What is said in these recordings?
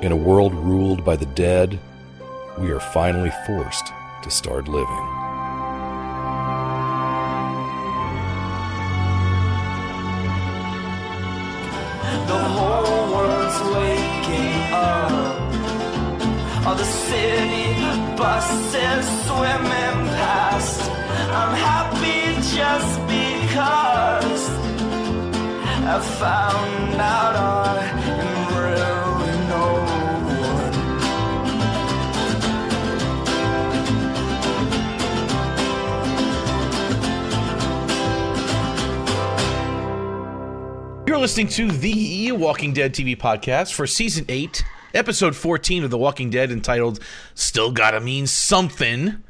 In a world ruled by the dead, we are finally forced to start living. The whole world's waking up. All the city buses swimming past. I'm happy just because I found out You're listening to the Walking Dead TV podcast for season 8, episode 14 of The Walking Dead, entitled Still Gotta Mean Something.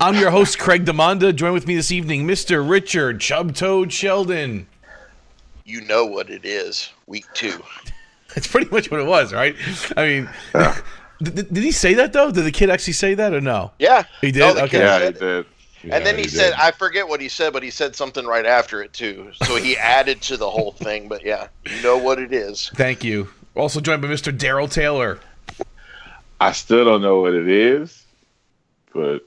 I'm your host, Craig Demanda. Join with me this evening, Mr. Richard Chub Toad Sheldon. You know what it is. Week two. That's pretty much what it was, right? I mean, did, did he say that though? Did the kid actually say that or no? Yeah. He did? No, Okay. Yeah, he it. Did. and then he, said, I forget what he said, but he said something right after it too. So he added to the whole thing. But yeah, you know what it is. Thank you. Also joined by Mr. Daryl Taylor. I still don't know what it is, but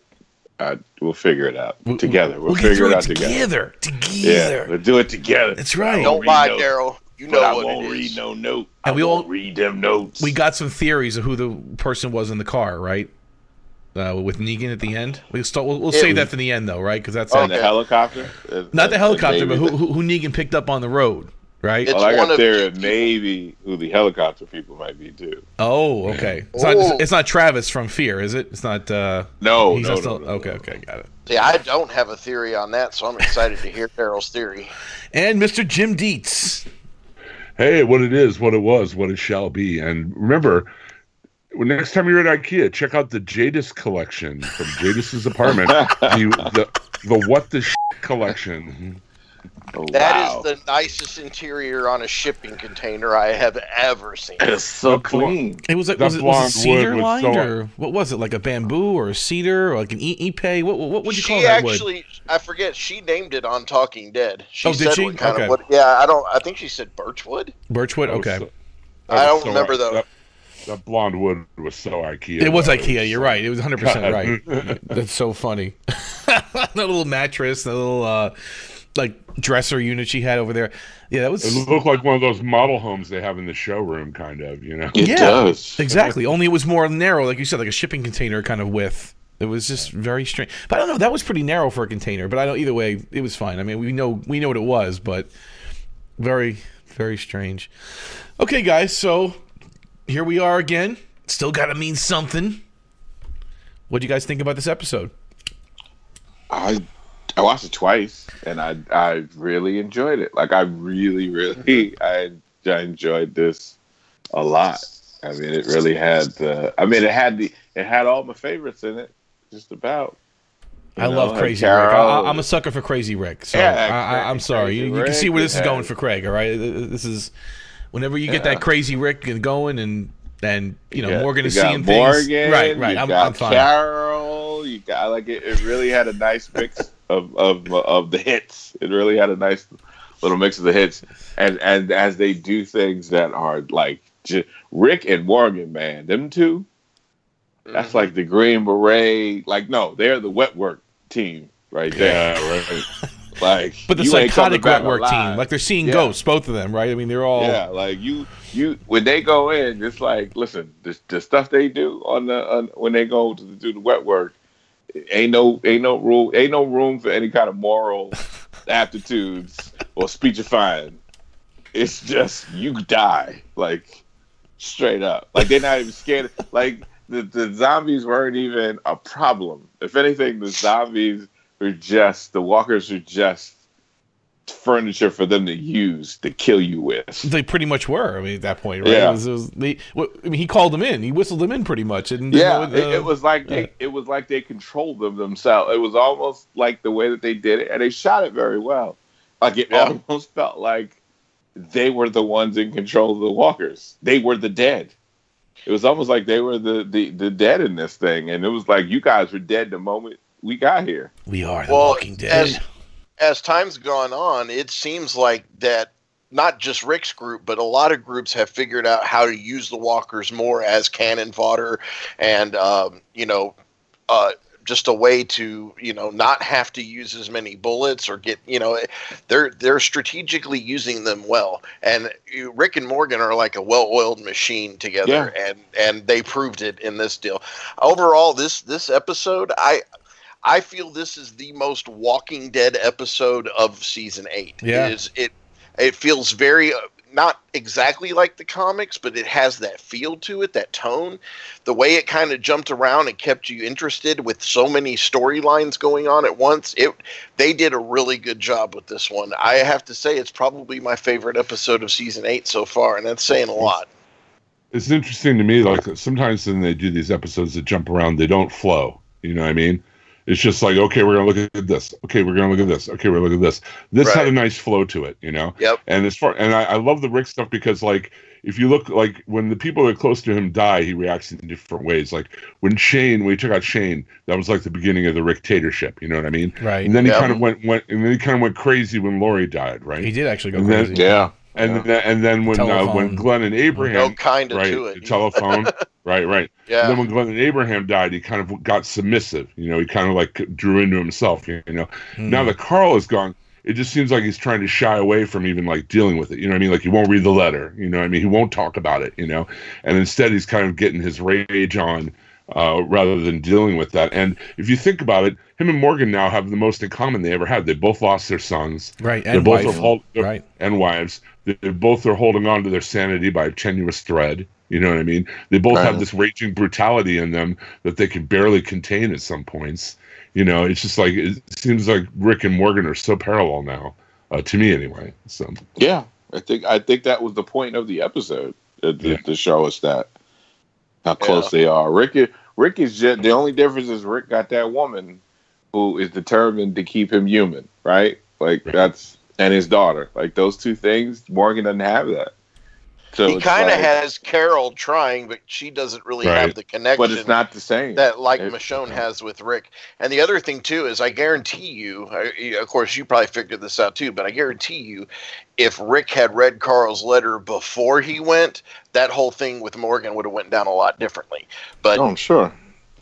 I, we'll figure it out together. We'll, We'll figure it it out together. together. Yeah, we'll do it together. That's right. Don't lie, no- Daryl. You but know I what won't it read no note. And I we won't all- read them notes. We got some theories of who the person was in the car, right? Uh, with Negan at the end. We'll, start, we'll, we'll Yeah, save we- that for the end, though, right? Because that's on like, the helicopter. Uh, not the helicopter, but who, who, who Negan picked up on the road, right? It's Well, I one got of theory the of maybe who the helicopter people might be too. Oh, okay. It's Oh. not, it's not Travis from Fear, is it? It's not. Uh, No, he's no, not no, still- no, okay, no. okay, got it. See, I don't have a theory on that, so I'm excited to hear Daryl's theory. And Mr. Jim Dietz. hey, what it is, what it was, what it shall be. And remember, when next time you're at IKEA, check out the Jadis collection from Jadis's apartment. the, the the what the sh- collection. Oh, That is wow. the nicest interior on a shipping container I have ever seen. It's so That blo- clean. It was like That was it, was blonde it cedar wood lined so- or what was it? Like a bamboo or a cedar or like an e- ipe? What what would you she call that wood? actually, I forget. She named it on Talking Dead. She Oh, did said she? what kind Okay. of wood. Yeah, I don't. I think she said birchwood. Birchwood. Okay. so- I don't so- remember, though. That, that blonde wood was so IKEA. It was though. IKEA. You're right. It was 100 percent right. That's so funny. that little mattress, that little uh, like dresser unit she had over there. Yeah, that was It looked like one of those model homes they have in the showroom, kind of. You know. It Yeah, does. exactly. Only it was more narrow, like you said, like a shipping container kind of width. It was just very strange. But I don't know. That was pretty narrow for a container. But I don't. Either way, it was fine. I mean, we know we know what it was, but very very strange. Okay, guys. So here we are again. Still got to mean something. What do you guys think about this episode? I I watched it twice and I I really enjoyed it. Like I really really I, I enjoyed this a lot. I mean, it really had the. I mean, it had the. It had all my favorites in it, just about. You I know, love Crazy Rick. I, I'm a sucker for Crazy Rick. So Yeah, I, I, I'm sorry. You, you can see where this is going for Craig. All right, This is whenever you get Yeah. that Crazy Rick going and and you know got- Morgan you is got seeing Morgan, things. Right, right. You I'm, got I'm fine. Carol. You got like it, it. really had a nice mix of, of of the hits. It really had a nice little mix of the hits, and and as they do things that are like j- Rick and Morgan, man, them two. That's mm-hmm. like the Green Beret. Like no, they're the wet work team right there. Yeah, right. Like, But the you ain't coming psychotic back network alive. team, like they're seeing Yeah. ghosts, both of them, right? I mean, they're all Yeah, like you, you when they go in, it's like listen, the, the stuff they do on the on, when they go to do the wet work, ain't no ain't no rule, ain't no room for any kind of moral aptitudes or speechifying. It's just you die, like straight up. Like they're not even scared. Like the the zombies weren't even a problem. If anything, the zombies are just the walkers are just furniture for them to use to kill you with. They pretty much were. I mean, at that point, right? Yeah. It was, it was, they, I mean, he called them in. He whistled them in pretty much. And Yeah, it, uh, it was like they, it was like they controlled them themselves. It was almost like the way that they did it, and they shot it very well. Like it Yeah. almost felt like they were the ones in control of the walkers. They were the dead. It was almost like they were the the, the dead in this thing, and it was like you guys were dead the moment we got here. we are the Well, Walking Dead. as as time's gone on, it seems like that not just Rick's group, but a lot of groups have figured out how to use the walkers more as cannon fodder, and um, you know, uh, just a way to you know not have to use as many bullets or get you know they're they're strategically using them well and rick and morgan are like a well-oiled machine together and and they proved it in this deal overall this this episode i i feel this is the most walking dead episode of season eight Yeah. it is it it feels very uh, not exactly like the comics but it has that feel to it that tone the way it kind of jumped around and kept you interested with so many storylines going on at once it they did a really good job with this one i have to say it's probably my favorite episode of season 8 so far and that's saying a lot It's interesting to me. Like sometimes when they do these episodes that jump around, they don't flow. You know what I mean? It's just like, okay, we're gonna look at this. Okay, we're gonna look at this. Okay, we're gonna look at this. This had a nice flow to it, you know. Yep. And as far and I, I love the Rick stuff because like if you look like when the people that are close to him die, he reacts in different ways. Like when Shane, when he took out Shane, that was like the beginning of the Ricktatorship. You know what I mean? right. And then he Yeah. kind of went went and then he kind of went crazy when Lori died, right? he did actually go And then- crazy. Yeah, And then and then when uh, when Glenn and Abraham no kind of right to the it telephone right right yeah then when Glenn and Abraham died, he kind of got submissive. You know, he kind of like drew into himself. You know, Hmm. now that Carl is gone, it just seems like he's trying to shy away from even like dealing with it. You know what I mean? Like he won't read the letter. You know what I mean? He won't talk about it. You know, and instead he's kind of getting his rage on uh, rather than dealing with that. And if you think about it, him and Morgan now have the most in common they ever had. They both lost their sons. right. And both wife. are hold, Right. and wives. They they both are holding on to their sanity by a tenuous thread. You know what I mean? They both Right. have this raging brutality in them that they can barely contain at some points. You know, it's just like it seems like Rick and Morgan are so parallel now, uh, to me anyway. So yeah. I think I think that was the point of the episode to, to, Yeah. to show us that how close they are. Rick, is- Rick is just the only difference is Rick got that woman who is determined to keep him human, right? Like that's and his daughter, like those two things. Morgan doesn't have that. So he kind of like- has carol trying but she doesn't really Right. have the connection but it's not the same. that like It- Michonne has with Rick. And the other thing too is I guarantee you, I, of course you probably figured this out too, but I guarantee you, if Rick had read Carl's letter before he went, that whole thing with Morgan would have went down a lot differently. But Oh, sure.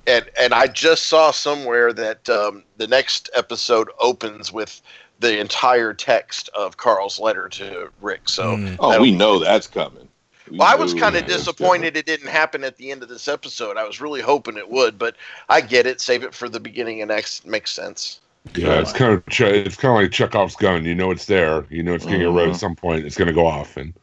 And and I just saw somewhere that um, the next episode opens with the entire text of Carl's letter to Rick. So. Mm. Oh, we know that's coming. We Well, I was kind of disappointed it didn't happen at the end of this episode. I was really hoping it would, but I get it. Save it for the beginning and next makes sense. yeah, it's kind of it's kind of like Chekhov's gun. You know it's there. You know it's going to get read Mhm. at some point. It's going to go off, and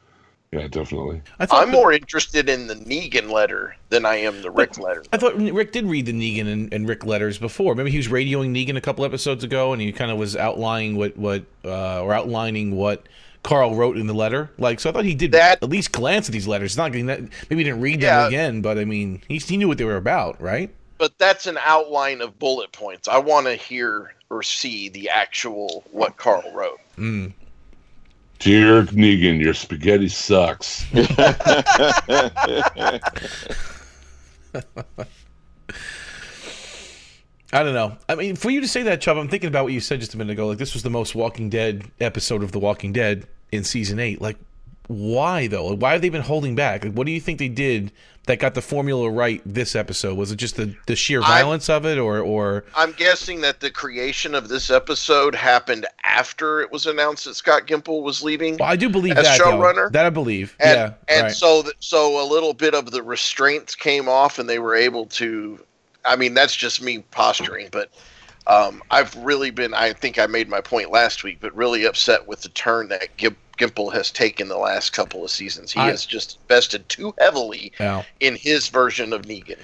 yeah, definitely. I I'm the- more interested in the Negan letter than I am the Rick letter. I thought Rick did read the Negan and, and Rick letters before. Maybe he was radioing Negan a couple episodes ago, and he kind of was outlining what what uh, or outlining what Carl wrote in the letter. Like, so I thought he did That- at least glance at these letters. It's not getting that. Maybe he didn't read them again, but I mean, he he knew what they were about, right? But that's an outline of bullet points. I want to hear or see the actual what Carl wrote. Mm. Dear Negan, your spaghetti sucks. I don't know. I mean, for you to say that, Chubb, I'm thinking about what you said just a minute ago. Like, this was the most Walking Dead episode of The Walking Dead in season eight. Like, why though? Why have they been holding back? Like, what do you think they did that got the formula right this episode? Was it just the, the sheer I- violence of it, or or I'm guessing that the creation of this episode happened after it was announced that Scott Gimple was leaving. well, I do believe As that showrunner? That I believe. and, yeah, and right. so th- so a little bit of the restraints came off and they were able to i mean that's just me posturing but um, i've really been i think i made my point last week but really upset with the turn that Gim- gimple has taken the last couple of seasons he I- has just invested too heavily Yeah. in his version of negan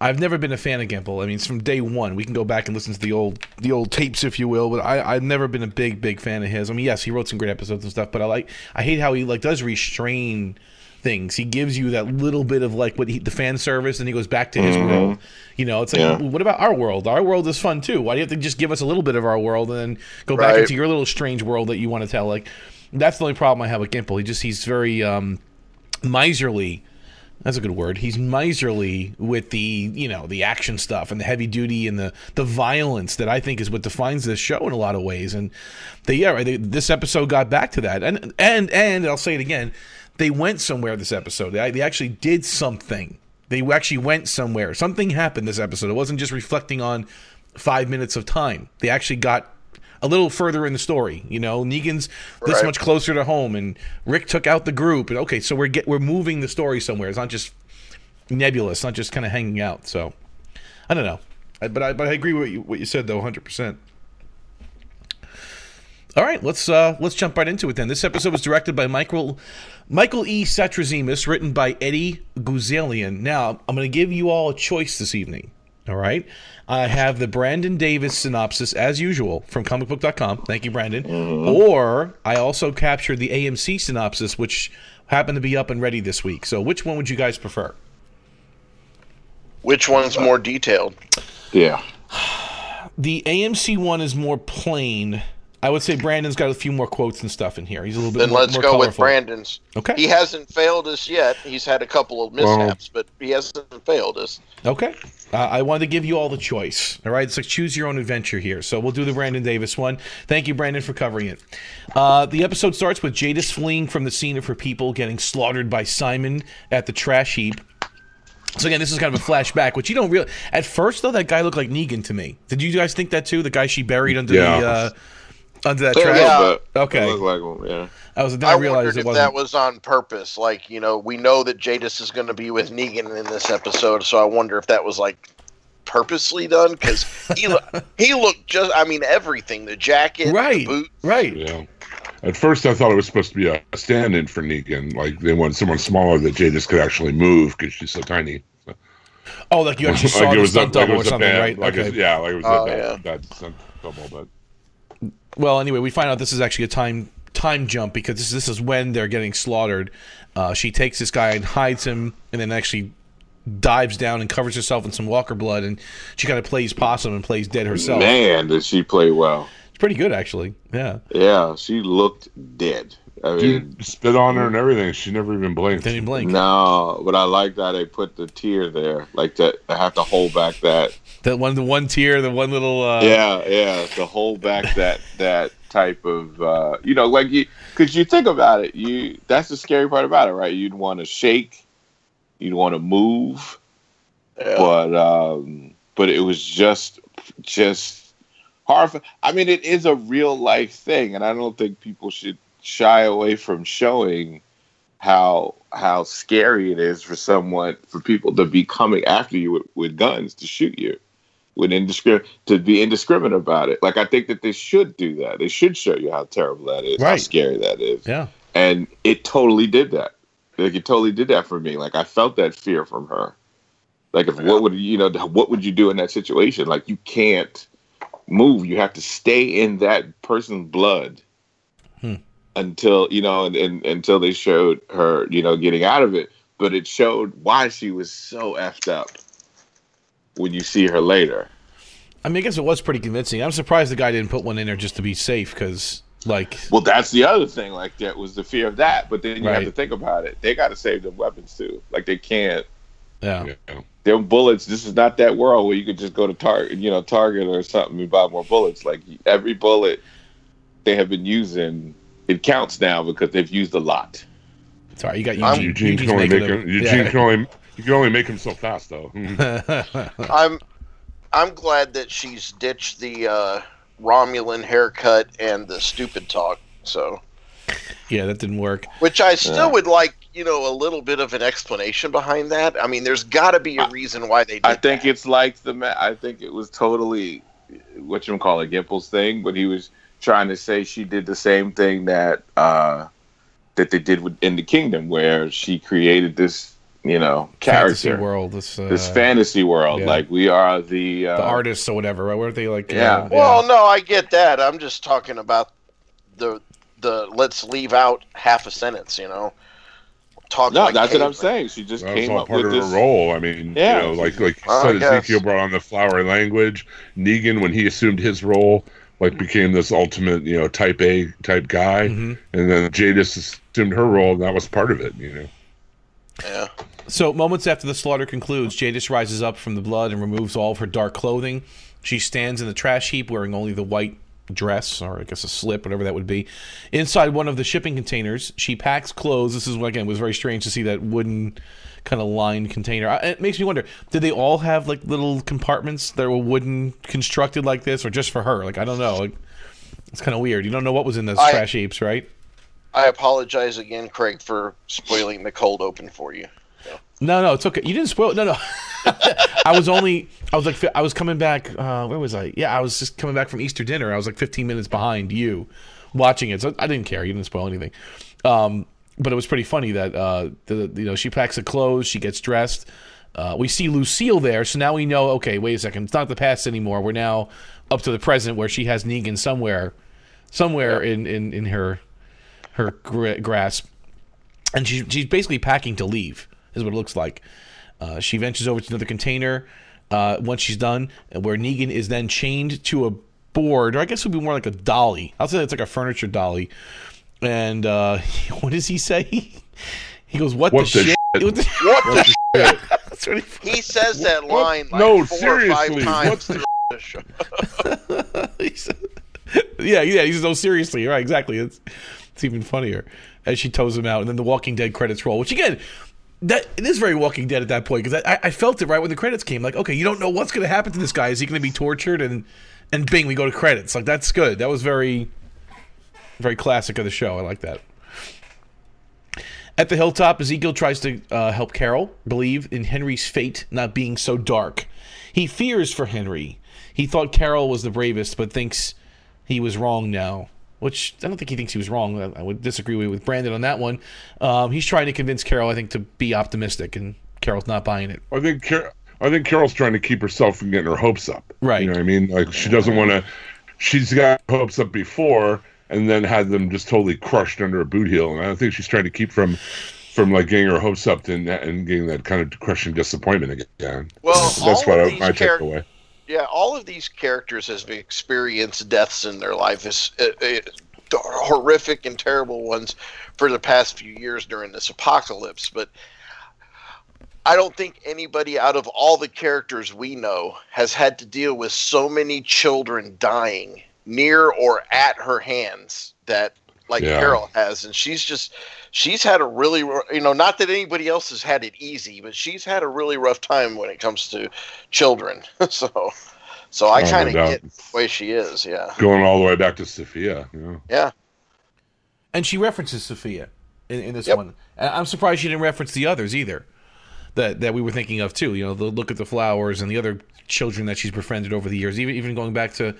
I've never been a fan of Gimple. I mean, it's from day one. We can go back and listen to the old the old tapes, if you will. But I, I've never been a big big fan of his. I mean, yes, he wrote some great episodes and stuff, but I like I hate how he like does restrain things. He gives you that little bit of like what he, the fan service, and he goes back to his mm-hmm. world. You know, it's like, Yeah. what about our world? Our world is fun too. Why do you have to just give us a little bit of our world and then go back Right. into your little strange world that you want to tell? Like, that's the only problem I have with Gimple. He just he's very um, miserly. That's a good word. He's miserly with the you know the action stuff and the heavy duty and the the violence that I think is what defines this show in a lot of ways. And they yeah, they, this episode got back to that. And and and I'll say it again, they went somewhere this episode. They, they actually did something. They actually went somewhere. Something happened this episode. It wasn't just reflecting on five minutes of time. They actually got a little further in the story. You know, Negan's this Right. much closer to home, and Rick took out the group. And okay, so we're get we're moving the story somewhere. It's not just nebulous, not just kind of hanging out. So I don't know, I, but I but I agree with what you, what you said though, hundred percent. All right, let's uh, let's jump right into it then. This episode was directed by Michael Michael E. Satrazemis, written by Eddie Guzelian. Now, I'm going to give you all a choice this evening. All right, I have the Brandon Davis synopsis as usual from comicbook.com. Thank you, Brandon. Mm-hmm. Or I also captured the AMC synopsis, which happened to be up and ready this week. So, which one would you guys prefer? Which one's more detailed? Yeah. The AMC one is more plain. I would say Brandon's got a few more quotes and stuff in here. He's a little bit Then more, let's more go with. Brandon's. Okay. He hasn't failed us yet. He's had a couple of mishaps, but he hasn't failed us. Okay. Uh, I wanted to give you all the choice. All right. It's like choose your own adventure here. So we'll do the Brandon Davis one. Thank you, Brandon, for covering it. Uh, the episode starts with Jadis fleeing from the scene of her people getting slaughtered by Simon at the trash heap. So again, this is kind of a flashback, which you don't really. At first, though, that guy looked like Negan to me. Did you guys think that too? The guy she buried under Yeah. the uh, Oh, under that A trash. little bit. Okay. It like one, yeah. I was. Then I, I realized it if wasn't. that was on purpose. Like, you know, we know that Jadis is going to be with Negan in this episode, so I wonder if that was like purposely done because he lo- he looked just. I mean, everything the jacket, the right. boot. Right. Yeah. At first, I thought it was supposed to be a stand-in for Negan. Like they wanted someone smaller that Jadis could actually move because she's so tiny. So, Oh, like you actually saw it the was a- stunt like it double or was a something, bad- right? Like okay. a, yeah, like it was Oh, a bad, yeah. bad stunt double, but Well, anyway, we find out this is actually a time time jump because this, this is when they're getting slaughtered. Uh, she takes this guy and hides him, and then actually dives down and covers herself in some Walker blood, and she kind of plays possum and plays dead herself. Man, did she play well. It's pretty good, actually. Yeah, Yeah, she looked dead. I mean, dude spit on her and everything. She never even blinked. didn't blink. no, but I like that they put the tear there. Like that, I have to hold back that. That one, the one tear, the one little. Uh, yeah, yeah, to hold back that that type of, uh, you know, like you, because you think about it, you that's the scary part about it, right? You'd want to shake, you'd want to move, Yeah. but um, but it was just just hard. For, I mean, it is a real life thing, and I don't think people should shy away from showing how how scary it is for someone for people to be coming after you with, with guns to shoot you with indiscriminate to be indiscriminate about it like i think that they should do that they should show you how terrible that is how scary that is yeah. and it totally did that. Like it totally did that for me. Like I felt that fear from her. Like if what would you know what would you do in that situation? Like you can't move. You have to stay in that person's blood Hmm. until you know and, and until they showed her you know getting out of it. But it showed why she was so effed up when you see her later. I mean, I guess it was pretty convincing. I'm surprised the guy didn't put one in there just to be safe, because like, Well, that's the other thing. Like that was the fear of that. But then you have to think about it. They got to save their weapons too. Like they can't. yeah, Yeah. them bullets. This is not that world where you could just go to Target, you know, Target or something and buy more bullets. Like every bullet they have been using, it counts now because they've used a lot. sorry, you got I'm- Eugene. Eugene can Eugene's only making make a- him. Eugene yeah. can only you can only make him so fast though. I'm I'm glad that she's ditched the uh, Romulan haircut and the stupid talk. So, yeah, that didn't work. which I still Yeah. would like, you know, a little bit of an explanation behind that. I mean, there's got to be a reason why they did. I think that. it's like the ma- I think it was totally what you call it, Gimple's thing, but he was trying to say she did the same thing that uh, that they did with in the kingdom, where she created this you know fantasy character, world, this uh, this fantasy world. yeah. Like we are the uh, the artists or whatever. Right? Weren't they like? Yeah. uh, Well, no, I get that. I'm just talking about the the let's leave out half a sentence. You know, talk. No, like that's what I'm saying. She just That came all up part with of this. her role. I mean, Yeah. you know, like like you Well, said. Ezekiel brought on the flowery language. Negan, when he assumed his role, like became this ultimate, you know, type A type guy, Mhm. and then Jadis assumed her role, and that was part of it. You know, Yeah. So, moments after the slaughter concludes, Jadis rises up from the blood and removes all of her dark clothing. She stands in the trash heap wearing only the white dress, or I guess a slip, whatever that would be. Inside one of the shipping containers, she packs clothes. This is, again, was very strange to see that wooden kind of lined container. It makes me wonder did they all have like little compartments that were wooden constructed like this, or just for her? Like, I don't know. Like, it's kind of weird. You don't know what was in those I- trash heaps, right? I apologize again, Craig, for spoiling the cold open for you. No, no, it's okay. You didn't spoil. No, no. I was only. I was like. I was coming back. Uh, where was I? Yeah, I was just coming back from Easter dinner. I was like 15 minutes behind you, watching it. So I didn't care. You didn't spoil anything. Um, but it was pretty funny that uh, the you know she packs the clothes, she gets dressed. Uh, we see Lucille there, so now we know. Okay, wait a second. It's not the past anymore. We're now up to the present, where she has Negan somewhere, somewhere in, in in her her gra- grasp and she's she's basically packing to leave is what it looks like uh, she ventures over to another container uh, once she's done where negan is then chained to a board or i guess it would be more like a dolly i'll say it's like a furniture dolly and uh, what does he say he goes what, What the, the shit, What the- What the? sh- That's really funny. He says that What- line like no, four or seriously, five what's times. the- through the show. Yeah, yeah. He says, "No, seriously, right? Exactly. It's it's even funnier." As she tows him out, and then the Walking Dead credits roll, which again, that it is very Walking Dead at that point because I, I felt it right when the credits came. Like, okay, you don't know what's going to happen to this guy. Is he going to be tortured? And and bing, we go to credits. Like that's good. That was very very classic of the show. I like that. At the hilltop, Ezekiel tries to uh, help Carol believe in Henry's fate not being so dark. He fears for Henry. He thought Carol was the bravest, but thinks he was wrong now. Which I don't think he thinks he was wrong. I, I would disagree with, with Brandon on that one. Um, he's trying to convince Carol, I think, to be optimistic, and Carol's not buying it. I think Car- I think Carol's trying to keep herself from getting her hopes up. Right. You know what I mean? Like she doesn't want to. She's got hopes up before, and then had them just totally crushed under a boot heel. And I don't think she's trying to keep from from like getting her hopes up and and getting that kind of crushing disappointment again. Well, that's all what of I, these my charac- takeaway. Yeah, all of these characters have experienced deaths in their life, is horrific and terrible ones for the past few years during this apocalypse. But I don't think anybody out of all the characters we know has had to deal with so many children dying near or at her hands that like Yeah. Carol has, and she's just she's had a really you know not that anybody else has had it easy, but she's had a really rough time when it comes to children. so so I Oh, kind of doubt. get the way she is. Yeah, Going all the way back to Sophia. You know? yeah. And she references Sophia in, in this Yep. one. I'm surprised she didn't reference the others either. That that we were thinking of too. You know, the look at the flowers and the other children that she's befriended over the years. Even even going back to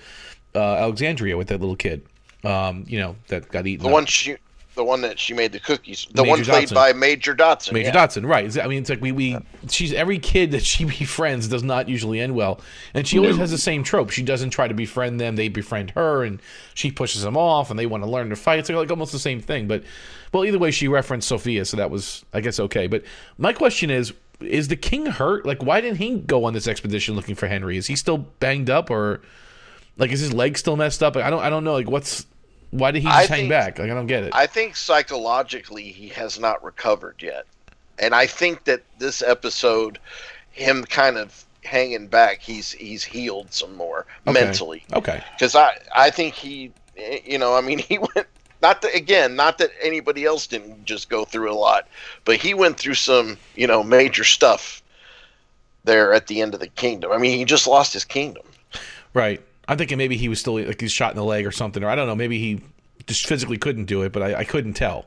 uh, Alexandria with that little kid. Um, you know, that got eaten. The up. one she, the one that she made the cookies, the Major one played Dodson. by Major Dodson. Major yeah. Dodson, right? I mean, it's like we we she's every kid that she befriends does not usually end well, and she always has the same trope. She doesn't try to befriend them; they befriend her, and she pushes them off, and they want to learn to fight. It's like, like almost the same thing. But well, either way, she referenced Sophia, so that was I guess okay. But my question is: Is the king hurt? Like, why didn't he go on this expedition looking for Henry? Is he still banged up, or like is his leg still messed up? I don't I don't know. Like, what's why did he I just hang think- back? Like, I don't get it. I think psychologically he has not recovered yet, and I think that this episode, him kind of hanging back, he's he's healed some more Okay. mentally. okay. because I I think he, you know, I mean, he went not that again, not that anybody else didn't just go through a lot, but he went through some, you know, major stuff there at the end of the kingdom. I mean, he just lost his kingdom. Right. I'm thinking maybe he was still like he's shot in the leg or something, or I don't know. Maybe he just physically couldn't do it, but I, I couldn't tell.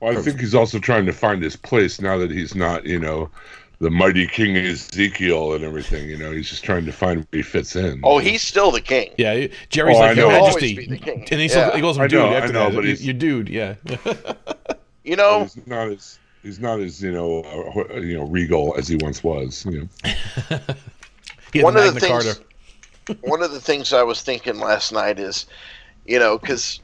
Well, I think he's also trying to find his place now that he's not, you know, the mighty King Ezekiel and everything. You know, he's just trying to find where he fits in. Oh, he's still the king. Yeah, Jerry's Oh, like know. Your Always Majesty, be the king. and he, Yeah. he goes, I "Dude." know, I know, that, but you, he's- you dude, yeah. You know, he's not as He's not as you know uh, you know regal as he once was. You know. He had One the of the Magna things- Carta. One of the things I was thinking last night is, you know, because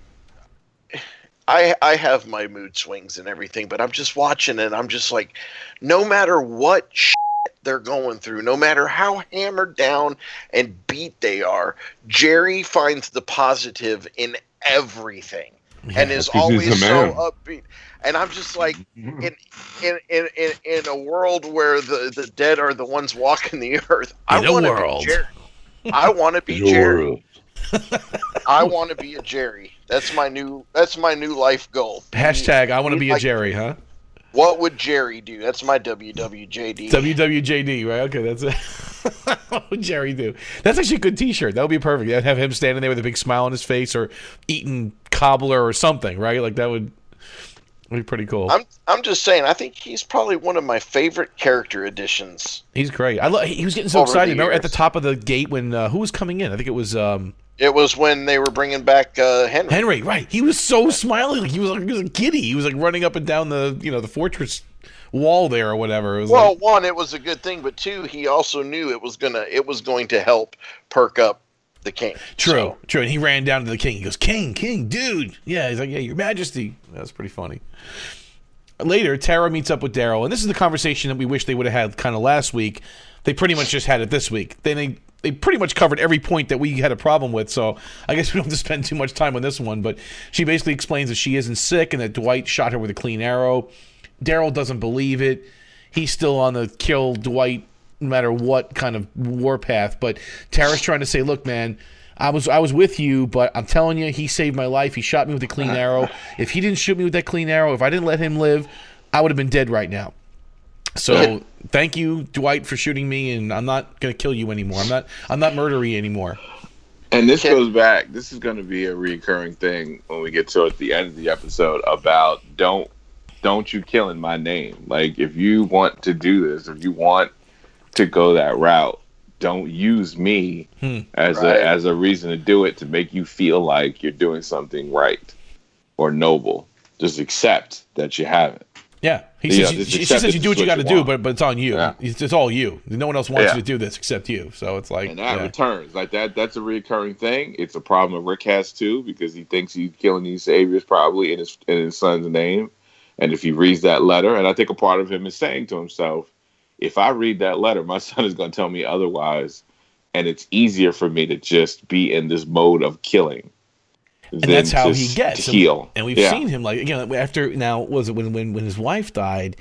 I I have my mood swings and everything, but I'm just watching and I'm just like, no matter what shit they're going through, no matter how hammered down and beat they are, Jerry finds the positive in everything and is always the so man. upbeat. And I'm just like, in in in in, in a world where the, the dead are the ones walking the earth, I In a want to world. be Jerry. I want to be Jerry. I want to be a Jerry. That's my new. That's my new life goal. Hashtag I want to be a Jerry, huh? What would Jerry do? That's my WWJD. WWJD, right? Okay, that's it. what would Jerry do? That's actually a good T-shirt. That would be perfect. I'd have him standing there with a big smile on his face, or eating cobbler or something, right? Like that would be pretty cool. I'm. I'm just saying. I think he's probably one of my favorite character additions. He's great. I lo- he was getting so the excited. Remember at the top of the gate when uh, who was coming in? I think it was um, It was when they were bringing back uh, Henry. Henry. Right? He was so smiling. Like he was like he was a giddy. He was like running up and down the you know the fortress wall there or whatever. It was Well, like, one, it was a good thing, but two, he also knew it was gonna. It was going to help perk up the king. True, So, true. And he ran down to the king. He goes, King, King, dude. Yeah, he's like, Yeah, Your Majesty. That's pretty funny. Later, Tara meets up with Daryl, and this is the conversation that we wish they would have had kind of last week. They pretty much just had it this week. Then they they pretty much covered every point that we had a problem with. So I guess we don't have to spend too much time on this one. But she basically explains that she isn't sick and that Dwight shot her with a clean arrow. Daryl doesn't believe it. He's still on the kill Dwight no matter what kind of warpath. But Tara's trying to say, look, man, I was I was with you, but I'm telling you, he saved my life. He shot me with a clean uh-huh. arrow. If he didn't shoot me with that clean arrow, if I didn't let him live, I would have been dead right now. So thank you, Dwight, for shooting me, and I'm not gonna kill you anymore. I'm not I'm not murdering you anymore. And this goes back. This is going to be a recurring thing when we get to at the end of the episode about don't don't you killing my name. Like if you want to do this, if you want to go that route, don't use me Hmm. as Right. a as a reason to do it to make you feel like you're doing something right or noble. Just accept that you haven't. Yeah, he Yeah, says, just she, she says you do what you got to do, but but it's on you. Yeah. It's, it's all you. No one else wants Yeah. you to do this except you. So it's like and that yeah. returns like that that's a recurring thing it's a problem that rick has too because he thinks he's killing these saviors probably in his in his son's name and if he reads that letter and i think a part of him is saying to himself if i read that letter my son is going to tell me otherwise and it's easier for me to just be in this mode of killing and that's how he gets And- heal And we've Yeah. seen him like again after now was it when when when his wife died.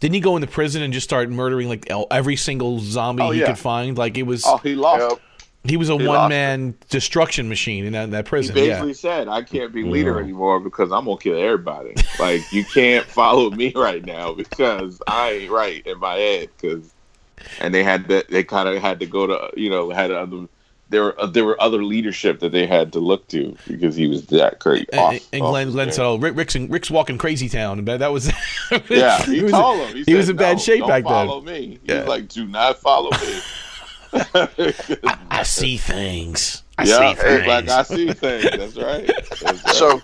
Didn't he go into prison and just start murdering like every single zombie Oh, he yeah. could find? Like it was, oh he lost Yep. He was a he one lost man destruction machine in that, that prison. he basically Yeah, said, "I can't be leader Yeah. anymore because I'm gonna kill everybody. like you can't follow me right now because I ain't right in my head." Because and they had that they kind of had to go to you know had other there were uh, there were other leadership that they had to look to because he was that great. and, and Glenn, Glenn said, "Oh, Rick, Rick's in, Rick's walking crazy town." And that was Yeah, he, was, told him. He, he was said, in bad shape don't back then." follow me. He Yeah. was like, "Do not follow me." I see things. I yeah, see things. like I see things. That's right. That's right. So,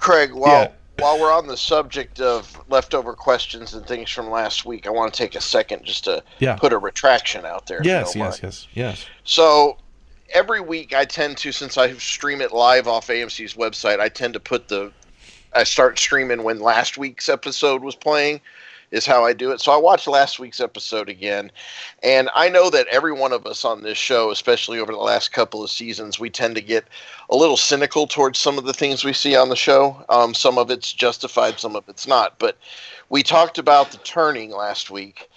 Craig, while Yeah. while we're on the subject of leftover questions and things from last week, I want to take a second just to Yeah. put a retraction out there. yes, don't yes, mind. yes, yes. So every week I tend to, since I stream it live off AMC's website, I tend to put the, I start streaming when last week's episode was playing, is how I do it. So I watched last week's episode again, and I know that every one of us on this show, especially over the last couple of seasons, we tend to get a little cynical towards some of the things we see on the show. Um, some of it's justified, some of it's not. But we talked about the turning last week,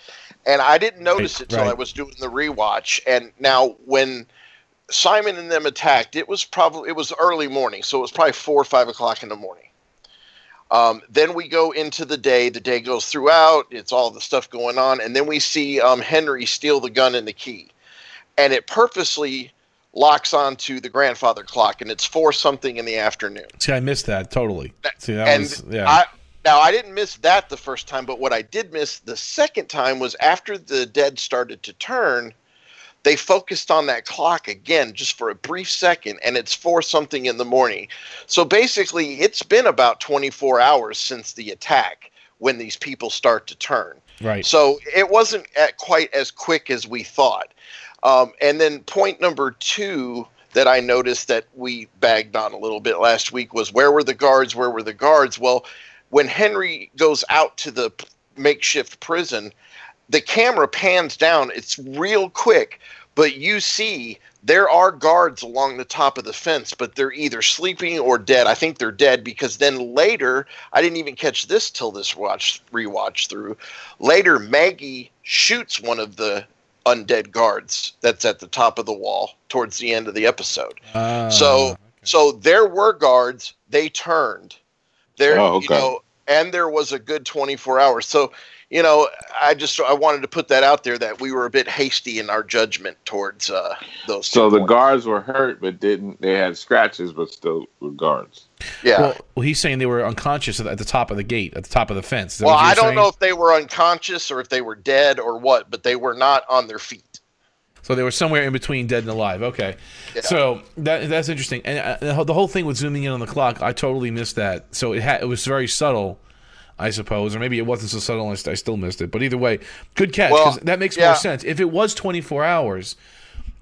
and I didn't notice it till right. I was doing the rewatch. And now when Simon and them attacked, it was probably it was early morning, so it was probably four or five o'clock in the morning. Um, then we go into the day. The day goes throughout. It's all the stuff going on, and then we see um, Henry steal the gun and the key, and it purposely locks onto the grandfather clock, and it's four something in the afternoon. See, I missed that totally. See, that and was yeah. I now I didn't miss that the first time, but what I did miss the second time was after the dead started to turn. They focused on that clock again just for a brief second, and it's four something in the morning. So basically, it's been about 24 hours since the attack, when these people start to turn. Right. So it wasn't at quite as quick as we thought. Um, and then point number two that I noticed that we bagged on a little bit last week was where were the guards? Where were the guards? Well, when Henry goes out to the makeshift prison, the camera pans down. It's real quick, but you see there are guards along the top of the fence, but they're either sleeping or dead. I think they're dead because then later, I didn't even catch this till this watch rewatch through. Later, Maggie shoots one of the undead guards that's at the top of the wall towards the end of the episode. Ah, So so there were guards. They turned. There, Oh, you know, and there was a good 24 hours. So, you know, I just I wanted to put that out there that we were a bit hasty in our judgment towards uh, those. So two the points. guards were hurt, but didn't they had scratches, but still were guards. yeah. well, Well, well, he's saying they were unconscious at the top of the gate, at the top of the fence. Is that what I don't saying? know if they were unconscious or if they were dead or what, but they were not on their feet. So they were somewhere in between dead and alive. Okay, Yeah. so that that's interesting. And uh, the whole- thing with zooming in on the clock, I totally missed that. So it had it was very subtle, I suppose, or maybe it wasn't so subtle. I, I still missed it. But either way, good catch Well, that makes yeah. more sense. If it was 24 hours,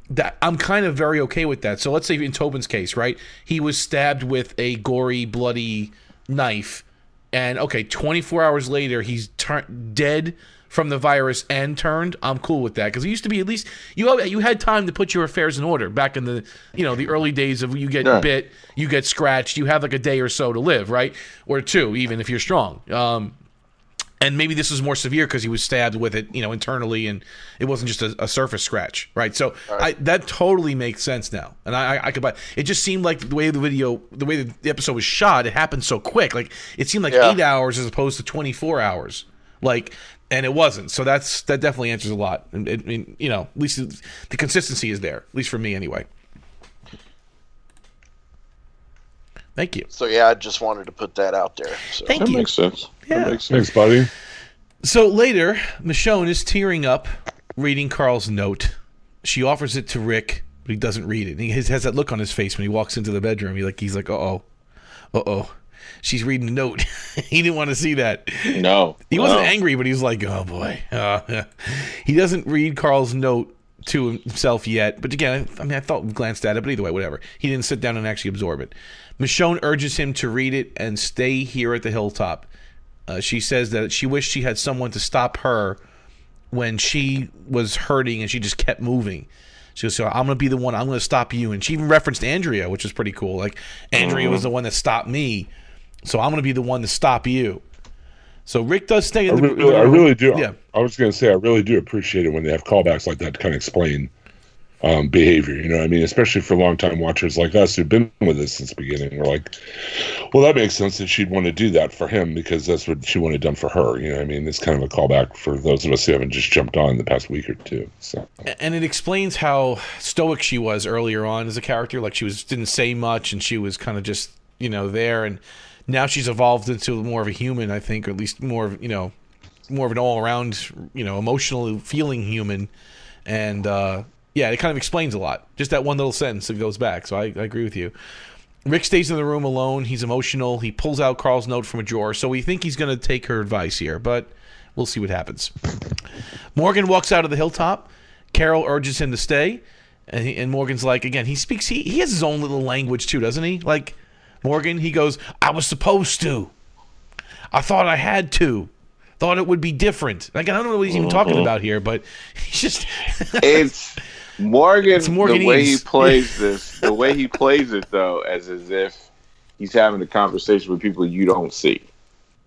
that I'm kind of very okay with that. So let's say in Tobin's case, right? He was stabbed with a gory, bloody knife, and okay, 24 hours later, he's turned dead from the virus and turned. I'm cool with that because it used to be at least you you had time to put your affairs in order back in the you know the early days of you get Yeah. bit, you get scratched, you have like a day or so to live, right? Or two, even if you're strong. Um, and maybe this was more severe because he was stabbed with it, you know, internally, and it wasn't just a, a surface scratch, right? So I, that totally makes sense now, and I, I, I could buy. It just seemed like the way the video, the way the episode was shot, it happened so quick. Like it seemed like Yeah. eight hours as opposed to twenty four hours, like, and it wasn't. So that's that definitely answers a lot. I it, it- you know, at least the consistency is there, at least for me, anyway. Thank you. So yeah, I just wanted to put that out there. So. Thank That you. makes sense. Yeah. That makes sense. Thanks, buddy. So later, Michonne is tearing up, reading Carl's note. She offers it to Rick, but he doesn't read it. He has, has that look on his face when he walks into the bedroom. He like he's like, uh oh, uh oh, she's reading a note. he didn't want to see that. No, He wasn't no. angry, but he was like, oh boy. Uh, he doesn't read Carl's note to himself yet. But again, I mean, I thought we glanced at it, but either way, whatever. He didn't sit down and actually absorb it. Michonne urges him to read it and stay here at the hilltop. Uh, she says that she wished she had someone to stop her when she was hurting and she just kept moving. She goes, so I'm going to be the one. I'm going to stop you. And she even referenced Andrea, which is pretty cool. Like, Andrea was the one that stopped me. So I'm going to be the one to stop you. So Rick does stay I in the. the really, I really do. Yeah. I was going to say, I really do appreciate it when they have callbacks like that to kind of explain um, behavior. You know, what I mean, especially for longtime watchers like us who've been with us since the beginning. We're like, well, that makes sense that she'd want to do that for him because that's what she wanted done for her. You know, what I mean, it's kind of a callback for those of us who haven't just jumped on in the past week or two. So and it explains how stoic she was earlier on as a character. Like she was didn't say much, and she was kind of just you know there. And now she's evolved into more of a human, I think, or at least more of you know more of an all around you know emotional feeling human. And uh, yeah, it kind of explains a lot. Just that one little sentence that goes back. So I, I agree with you. Rick stays in the room alone. He's emotional. He pulls out Carl's note from a drawer. So we think he's going to take her advice here, but we'll see what happens. Morgan walks out of the hilltop. Carol urges him to stay, and, he, and Morgan's like, again, he speaks. He he has his own little language too, doesn't he? Like Morgan, he goes, "I was supposed to. I thought I had to. Thought it would be different." Like I don't know what he's even talking mm-hmm. about here, but he's just. It's Morgan. It's Morganese. The way he plays this, the way he plays it though, as as if he's having a conversation with people you don't see.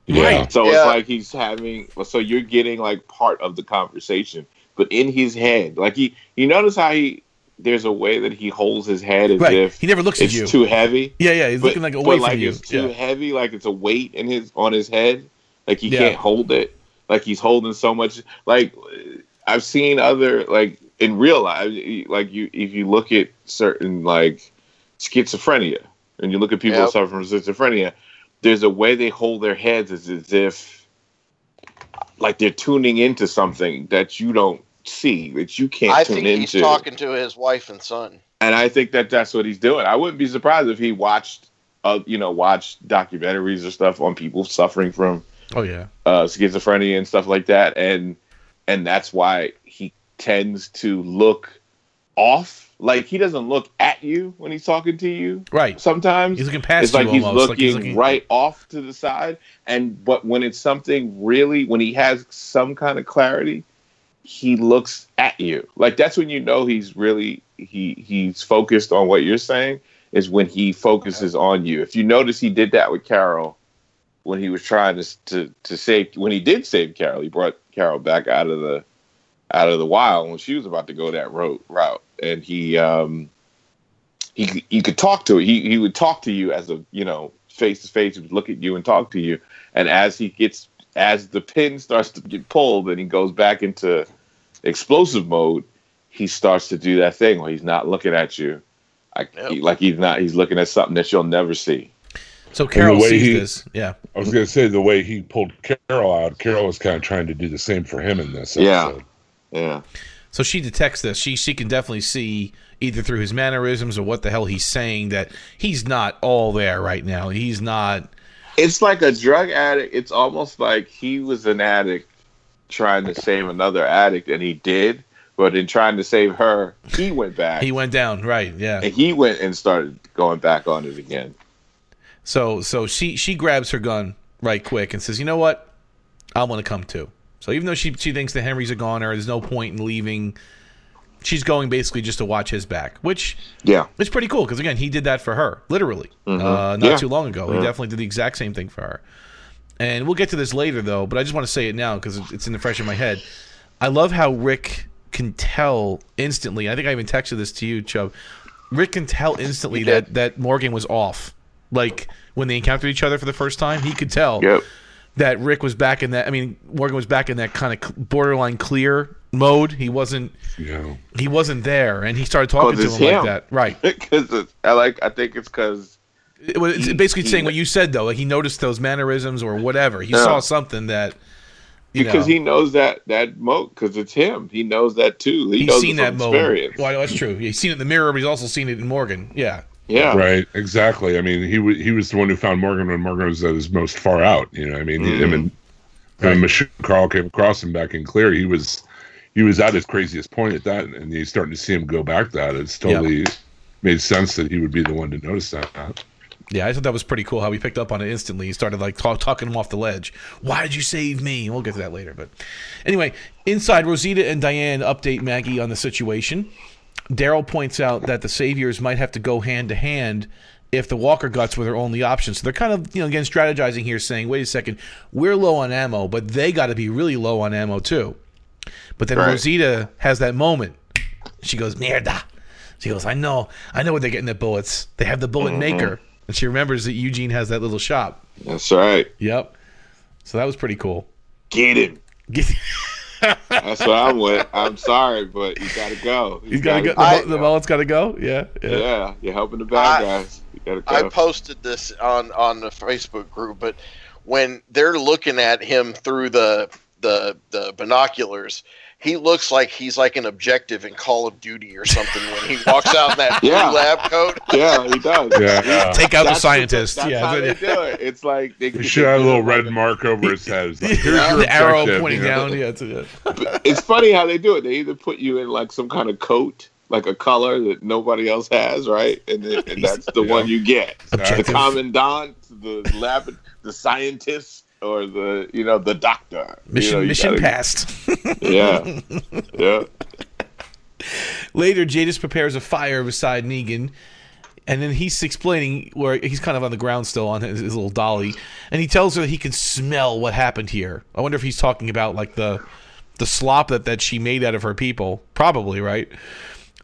yeah, Right. So Yeah. it's like he's having. So you're getting like part of the conversation, but in his head, like he, you notice how he. There's a way that he holds his head as Right. if He never looks at it's you. too heavy. yeah, yeah, he's but, looking like but, away from like you. it's too Yeah. heavy, like it's a weight in his on his head, like he Yeah. can't hold it, like he's holding so much. Like I've seen other like in real life, like you if you look at certain like schizophrenia, and you look at people Yep. who suffer from schizophrenia, there's a way they hold their heads as, as if like they're tuning into something that you don't see, that you can't I tune think he's into talking to his wife and son. and I think that that's what he's doing. I wouldn't be surprised if he watched, uh, you know, watched documentaries or stuff on people suffering from Oh yeah. uh, schizophrenia and stuff like that, and and that's why he tends to look off. Like he doesn't look at you when he's talking to you. Right. Sometimes He's looking past it's like you he's almost, looking like he's looking- right off to the side, and but when it's something really, when he has some kind of clarity, he looks at you. Like that's when you know he's really he he's focused on what you're saying. Is when he focuses on you. If you notice, he did that with Carol when he was trying to to to save when he did save Carol. He brought Carol back out of the out of the wild when she was about to go that road route, and he um he you could talk to it. He he would talk to you as a you know face to face. He would look at you and talk to you. And as he gets as the pin starts to get pulled and he goes back into explosive mode, he starts to do that thing where he's not looking at you. Like, Yep. he- like he's not he's looking at something that you'll never see. So Carol way sees he- this. Yeah. I was going to say the way he pulled Carol out, Carol was kind of trying to do the same for him in this Yeah. Yeah. So she detects this. She she can definitely see either through his mannerisms or what the hell he's saying that he's not all there right now. He's not. It's like a drug addict. It's almost like he was an addict trying to save another addict, and he did. But in trying to save her, he went back. He went down. Right. Yeah. and he went and started going back on it again. So so she she grabs her gun right quick and says, "You know what? I want to come too." So even though she she thinks the Henrys are gone, or there's no point in leaving, she's going basically just to watch his back, which Yeah. it's pretty cool because again, he did that for her literally uh, not Mm-hmm. Yeah. too long ago. He definitely did the exact same thing for her. And we'll get to this later though, but I just want to say it now because it's in the fresh in my head. I love how Rick can tell instantly. I think I even texted this to you, Chubb. Rick can tell instantly that that Morgan was off. Like when they encountered each other for the first time, he could tell Yep. that Rick was back in that. I mean, Morgan was back in that kind of borderline clear mode. He wasn't. You know, He wasn't there, and he started talking 'Cause to it's him, like that. Right. Because I like. I think it's because It was it's He- basically he- saying what you said though. Like he noticed those mannerisms or whatever. He Yeah. saw something that. You because know, he knows that that mode because it's him. He knows that too. He he's knows seen that from mode. experience. Well, that's true. He's seen it in the mirror, but he's also seen it in Morgan. Yeah. Yeah. right? Exactly. I mean, he w- he was the one who found Morgan when Morgan was at his most far out. You know, I mean, him mm-hmm. and him and Michonne Carl came across him back in clear. He was he was at his craziest point at that, and he's starting to see him go back that. It's totally made sense that he would be the one to notice that. Yeah, I thought that was pretty cool how he picked up on it instantly. He started like talk, talking him off the ledge. Why did you save me? We'll get to that later. But anyway, inside, Rosita and Diane update Maggie on the situation. Daryl points out that the saviors might have to go hand to hand if the Walker guts were their only option. So they're kind of, you know, again strategizing here, saying, "Wait a second, we're low on ammo, but they got to be really low on ammo too." But then Right. Rosita has that moment. She goes, "Mierda." She goes, "I know, I know what they're getting their bullets. They have the bullet mm-hmm. maker." And she remembers that Eugene has that little shop. That's right. Yep. So that was pretty cool. Get him. Get- That's what I'm with. I'm sorry, but you gotta go. You He's got to go. gotta The, the mullet's got to go. Yeah. Yeah. Yeah, you're helping the bad I- guys. You gotta I posted this on on the Facebook group, but when they're looking at him through the the the binoculars, he looks like he's like an objective in Call of Duty or something when he walks out in that blue Yeah. lab coat. yeah, he does. Yeah, Take out the That's scientist. That's yeah. how they do it. It's like they he should have a little red mark over his head. It's like, Here's your the arrow pointing you know? down. Yeah. It's, yeah. it's funny how they do it. They either put you in like some kind of coat, like a color that nobody else has, right? And, then, and that's the Yeah. one you get. Objective. The commandant, the lab, the scientist, or the you know the doctor. You Mission know, you mission gotta- passed. Yeah, yeah. Later, Jadis prepares a fire beside Negan, and then he's explaining where he's kind of on the ground still on his, his little dolly, and he tells her that he can smell what happened here. I wonder if he's talking about like the the slop that, that she made out of her people. Probably right.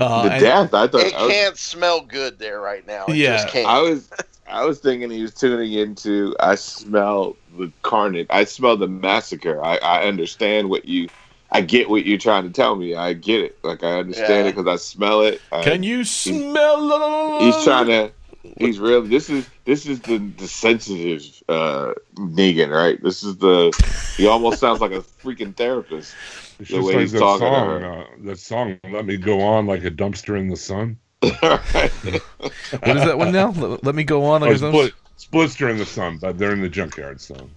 Uh, The and- death. I thought. It I was, can't smell good there right now. It Yeah. just can't. I was. I was thinking he was tuning into. I smell the carnage. I smell the massacre. I, I understand what you. I get what you're trying to tell me. I get it. Like I understand Yeah. it because I smell it. I, Can you smell? He's trying to. He's really. This is this is the the sensitive uh, Negan, right? This is the. He almost sounds like a freaking therapist. It's The way like he's that talking to song. Uh, that song, "Let Me Go On Like a Dumpster in the Sun." What is that one now? Let, let me go on. Oh, Like some- split, Splister in the Sun, but they're in the junkyard song.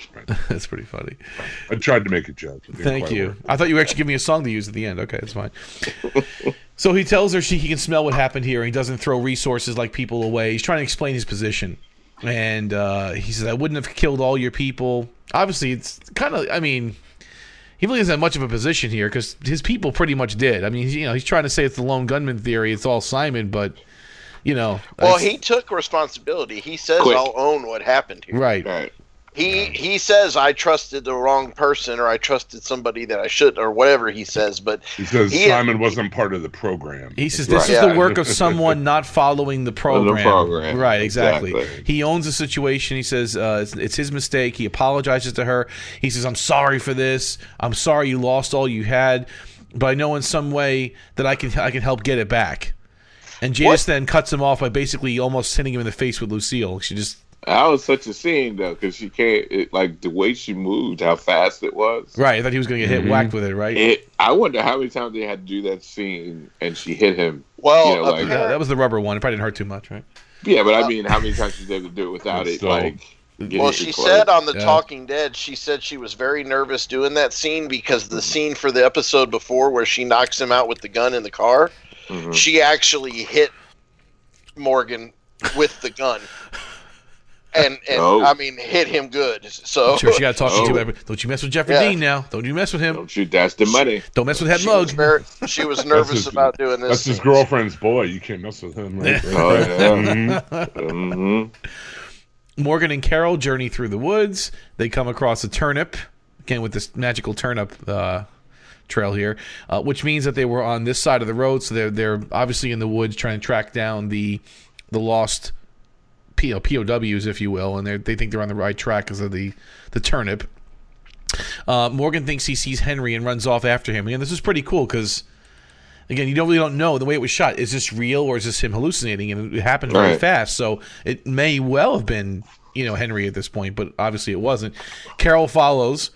That's pretty funny. I tried to make a joke. Thank you. work. I thought you were actually giving me a song to use at the end. Okay, that's fine. so he tells her she he can smell what happened here. He doesn't throw resources like people away. He's trying to explain his position, and uh, he says, "I wouldn't have killed all your people." Obviously, it's kind of. I mean, he really doesn't have much of a position here because his people pretty much did. I mean, you know, he's trying to say it's the lone gunman theory. It's all Simon, but you know, Well, that's- he took responsibility. He says, Quick. "I'll own what happened here." right. Right. He he says, "I trusted the wrong person, or I trusted somebody that I should, or whatever he says." But He says He- Simon wasn't part of the program. He says this Right. is Yeah. the work of someone not following the program. program. Right, exactly. Exactly. He owns the situation. He says uh, it's, it's his mistake. He apologizes to her. He says, "I'm sorry for this. I'm sorry you lost all you had, but I know in some way that I can I can help get it back." And Jadis What? then cuts him off by basically almost hitting him in the face with Lucille. She just That was such a scene though, because she can't it, like the way she moved, how fast it was. right. I thought he was going to get hit mm-hmm. whacked with it. Right. It. I wonder how many times they had to do that scene, and she hit him. well, You know, like- yeah, that was the rubber one. It probably didn't hurt too much, right? Yeah, but I uh, mean, how many times she was able to do it without it? So- Like, Well, she recorded? said on the Yeah. Talking Dead, she said she was very nervous doing that scene because the scene for the episode before where she knocks him out with the gun in the car, Mhm. she actually hit Morgan with the gun. And and Oh. I mean hit him good. So Sure, she got to talk Oh. to him. Don't you mess with Jeffrey Yeah. Dean now. Don't you mess with him. Don't shoot. That's the money. Don't mess with Head she Mug. was, very, she was nervous his- about doing this. That's his girlfriend's boy. You can't mess with him. Right? Oh yeah. Mhm. hmm Morgan and Carol journey through the woods. They come across a turnip, again with this magical turnip uh, trail here, uh, which means that they were on this side of the road. So they're they're obviously in the woods trying to track down the the lost P- POWs, if you will, and they they think they're on the right track because of the the turnip. Uh, Morgan thinks he sees Henry and runs off after him. Again, this is pretty cool because. Again, you don't really don't know the way it was shot. Is this real or is this him hallucinating? And it happened very Right. fast, so it may well have been you know Henry at this point, but obviously it wasn't. Carol follows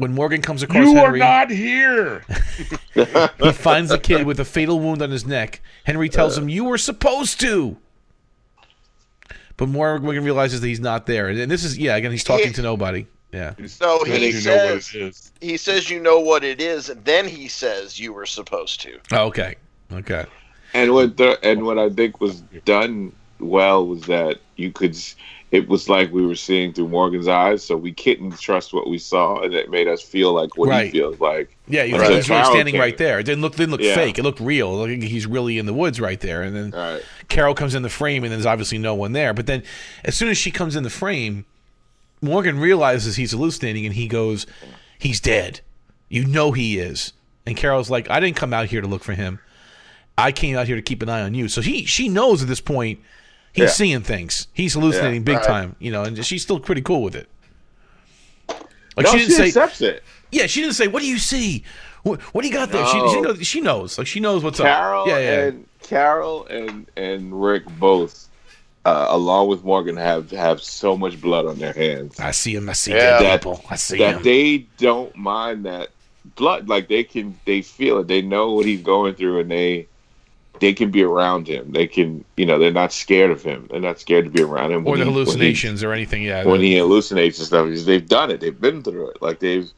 when Morgan comes across You are not here. he finds the kid with a fatal wound on his neck. Henry tells him, "You were supposed to." But Morgan realizes that he's not there, and this is yeah. Again, he's talking to nobody. Yeah, So he you know what says it is. he says you know what it is, and then he says you were supposed to. oh, okay, okay. And what the and what I think was done well was that you could. It was like we were seeing through Morgan's eyes, so we couldn't trust what we saw, and it made us feel like what Right. he feels like. Yeah, you Right. he's really standing came. right there. It didn't look didn't look Yeah. fake. It looked real. Like he's really in the woods right there. And then right. Carol comes in the frame, and there's obviously no one there. But then, as soon as she comes in the frame, Morgan realizes he's hallucinating, and he goes, "He's dead. You know he is." And Carol's like, "I didn't come out here to look for him. I came out here to keep an eye on you." So he she knows at this point he's Yeah. seeing things. He's hallucinating Yeah, big right. time. You know, and she's still pretty cool with it. Like no, she she, didn't say, accepts it. yeah, she didn't say, "What do you see? What, what do you got there?" She, No. she, knows, she knows, like she knows what's Carol up. Yeah, yeah. and Carol and and Rick both, uh, along with Morgan, have have so much blood on their hands I see him. I see Yeah. That- people. I see that him. they don't mind that blood. Like they can, they feel it. They know what he's going through, and they they can be around him. They can, you know, they're not scared of him. They're not scared to be around him. or the he- when he- hallucinations or anything. Yeah, when he hallucinates and stuff because they've done it. They've been through it. Like they've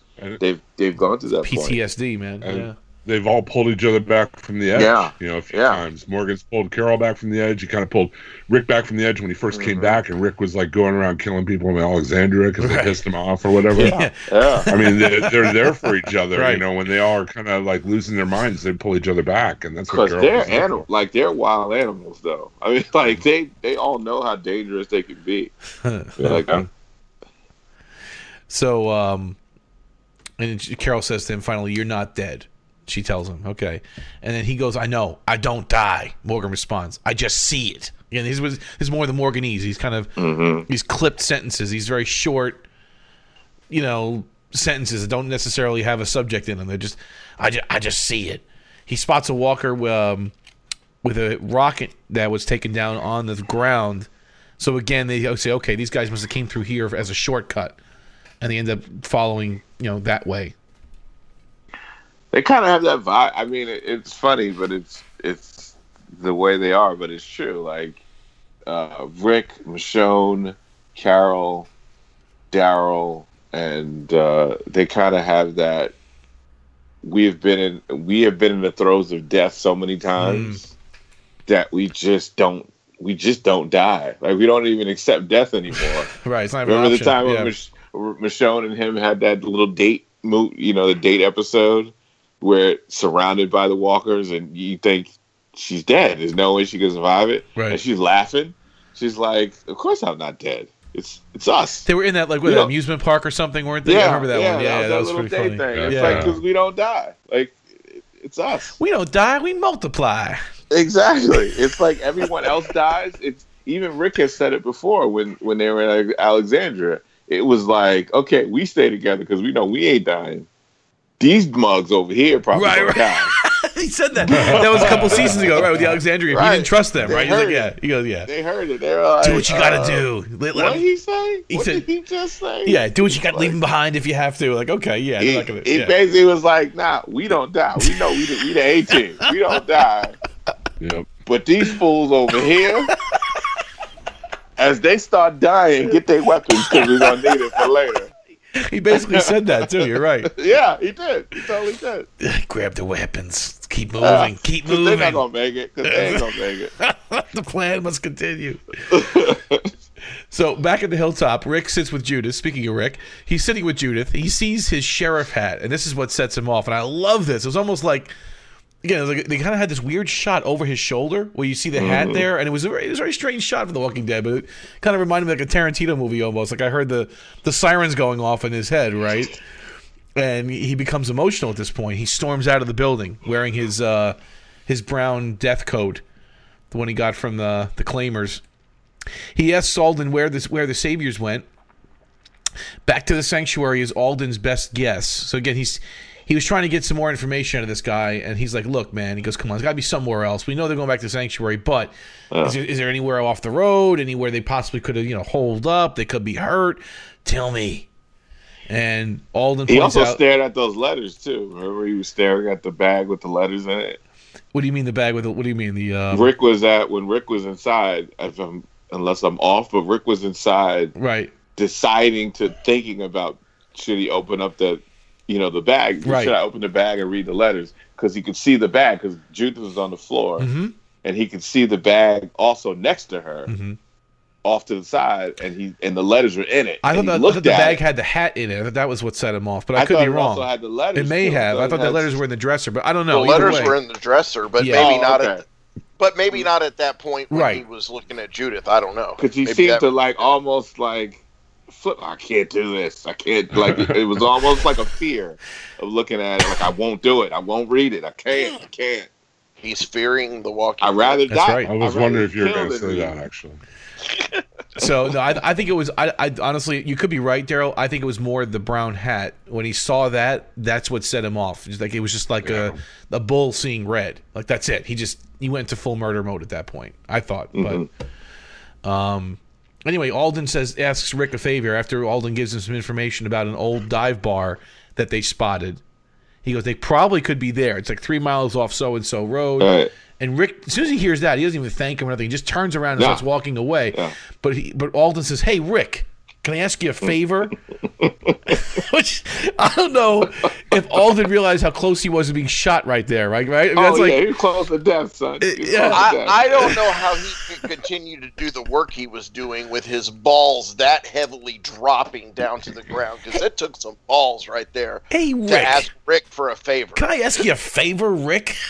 they've they've gone through that point. PTSD, man. And yeah. They've all pulled each other back from the edge. Yeah. You know, a few Yeah. times. Morgan's pulled Carol back from the edge. He kind of pulled Rick back from the edge when he 1st came Mhm. back, and Rick was like going around killing people in Alexandria because Right. they pissed him off or whatever. Yeah. Yeah, I mean, they're, they're there for each other. Right. You know, when they all are kind of like losing their minds, they pull each other back, and that's because they're was there animal, like they're wild animals, though. I mean, like they they all know how dangerous they can be. They're like, So, um, and Carol says to him finally, "You're not dead." She tells him, "Okay," and then he goes, "I know, I don't die." Morgan responds, "I just see it." Again, this was this more the Morganese. He's kind of mhm. these clipped sentences. These very short, you know, sentences that don't necessarily have a subject in them. They're just, I just, I just see it. He spots a walker um, with a rocket that was taken down on the ground. So again, they say, okay, these guys must have came through here as a shortcut, and they end up following, you know, that way. They kind of have that vibe. I mean, it, it's funny, but it's it's the way they are. But it's true. Like uh, Rick, Michonne, Carol, Daryl, and uh, they kind of have that. We have been in we have been in the throes of death so many times that we just don't we just don't die. Like we don't even accept death anymore. Right. It's not Remember the time when Mich- Michonne and him had that little date, mo- you know, the date episode where surrounded by the walkers, and you think she's dead. There's no way she can survive it, Right. and she's laughing. She's like, "Of course I'm not dead. It's it's us." They were in that like what, amusement park or something, weren't they? I remember that one. Yeah, yeah, that was, little pretty day funny. thing. It's like because we don't die. Like it's us. We don't die, we multiply. Exactly. It's like everyone else dies. It's even Rick has said it before when when they were in Alexandria. It was like, okay, we stay together because we know we ain't dying. These mugs over here probably Right, gonna right. die. he said that. That was a couple seasons ago, right? With the Alexandria, he didn't trust them, They right? He's like, yeah. it. He goes, yeah. They heard it. They're like, Do what you gotta uh, do. Let- let What 'em- he say? He what said- did he just say? yeah, do what you got. Leave them behind if you have to. Like, okay, yeah. He, not gonna, he yeah. basically was like, "Nah, we don't die. We know we the, we the A team. We don't die. Yep. But these fools over here, as they start dying, get their weapons because we're gonna need it for later." He basically said that too. You're right. Yeah, he did. He totally did. Grab the weapons. Keep moving. Uh, Keep 'Cause They're not moving. gonna make it. They ain't gonna make it. the plan must continue. so back at the hilltop, Rick sits with Judith. Speaking of Rick, he's sitting with Judith. He sees his sheriff hat, and this is what sets him off. And I love this. It was almost like again, like they kind of had this weird shot over his shoulder where you see the hat there, and it was a very, it was a very strange shot for The Walking Dead, but it kind of reminded me like a Tarantino movie almost. Like I heard the the sirens going off in his head, right? and he becomes emotional at this point. He storms out of the building wearing his uh, his brown death coat, the one he got from the the claimers. He asks Alden where this where the saviors went. Back to the sanctuary is Alden's best guess. So again, he's he was trying to get some more information out of this guy, and he's like, "Look, man," he goes, "Come on, it's got to be somewhere else. We know they're going back to the sanctuary, but is, there, is there anywhere off the road? Anywhere they possibly could have, you know, holed up? They could be hurt. Tell me." And Alden He also out, stared at those letters too. Remember, he was staring at the bag with the letters in it. "What do you mean the bag with? The, what do you mean the?" Uh, Rick was at when Rick was inside. If I'm, unless I'm off, but Rick was inside right. deciding to thinking about should he open up the, you know, the bag. Right. Should I open the bag and read the letters? Because he could see the bag because Judith was on the floor, Mm-hmm. and he could see the bag also next to her, Mhm. off to the side, and he and the letters were in it. I thought, And that, he I thought the bag it. had the hat in it. I thought that was what set him off, but I, I could thought be it wrong. also had the letters. It may too. have. I thought the had- letters were in the dresser, but I don't know. the letters way. were in the dresser, but Yeah. maybe Oh, not okay. at. But maybe not at that point when Right. he was looking at Judith. I don't know. because he Maybe seemed that- to like almost like flip. I can't do this. I can't. Like it was almost like a fear of looking at it. Like I won't do it. I won't read it. I can't. I can't. He's fearing the walking. I rather That's die. right. I was I'd wondering if you were going to say that, actually. So no, I, I think it was. I, I honestly, you could be right, Daryl. I think it was more the brown hat. When he saw that, that's what set him off. Just like it was just like a a bull seeing red. Like that's it. He just he went to full murder mode at that point. I thought, but um. Anyway, Alden says asks Rick a favor after Alden gives him some information about an old dive bar that they spotted. He goes, they probably could be there. It's like three miles off so and so road. Right. And Rick, as soon as he hears that, he doesn't even thank him or anything. He just turns around and Yeah. starts walking away. Yeah. But he, but Alden says, "Hey, Rick, can I ask you a favor?" Which I don't know if Alden realized how close he was to being shot right there. Right, right. I mean, Oh that's yeah, like, he close to death, son. He yeah. close to death. I, I don't know how he could continue to do the work he was doing with his balls that heavily dropping down to the ground because it took some balls right there hey, to Rick, ask Rick for a favor. can I ask you a favor, Rick?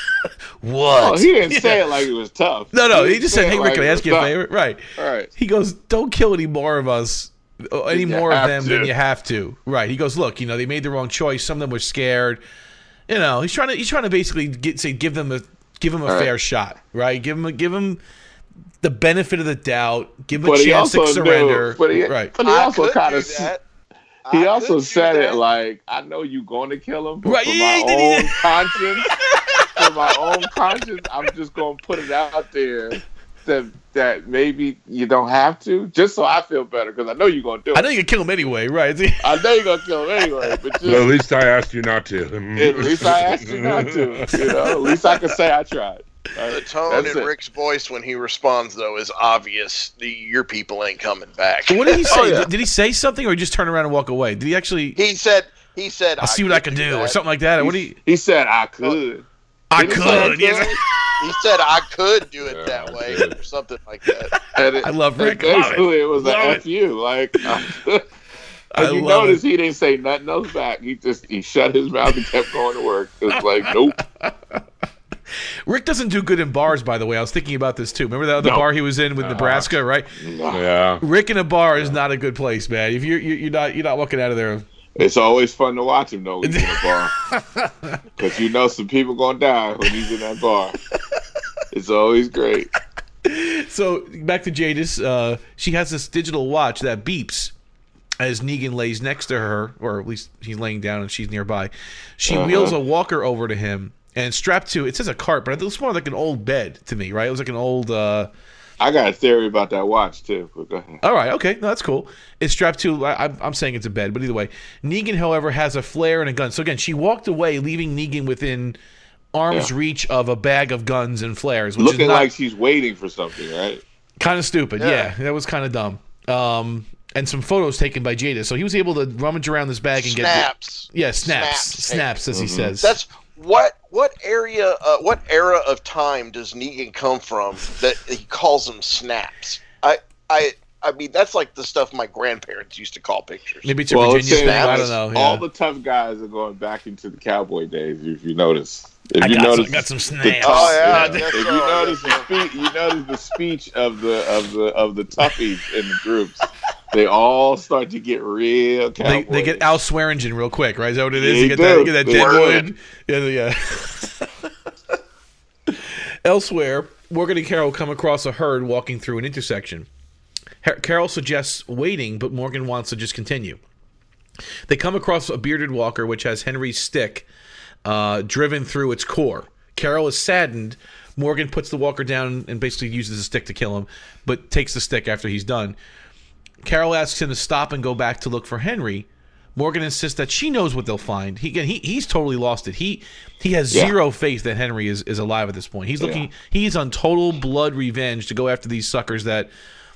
Oh, what? Oh, he didn't Yeah. say it like it was tough. No, no. He didn't just said, "Hey, Rick, like can I ask was you a favor?" Right. All right. He goes, "Don't kill any more of us, Uh, any You more of them to. than you have to." Right. He goes, "Look, you know, they made the wrong choice. Some of them were scared. You know, he's trying to he's trying to basically get say give them a give them a All right. fair shot, right? Give them a, give them the benefit of the doubt. Give him a But he chance to surrender. knew. But he, right. but he I also could kind of. He I also said it like, "I know you're going to kill him, but Right, for yeah, my he did, own yeah. conscience, for my own conscience, I'm just going to put it out there that that maybe you don't have to, just so I feel better, because I know you're going to do it. I know you can kill him anyway, right? I know you're going to kill him anyway, but just, But at least I asked you not to. Mm-hmm. at least I asked you not to. You know, at least I can say I tried. The tone in it. Rick's voice when he responds, though, is obvious. The, your people ain't coming back. What did he say? Oh, yeah. did, did he say something or he just turn around and walk away? Did he actually? He said, "He said, I'll see what I can do, or something like that. What do you? He said I could. I Did he could. yes. He said I could do it Yeah, that way, or something like that. And it- I love Rick. Love it. Basically, it, was Love a it. F you. Like, I But you love notice it. he didn't say nothing else back. He just he shut his mouth and kept going to work. It was like, nope. Rick doesn't do good in bars, by the way. I was thinking about this too. Remember that other No. bar he was in with Nebraska, right? Yeah. Rick in a bar is not a good place, man. If you're you're you're not you're not walking out of there. It's always fun to watch him though when he's in a bar, because you know some people gonna die when he's in that bar. It's always great. So back to Jadis. Uh, she has this digital watch that beeps as Negan lays next to her, or at least he's laying down and she's nearby. She Uh-huh. wheels a walker over to him and strapped to it says a cart, but it looks more like an old bed to me, right? It was like an old. Uh, I got a theory about that watch too. But go ahead. all right, okay, no, that's cool. It's strapped to. I, I'm- I'm saying it's a bed, but either way, Negan, however, has a flare and a gun. So again, she walked away, leaving Negan within arm's Yeah. reach of a bag of guns and flares, which Looking is not, like she's waiting for something, right? Kind of stupid. Yeah. Yeah. that was kind of dumb. Um, and some photos taken by Jadis, so he was able to rummage around this bag and get Snaps. yeah snaps Snaps. snaps, as he says. That's what what area uh, what era of time does Negan come from that he calls them snaps? I I I mean that's like the stuff my grandparents used to call pictures. maybe it's a Well, Virginia saying thing. I don't know. All the tough guys are going back into the cowboy days. If you notice, if I you got, some, notice, got some snaps. tough- Oh, yeah, I if you so. notice the speech, you notice the speech of the of the of the toughies in the groups. They all start to get real They, they get Al Swearingen real quick, right? Is that what it is? Yeah, you they get that, do. you get that They dead wood. Yeah, yeah. Elsewhere, Morgan and Carol come across a herd walking through an intersection. Har- Carol suggests waiting, but Morgan wants to just continue. They come across a bearded walker which has Henry's stick uh, driven through its core. Carol is saddened. Morgan puts the walker down and basically uses the stick to kill him, but takes the stick after he's done. Carol asks him to stop and go back to look for Henry. Morgan insists that she knows what they'll find. He he he's totally lost it. He he has Yeah. zero faith that Henry is, is alive at this point. He's looking he's on total blood revenge to go after these suckers that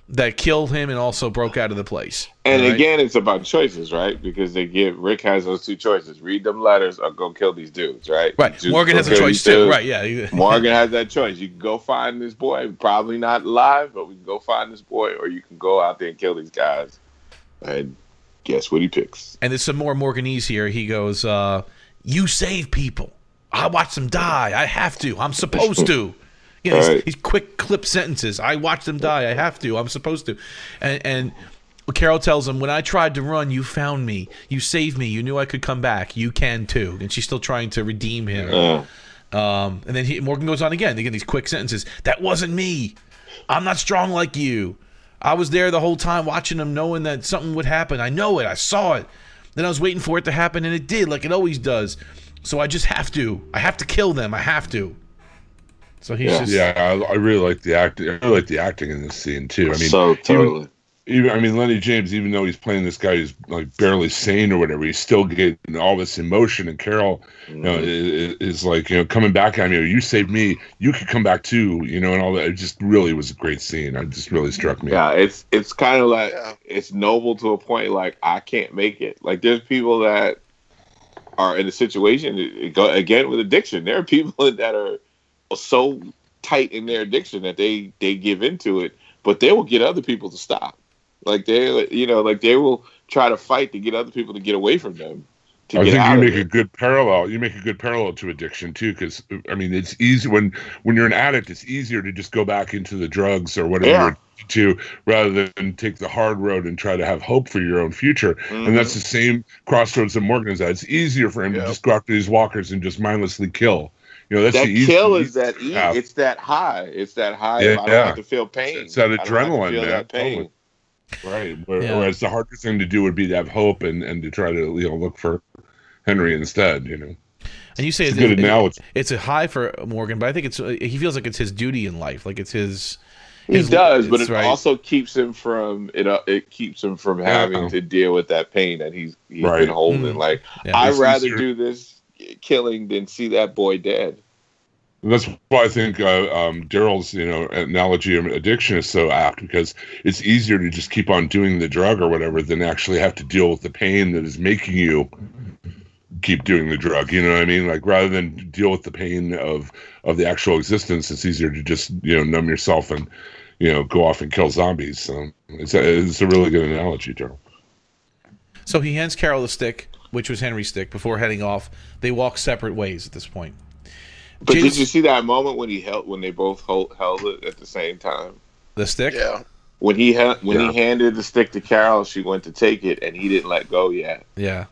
that killed him and also broke out of the place. And right? again, it's about choices, right? Because they give Rick has those two choices: read them letters or go kill these dudes, right? right, Just Morgan has a choice too. dudes. Right, yeah. Morgan has that choice. You can go find this boy, probably not alive, but we can go find this boy, or you can go out there and kill these guys. And guess what he picks? And there's some more Morganese here. He goes, uh, "You save people. I watch them die. I have to. I'm supposed to." You know, these, Right. these quick clip sentences. I watch them die. I have to. I'm supposed to. And, and Carol tells him, "When I tried to run, you found me. You saved me. You knew I could come back. You can too." And she's still trying to redeem him. Um, and then he, Morgan goes on again. Again, these quick sentences. That wasn't me. I'm not strong like you. I was there the whole time watching them, knowing that something would happen. I know it. I saw it. Then I was waiting for it to happen, and it did, like it always does. So I just have to. I have to kill them. I have to. So he's Yeah. just Yeah, I, I really like the acting. I really like the acting in this scene too. I mean, so totally. even I mean Lennie James, even though he's playing this guy who's like barely sane or whatever, he's still getting all this emotion. And Carol, you know, mm-hmm. is, is like you know coming back at me. You saved me. You could come back too. You know, and all that. It just really was a great scene. It just really struck me. Yeah, it's it's kind of like Yeah. it's noble to a point. Like I can't make it. Like there's people that are in a situation go- again with addiction. There are people that are so tight in their addiction that they they give into it, but they will get other people to stop. Like they, you know, like they will try to fight to get other people to get away from them. To I think you make a good parallel. You make a good parallel to addiction too, because I mean, it's easy when when you're an addict. It's easier to just go back into the drugs or whatever Yeah. to, rather than take the hard road and try to have hope for your own future. And that's mm-hmm. the same crossroads that Morgan is at. It's easier for him to just go after these walkers and just mindlessly kill. You know, that's that the easy, kill is that e- it's that high. It's that high. Yeah, I don't yeah. have to feel pain. It's that I don't have to adrenaline, feel man. that pain. Right. Where- Yeah. Whereas the hardest thing to do would be to have hope and, and to try to you know look for Henry instead. You know, and you say it's it's, a good it- analogy. it's a high for Morgan, but I think it's uh, he feels like it's his duty in life. Like it's his. He his- does, but it right. also keeps him from it. Uh, it keeps him from having Yeah. to deal with that pain that he's he's Right. been holding. Mm. Like Yeah. I'd rather easier- do this killing than see that boy dead. And that's why I think uh, um, Daryl's you know analogy of addiction is so apt because it's easier to just keep on doing the drug or whatever than actually have to deal with the pain that is making you keep doing the drug. You know what I mean? Like rather than deal with the pain of of the actual existence, it's easier to just you know numb yourself and you know go off and kill zombies. So it's a, it's a really good analogy, Daryl. So he hands Carol the stick, which was Henry's stick, before heading off. They walk separate ways at this point. But James- did you see that moment when he held when they both hold, held it at the same time? The stick? Yeah. When he ha- when Yeah. he handed the stick to Carol, she went to take it, and he didn't let go yet. Yeah.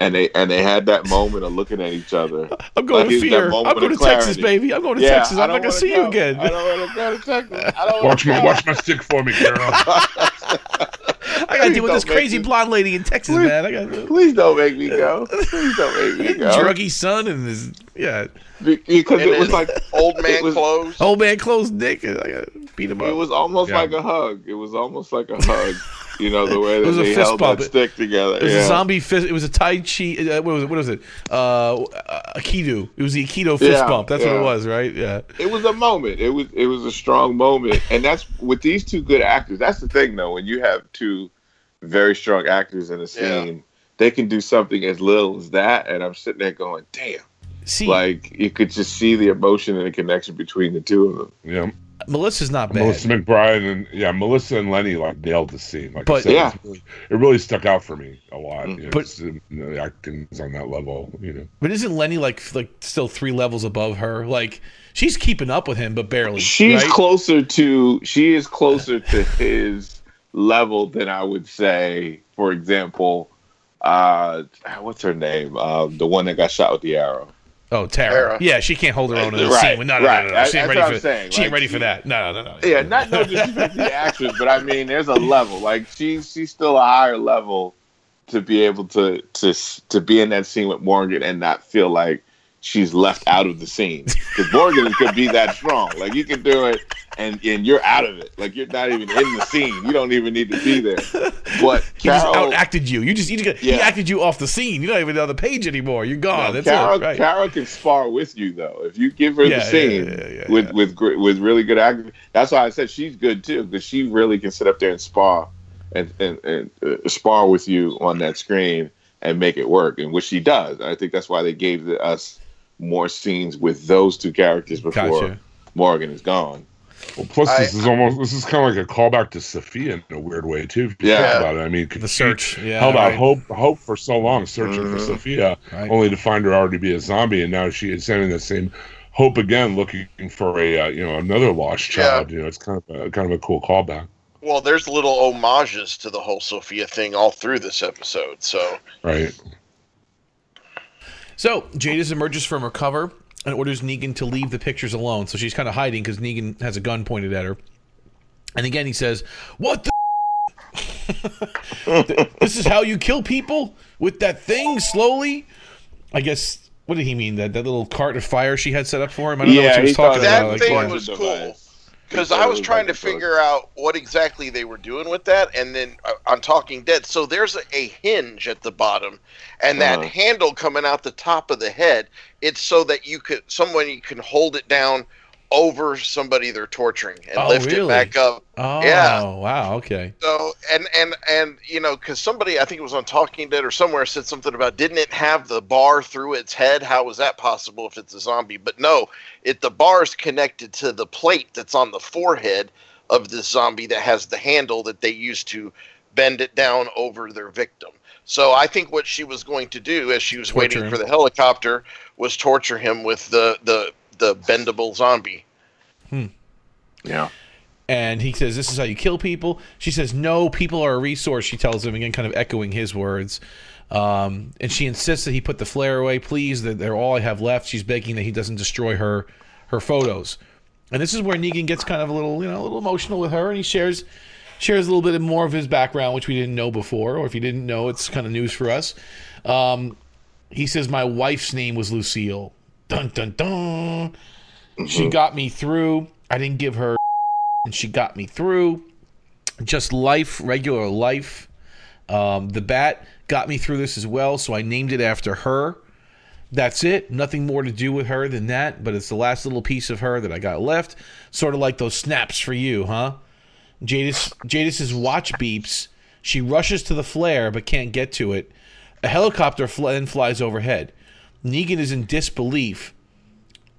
And they and they had that moment of looking at each other. I'm going Like, to fear. I'm going to of Texas, baby. I'm going to Yeah, Texas. I I'm not going to wanna see you again. I don't want to go to Texas. I don't Watch my watch my stick for me, Carol. I got to deal with this crazy me- blonde lady in Texas, Please- man. I got Please don't make me go. Please don't make me go. druggy son and his yeah Be- Because And it was like old man was, clothes. old man clothes, dick. I got to beat him up. It was almost Yeah. like a hug. It was almost like a hug. You know the way that was a they fist held bump. that stick together. It was yeah. a zombie fist. It was a Tai Chi. Uh, what was it? What was it? Uh, Aikido. It was the Aikido fist Yeah, bump. That's what it was, right? Yeah. it was a moment. It was it was a strong moment, and that's with these two good actors. That's the thing, though. When you have two very strong actors in a scene, they can do something as little as that, and I'm sitting there going, "Damn!" See, Like you could just see the emotion and the connection between the two of them. yeah, Melissa's not bad. Melissa McBride and yeah, Melissa and Lennie like nailed the scene. Like I But- said, Yeah. really- it really stuck out for me a lot. You know, But- just, uh, the acting's on that level. You know, But isn't Lennie like like still three levels above her? Like she's keeping up with him, but barely. She's right? closer to she is closer to his level than I would say, for example, uh what's her name? Uh, the one that got shot with the arrow. Oh, Tara. Tara. Yeah, she can't hold her own in the Right, scene. No, no, no, right. no, no. She That's ain't ready for. saying. She ain't Like, ready for she- that. No, no, no, no. Yeah, not no disrespect to the actress, but I mean there's a level. Like she's she's still a higher level to be able to to to be in that scene with Morgan and not feel like she's left out of the scene. Because Morgan could be that strong. Like you can do it and and you're out of it. Like you're not even in the scene. You don't even need to be there. But He just outacted you. You just, you just he acted you off the scene. You're not even on the page anymore. You're gone. no, That's Carol, it. Right. Carol can spar with you though. If you give her Yeah, the yeah, scene yeah, yeah, with yeah. with with really good acting, that's why I said she's good too because she really can sit up there and spar and and, and uh, spar with you on that screen and make it work, and which she does. I think that's why they gave the, us more scenes with those two characters before Gotcha. Morgan is gone. well, plus I- this is almost this is kind of like a callback to Sophia in a weird way too. If you Yeah. think about it. I mean, The search. Yeah. held out hope hope for so long searching for Mhm. Sophia, Right. only to find her already be a zombie, and now she is sending the same hope again, looking for a uh, you know another lost Yeah. child. You know, it's kind of a, kind of a cool callback, Well, there's little homages to the whole Sophia thing all through this episode. So right? So Jadis emerges from her cover and orders Negan to leave the pictures alone. So she's kind of hiding because Negan has a gun pointed at her. And again, he says, "What the? this is how you kill people with that thing slowly." I guess. What did he mean? That that little cart of fire she had set up for him? I don't know what Yeah, she was thought talking that that about. like, thing yeah. was cool because I was trying to figure out what exactly they were doing with that, and then uh, on Talking Dead, so there's a, a hinge at the bottom, and that Uh-huh. handle coming out the top of the head. It's so that you could someone you can hold it down over somebody they're torturing and Oh, lift really? it back up. Oh, Yeah. wow. Okay. So and and and you know, because somebody I think it was on Talking Dead or somewhere said something about didn't it have the bar through its head? How was that possible if it's a zombie? But no, it the bar is connected to the plate that's on the forehead of this zombie that has the handle that they use to bend it down over their victim. So I think what she was going to do as she was Torture waiting him. for the helicopter was torture him with the the the bendable zombie. Yeah. And he says, This is how you kill people. She says, No, people are a resource, she tells him, again, kind of echoing his words. Um, and she insists that he put the flare away, please, that they're all I have left. She's begging that he doesn't destroy her her photos. And this is where Negan gets kind of a little, you know, a little emotional with her, and he shares shares a little bit more of his background, which we didn't know before, or if you didn't know, it's kind of news for us. Um, he says, My wife's name was Lucille. Dun dun dun. She got me through. I didn't give her and she got me through. Just life, regular life. Um, the bat got me through this as well, so I named it after her. That's it. Nothing more to do with her than that. But it's the last little piece of her that I got left. Sort of like those snaps for you, huh? Jadis Jadis's watch beeps. She rushes to the flare but can't get to it. A helicopter fl- then flies overhead. Negan is in disbelief.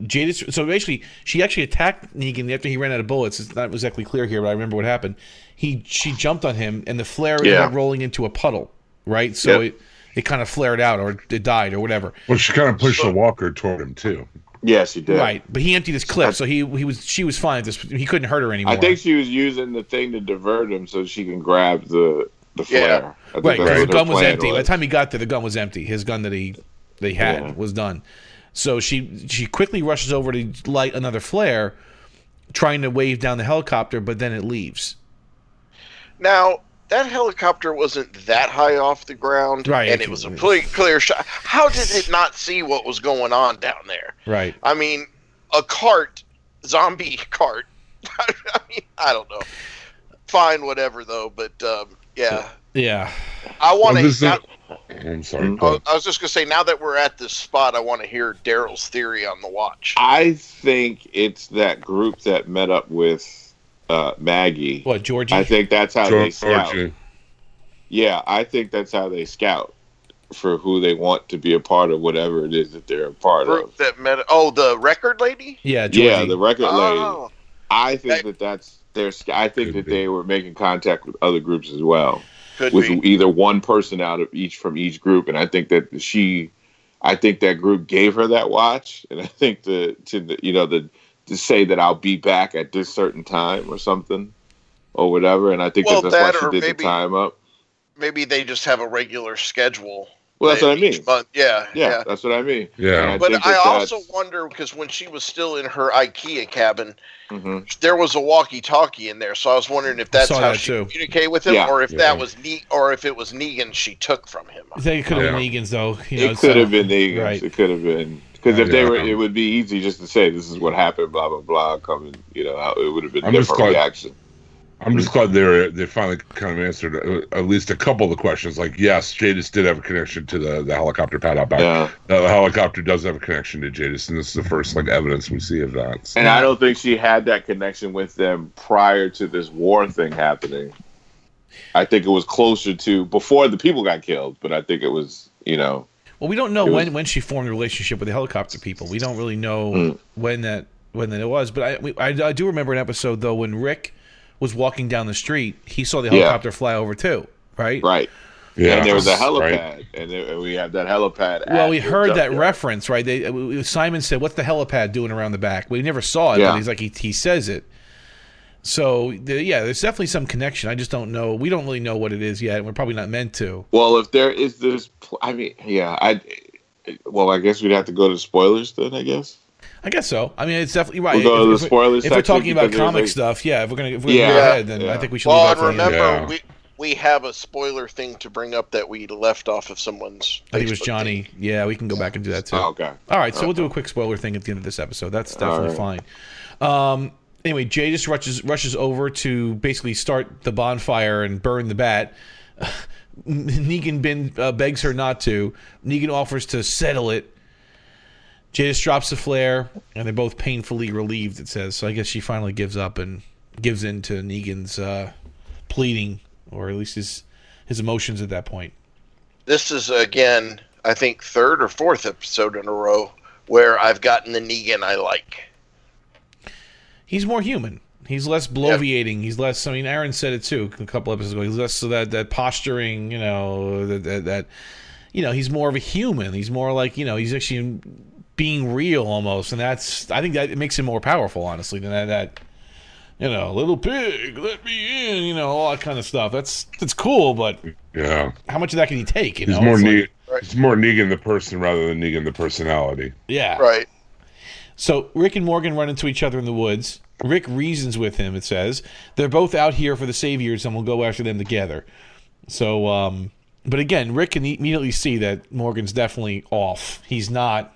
Jadis. So basically, she actually attacked Negan after he ran out of bullets. It's not exactly clear here, but I remember what happened. He she jumped on him, and the flare ended up rolling into a puddle. Right, so Yep. it it kind of flared out or it died or whatever. Well, she kind of pushed the walker toward him too. Yes, she did. Right, but he emptied his clip, so he he was she was fine. This he couldn't hurt her anymore. I think she was using the thing to divert him so she can grab the the flare. I think right that's because the gun was plan empty. By the time he got there, the gun was empty. His gun that he they had Yeah. was done. So she she quickly rushes over to light another flare, trying to wave down the helicopter, but then it leaves. Now that helicopter wasn't that high off the ground, Right. And it was a clear, clear shot. How did it not see what was going on down there? Right. I mean, a cart, zombie cart. I mean, I don't know. Fine, whatever though. But um, yeah, Yeah. I want Well, to. A- I'm sorry. Mhm. I was just gonna say, now that we're at this spot, I want to hear Daryl's theory on the watch. I think it's that group that met up with uh, Maggie. What Georgie? I think that's how they scout. Georgie. Yeah, I think that's how they scout for who they want to be a part of whatever it is that they're a part Group of. that met. Oh, the record lady. yeah, Georgie. Yeah, the record lady. Oh, I think That- that that's their. I think Could that be. they were making contact with other groups as well, could with be. either one person out of each from each group, and I think that she, I think that group gave her that watch, and I think the to the you know the to say that I'll be back at this certain time or something, or whatever, and I think Well, that that's that why she did maybe- the time up. Maybe they just have a regular schedule. Well, that's what I mean. month. Yeah, Yeah, yeah. that's what I mean. Yeah. And But I that also that's- wonder because when she was still in her IKEA cabin, Mhm. there was a walkie-talkie in there. So I was wondering if that's saw how that she too. communicated with him, Yeah. or if Yeah. that was ne- or if it was Negan she took from him. I think it could have Yeah. been Negan's though. You know, it could so- have been the Right. It could have been because if Yeah. they were, it would be easy just to say this is what happened. Blah blah blah. Coming, you know, how it would have been a I'm different glad- reaction. I'm just glad they they finally kind of answered uh, at least a couple of the questions. Like, yes, Jadis did have a connection to the, the helicopter pad out back. Yeah, the helicopter does have a connection to Jadis, and this is the first like evidence we see of that. So- and I don't think she had that connection with them prior to this war thing happening. I think it was closer to before the people got killed, but I think it was, you know, Well, we don't know It was- when when she formed a relationship with the helicopter people. We don't really know Mm. when that when that it was. But I, we, I I do remember an episode though when Rick was walking down the street, he saw the Yeah. helicopter fly over too. Right. right. yeah, and there was a right. helipad, and, there, and we have that helipad. Well, we heard that junkyard. reference, right? They, Simon said, "What's the helipad doing around the back?" We never saw it, Yeah. but he's like he, he says it. So the, yeah, there's definitely some connection. I just don't know. We don't really know what it is yet. and We're probably not meant to. Well, if there is this, I mean, yeah, I. Well, I guess we'd have to go to spoilers then. I guess. I guess so. I mean, it's definitely right. We'll go if, to the if we- spoilers if we're talking about comic like- stuff, yeah. If we're gonna if we're gonna go ahead, then yeah. I think we should. Well, leave and that for remember Yeah. we we have a spoiler thing to bring up that we left off of someone's. I think it was Johnny. thing. Yeah, we can go back and do that too. Oh, okay. All right, so we'll do a quick spoiler thing at the end of this episode. That's definitely All fine. Um, anyway, Jadis rushes rushes over to basically start the bonfire and burn the bat. Negan bin, uh, begs her not to. Negan offers to settle it. Just drops the flare, and they're both painfully relieved. It says so. I guess she finally gives up and gives in to Negan's uh, pleading, or at least his his emotions at that point. This is again, I think, third or fourth episode in a row where I've gotten the Negan I like. he's more human. He's less bloviating. He's less. I mean, Aaron said it too a couple episodes ago. He's less so that that posturing. You know that, that that you know he's more of a human. He's more like you know he's actually being real almost, and that's I think that it makes him more powerful, honestly, than that. that you know, little pig, let me in. You know, all that kind of stuff. That's that's cool, but Yeah, how much of that can you take? You he's know, more It's like- Negan. He's more Negan the person rather than Negan the personality. yeah, Right. So Rick and Morgan run into each other in the woods. Rick reasons with him. It says they're both out here for the saviors, and we'll go after them together. So, um, but again, Rick can immediately see that Morgan's definitely off. He's not.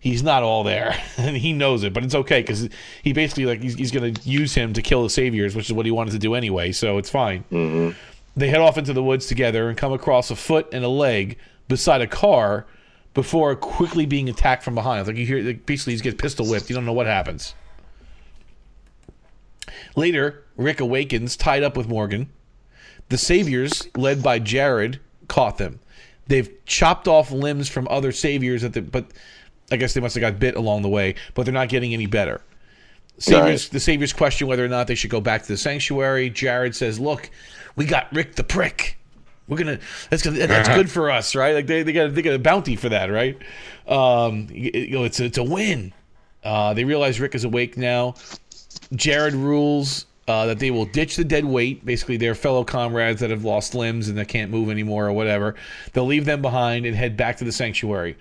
He's not all there, and he knows it. But it's okay because he basically like he's, he's going to use him to kill the saviors, which is what he wanted to do anyway. So it's fine. Mm-hmm. They head off into the woods together and come across a foot and a leg beside a car before quickly being attacked from behind. Like you hear, like basically, he gets pistol whipped. You don't know what happens. Later, Rick awakens, tied up with Morgan. The Saviors, led by Jared, caught them. They've chopped off limbs from other Saviors, at the, but I guess they must have got bit along the way. But they're not getting any better. Saviors, Right. the Saviors question whether or not they should go back to the sanctuary. Jared says, "Look, we got Rick the prick. We're gonna that's gonna, that's good for us, right? Like they, they got they got a bounty for that, right? Um, you you know, it's a, it's a win. Uh, they realize Rick is awake now. Jared rules uh, that they will ditch the dead weight, basically their fellow comrades that have lost limbs and that can't move anymore or whatever. They'll leave them behind and head back to the sanctuary.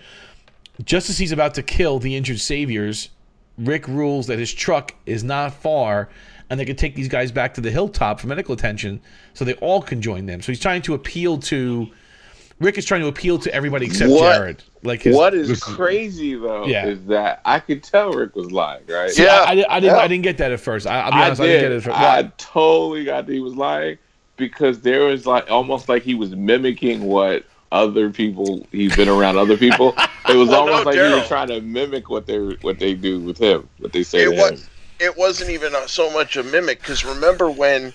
Just as he's about to kill the injured saviors, Rick rules that his truck is not far and they can take these guys back to the hilltop for medical attention so they all can join them. So he's trying to appeal to Rick is trying to appeal to everybody except What- Jared. Like his, what is crazy though Yeah. is that I could tell Rick was lying, right? See, Yeah. I, I, I didn't. Yeah. I didn't get that at first. I, I'll be honest. I, did. didn't get it at first. I totally got that he was lying because there was like almost like he was mimicking what other people he's been around other people. It was Well, almost no, like he was trying to mimic what they what they do with him, what they say It to was- him. It wasn't even so much a mimic because remember when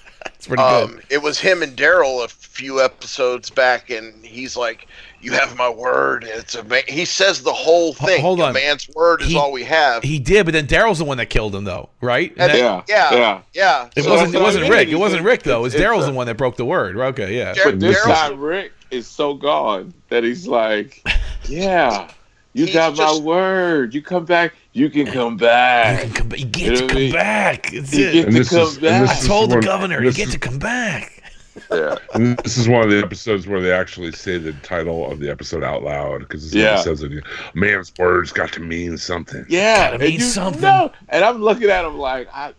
um, it was him and Daryl a few episodes back, and he's like, "You have my word." It's a man. He says the whole thing. hold A on. man's word is He- all we have. He did, but then Daryl's the one that killed him, though, right? And And that- Yeah, yeah, yeah. yeah. It So wasn't. that's It what I wasn't. Rick. It wasn't Rick though. It was It's- Daryl's the one that broke the word. Okay, yeah. Dar- But this Daryl's- time Rick is so gone that he's like, "Yeah, you He's got just- my word. You come back. You can come You back. can come. You get You know to come mean? back. It's You it. get And to come is- back." I this is told the governor you get is- to come back. Yeah, And this is one of the episodes where they actually say the title of the episode out loud because Yeah. it says it. Man's words got to mean something. yeah. Gotta mean you something. know- and I'm looking at him like, I,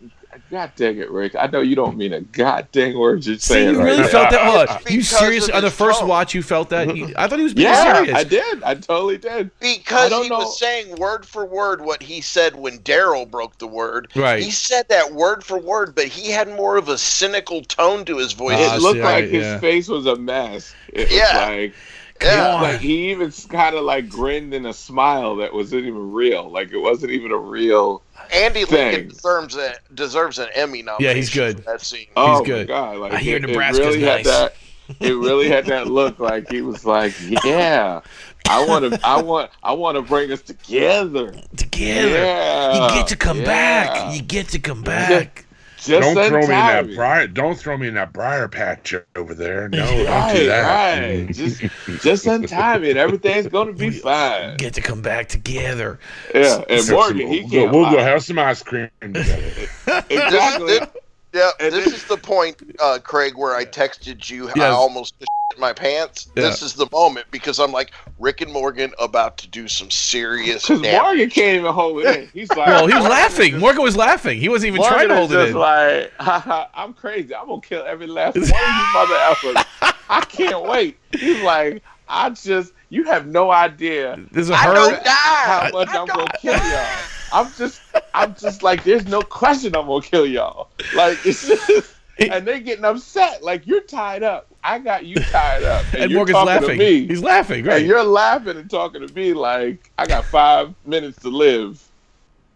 God dang it, Rick. I know you don't mean a god dang word you're See, saying you right really now. felt that. Hold on. You because serious on the first tone. watch? You felt that? You- I thought he was being Yeah, serious. I did. I totally did. Because he know- was saying word for word what he said when Daryl broke the word. Right. He said that word for word, but he had more of a cynical tone to his voice. Ah, It looked see, like I- his yeah. face was a mess. It was Yeah. like yeah. like he even kind of like grinned in a smile that wasn't even real. Like it wasn't even a real. Andy Thing. Lincoln deserves a, deserves an Emmy nomination. Yeah, he's good. For that scene. Oh good. my god! Like I hear it, Nebraska's it really nice. had that. It really had that look. Like he was like, "Yeah, I want to. I want. I want to bring us together. Together. Yeah, You get to come yeah. back. You get to come back. Just don't in throw me in that time. briar. Don't throw me in that briar patch over there. No, don't do that. right. Just, just in time, and everything's gonna be fine. Get to come back together. Yeah, and So- Morgan, he we'll, can't. we'll go have some ice cream together. exactly. This- Yeah, And this then- is the point, uh, Craig, where I texted you. I almost shit my pants. Yeah. This is the moment because I'm like Rick and Morgan about to do some serious Because. Morgan can't even hold it in. He's like, Well, he was Morgan laughing. just- Morgan was laughing. He wasn't even Morgan trying to is hold it in. like, "Haha, I'm crazy. I'm gonna kill every last one of you mother effers. I can't wait. He's like, I just, you have no idea There's a I herd. don't die. how much I'm gonna kill y'all. I'm just, I'm just like, there's no question I'm gonna kill y'all. Like it's just, and they getting upset. Like you're tied up. I got you tied up, and, And you're Morgan's laughing. to me. He's laughing, right? And you're laughing and talking to me like I got five minutes to live,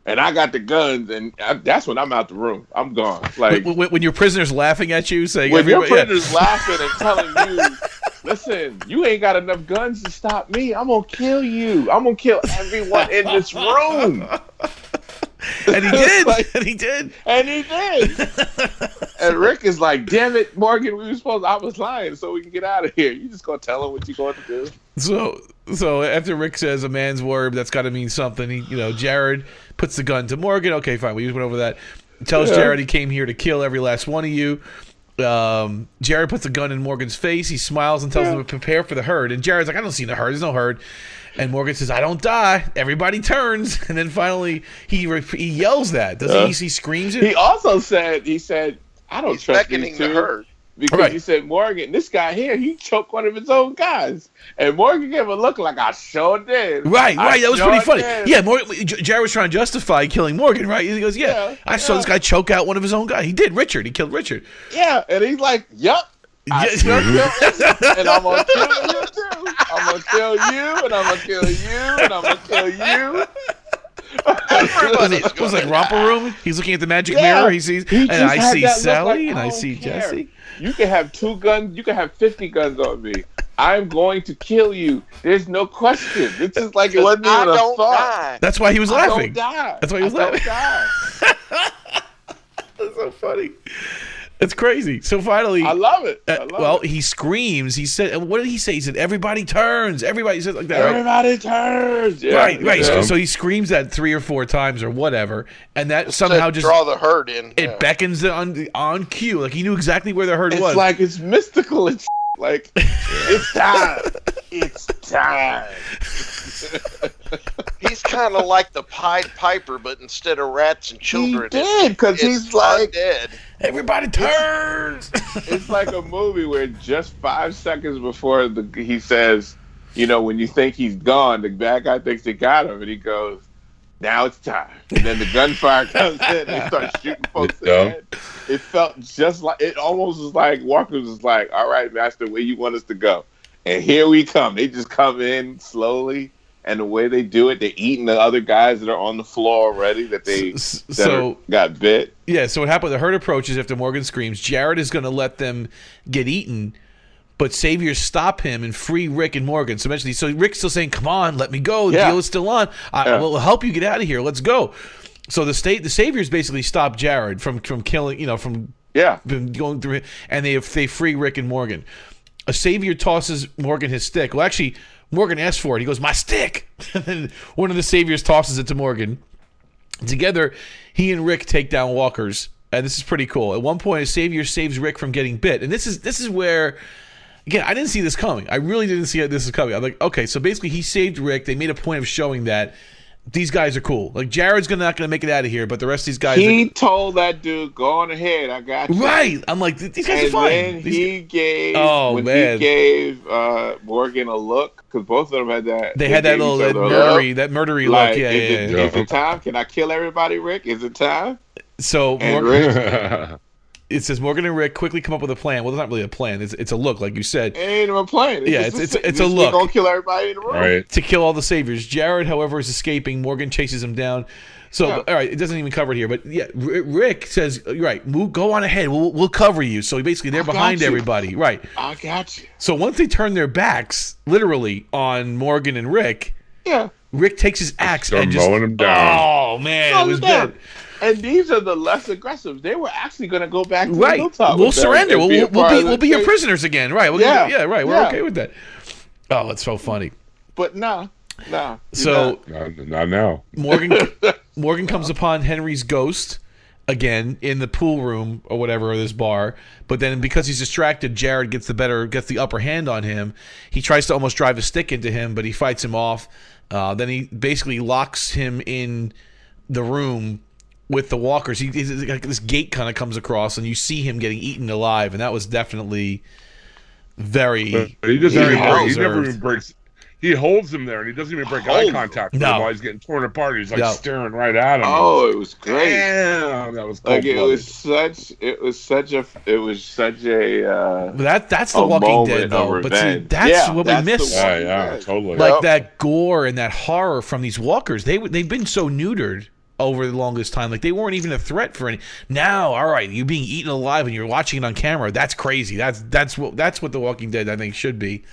and I got the guns, and I, that's when I'm out the room. I'm gone. Like when, when, when your prisoner's laughing at you, saying, when your everybody- yeah. laughing and telling you, "Listen, you ain't got enough guns to stop me. I'm gonna kill you. I'm gonna kill everyone in this room." and he did, Like- and he did. And he did. and Rick is like, "Damn it, Morgan, we were supposed. I was lying, so we can get out of here. You just gonna tell him what you're going to do?" So, so after Rick says a man's word, that's got to mean something. He, you know, Jared puts the gun to Morgan. Okay, fine. We just went over that. Tells Yeah. Jared he came here to kill every last one of you. Um, Jared puts a gun in Morgan's face. He smiles and tells him to prepare for the herd. And Jared's like, I don't see the herd. There's no herd. And Morgan says, I don't die. Everybody turns. And then finally, he re- he yells that. Does Yeah. he? He screams it. He also said, "He said." I don't He's trust beckoning these the herd. Because Right. he said Morgan, this guy here, he choked one of his own guys, and Morgan gave a look like I sure did. Right, I right. That was sure pretty funny. did." Yeah, Morgan, J- Jared was trying to justify killing Morgan, right? He goes, "Yeah, Yeah, I saw this guy choke out one of his own guys. He did. Richard. He killed Richard." yeah, and he's like, "Yup, I Yeah. sure killed and I'm gonna kill you too. I'm gonna kill you, and I'm gonna kill you, and I'm gonna kill you. Everybody's it was gonna like romper room. He's looking at the magic Yeah. mirror. He sees, He and I see Sally, like, and I don't see care. Jesse. You can have two guns. You can have fifty guns on me. I'm going to kill you. There's no question. This is like it wasn't even a don't thought. die. That's why he was I laughing. don't die. That's why he was I don't laughing. die. That's so funny. It's crazy. So finally, I love it. I uh, well, it. he screams. He said, "What did he say?" He said, "Everybody turns." Everybody said like that. Right? everybody turns. Yeah, right, right. yeah. So, so he screams that three or four times or whatever, and that somehow just draw the herd in. it yeah. beckons it on on cue. Like he knew exactly where the herd was. It's was. like it's mystical. It's like it's time. It's time. He's kind of like the Pied Piper, but instead of rats and children, he did because it's he's like dead. Everybody turns. it's like a movie where just five seconds before the he says, you know, when you think he's gone, the bad guy thinks they got him, and he goes, "Now it's time." And then the gunfire comes in, and they start shooting folks in the head. It felt just like it almost was like Walker was like, "All right, Master, where you want us to go?" And here we come. They just come in slowly. And the way they do it, they're eating the other guys that are on the floor already that they S- that so- got bit. Yeah, so what happened? The herd approaches after Morgan screams. Jared is going to let them get eaten, but Saviors stop him and free Rick and Morgan. So eventually, so Rick's still saying, "Come on, let me go. The Yeah. deal is still on. I Yeah. will help you get out of here. Let's go." So the state, the Saviors basically stop Jared from from killing, you know, from Yeah, going through it, and they they free Rick and Morgan. A savior tosses Morgan his stick. Well, actually, Morgan asks for it. He goes, "My stick," and then one of the saviors tosses it to Morgan. Together, he and Rick take down walkers, and this is pretty cool. At one point, a savior saves Rick from getting bit, and this is this is where. Again, I didn't see this coming. I really didn't see this is coming. I'm like, okay, so basically, he saved Rick. They made a point of showing that these guys are cool. Like Jared's gonna not gonna make it out of here, but the rest of these guys, he told that dude, "Go on ahead, I got you." right? I'm like, these guys are and fine. then These- he gave Oh, when man. he gave uh, Morgan a look because both of them had that. They had that little that other look. murdery, that murdery Like, look. Yeah, is, yeah, it, yeah. is it time? Can I kill everybody, Rick? Is it time? So And Morgan, Rick, it says Morgan and Rick quickly come up with a plan. Well, it's not really a plan. It's, it's a look, like you said, it ain't even playing. Yeah, just it's- a- it's- it's a look. We gonna kill everybody in the room. right. to kill all the saviors. Jared, however, is escaping. Morgan chases him down. So, Yeah. all right, it doesn't even cover it here, but yeah, Rick says, "You're right, move, go on ahead. We'll, we'll cover you." So basically, they're behind you. everybody, right? I got you. So once they turn their backs, literally on Morgan and Rick, Yeah. Rick takes his axe Start and just mowing 'em down. Oh man, Slow it was it down. bad. And these are the less aggressive. They were actually going to go back to the Right, hilltop we'll with surrender. We'll, be we'll, we'll be we'll be your prisoners again, right? We'll Yeah. yeah, right. We're Yeah. okay with that. Oh, it's so funny. But nah, nah. So not. Not, not now. Morgan Morgan comes upon Henry's ghost again in the pool room or whatever or this bar. But then because he's distracted, Jared gets the better gets the upper hand on him. He tries to almost drive a stick into him, but he fights him off. Uh, then he basically locks him in the room with the walkers. He he's, like this gate kind of comes across, and you see him getting eaten alive, and that was definitely very. But he doesn't very even he never even breaks. He holds him there, and he doesn't even break eye contact with No. him while he's getting torn apart. He's like No. staring right at him. Oh, it was great. Damn, that was Like it cold-blooded. was such. It was such a. It was such a. Uh, that that's the Walking Dead though. But see, that's Yeah, what that's we the miss. Yeah, yeah, totally. like Yep. that gore and that horror from these walkers. They they've been so neutered over the longest time. Like they weren't even a threat for any. Now, all right, you're being eaten alive and you're watching it on camera. That's crazy. That's that's what that's what the Walking Dead I think should be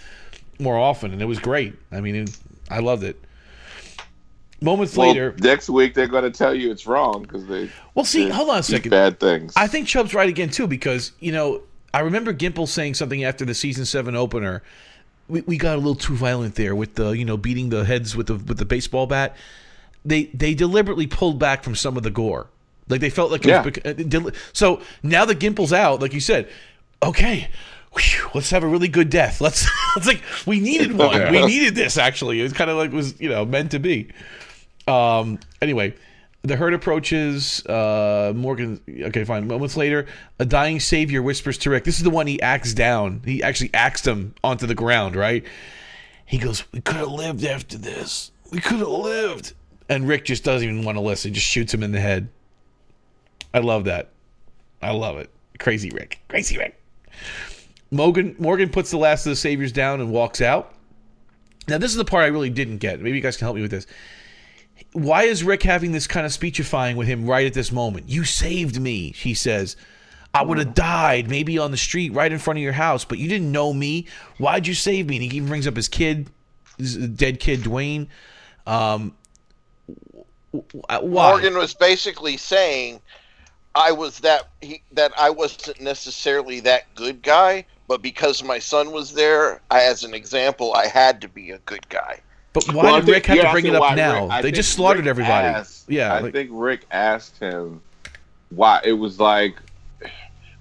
more often. And it was great. I mean, it, I loved it. Moments well, later, next week they're going to tell you it's wrong because they. well, see, hold on a second. Bad things. I think Chubb's right again too because you know I remember Gimple saying something after the season seven opener. We, we got a little too violent there with the you know beating the heads with the with the baseball bat. They they deliberately pulled back from some of the gore. Like they felt like it Yeah. was bec- uh, so now the Gimple's out, like you said, okay. whew, let's have a really good death. Let's. It's like we needed one. Yeah. We needed this. Actually, it was kind of like was you know meant to be. Um. Anyway, the herd approaches. Uh. Morgan. Okay, fine. Moments later, a dying savior whispers to Rick. This is the one he axed down. He actually axed him onto the ground. Right. He goes, "We could have lived after this. We could have lived." And Rick just doesn't even want to listen. Just shoots him in the head. I love that. I love it. Crazy Rick. Crazy Rick. Morgan Morgan puts the last of the saviors down and walks out. Now, this is the part I really didn't get. Maybe you guys can help me with this. Why is Rick having this kind of speechifying with him right at this moment? You saved me, he says. I would have died maybe on the street right in front of your house, but you didn't know me. Why'd you save me? And he even brings up his kid, his dead kid, Dwayne. Um, why? Morgan was basically saying, "I was that he, that I wasn't necessarily that good guy, but because my son was there, I, as an example, I had to be a good guy." But why Well, did think Rick have you're to bring it up now? Rick- they just slaughtered Rick everybody. asked- yeah, I like- think Rick asked him why it was like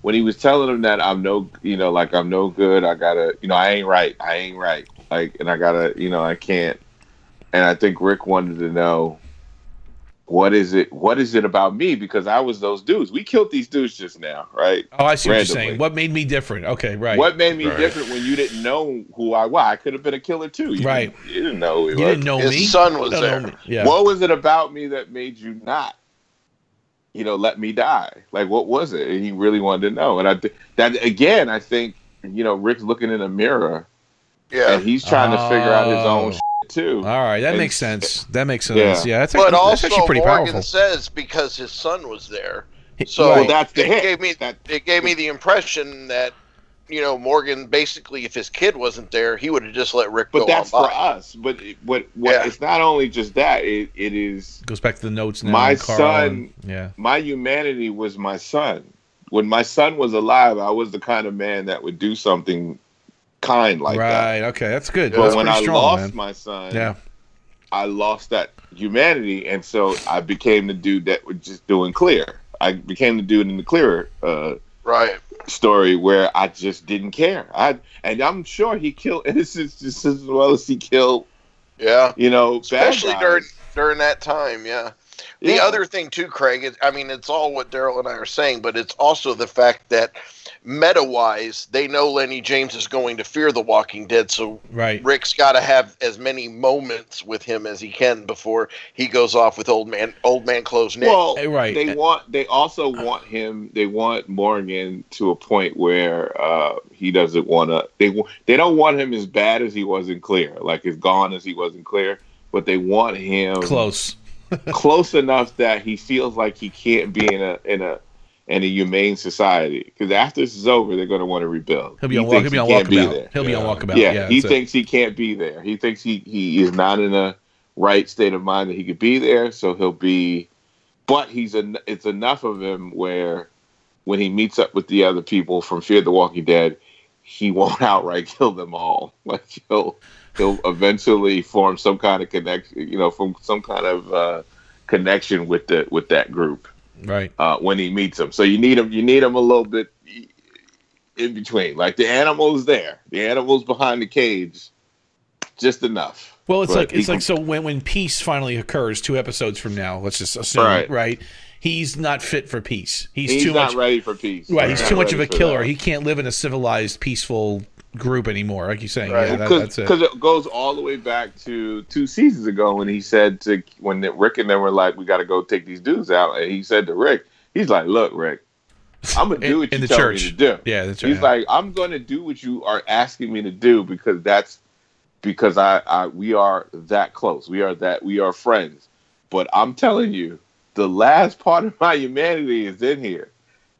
when he was telling him that I'm no, you know, like I'm no good. I gotta, you know, I ain't right. I ain't right. Like, and I gotta, you know, I can't. And I think Rick wanted to know what is it? What is it about me? Because I was those dudes. We killed these dudes just now, right? oh, I see what you're saying. What made me different? Okay, right. What made me Right. different when you didn't know who I was? I could have been a killer too. You Right. Didn't, you didn't know You was. didn't know His me. son was You don't know there. Yeah. What was it about me that made you not, you know, let me die? Like, what was it? And he really wanted to know. And I th- that again, I think you know, Rick's looking in a mirror Yeah, and he's trying to figure out his own Oh. shit too. All right, that And- makes sense. That makes sense. Yeah. Yeah, that's, but actually, also that's actually pretty Morgan powerful. says because his son was there. So Well, that's the it hit. gave me That- it gave me the impression that you know Morgan basically, if his kid wasn't there, he would have just let Rick But go that's on for by. us. But it- what what Yeah. it's not only just that. It it is Goes back to the notes now. My Carl son- and- yeah. my humanity was my son. When my son was alive, I was the kind of man that would do something kind like that. right. Okay, that's good. But that's when I strong, lost man. my son, yeah. I lost that humanity, and so I became the dude that was just doing clear. I became the dude in the clearer uh, Right. story where I just didn't care. I and I'm sure he killed innocents just as well as he killed, Yeah. you know, Especially during during that time. Yeah. The Yeah. other thing too, Craig, is, I mean, it's all what Daryl and I are saying, but it's also the fact that meta-wise, they know Lennie James is going to fear The Walking Dead, so Right. Rick's got to have as many moments with him as he can before he goes off with old man, old man close Nick. Well, right. They want. They also want him. They want Morgan to a point where uh, he doesn't want to. They wa- they don't want him as bad as he was in Clear, like as gone as he was in Clear. But they want him Close. close enough that he feels like he can't be in a in a in a humane society. Because after this is over, they're going to want to rebuild. He'll be He on walk. He'll be on he can't be walkabout. there. He'll be on Yeah. walkabout. Yeah, Yeah. he that's it. thinks he can't be there. He thinks he he is not in a right state of mind that he could be there. So he'll be, but he's a. It's enough of him where when he meets up with the other people from Fear the Walking Dead, he won't outright kill them all. Like he'll he'll eventually form some kind of connection. You know, from some kind of uh, connection with the with that group Right. uh, when he meets them. So you need him. You need him a little bit in between. Like the animal's there. The animal's behind the cage, just enough. Well, it's like it's he like so when when peace finally occurs two episodes from now. Let's just assume Right. right. He's not fit for peace. He's, He's, too not much. ready for peace. Right. He's not too much of a killer. He can't live in a civilized, peaceful group anymore. Like you're saying. Right. Yeah, that, because that's it. because it goes all the way back to two seasons ago when he said to when Rick and them were like, "We got to go take these dudes out," and he said to Rick, "He's like, look, Rick, I'm gonna do what in you the tell church. me to do." Yeah, that's He's right. like, I'm to do what you are asking me to do because that's because I, I we are that close. We are that we are friends. But I'm telling you, the last part of my humanity is in here.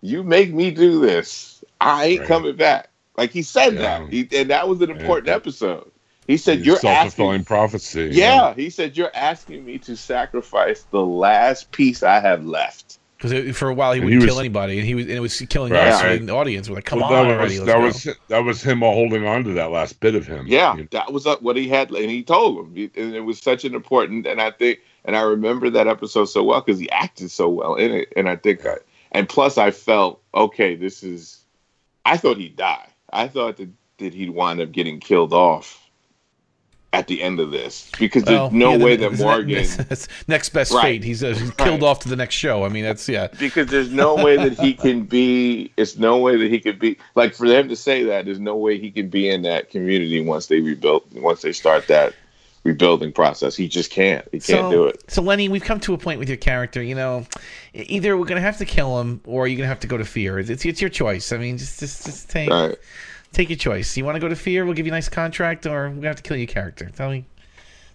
You make me do this, I ain't Right. coming back. Like he said Yeah. that, he, and that was an important Yeah. episode. He said, "You're self asking." fulfilling prophecy. Yeah, he said, "You're asking me to sacrifice the last piece I have left." Because for a while he And wouldn't he kill anybody, and he was and it was killing Right, us right. and the audience. We're like, come Well, on that already, was let's that go. was that was him holding on to that last bit of him. Yeah, You- that was uh, what he had, and he told him, and it was such an important. And I think, and I remember that episode so well because he acted so well in it, and I think, I, and plus I felt okay. This is, I thought he'd die. I thought that that he'd wind up getting killed off at the end of this because there's no yeah, way that the- Morgan. next best Right. fate. He's, uh, he's killed Right. off to the next show. I mean, that's yeah. because there's no way that he can be it's no way that he could be like for them to say that there's no way he can be in that community once they rebuild once they start that rebuilding process he just can't he can't so, do it So Lennie, we've come to a point with your character. You know, either we're gonna have to kill him, or you're gonna have to go to fear. It's it's your choice. I mean, just just just take right Take your choice. You want to go to Fear? We'll give you a nice contract, or we're gonna have to kill your character. Tell me,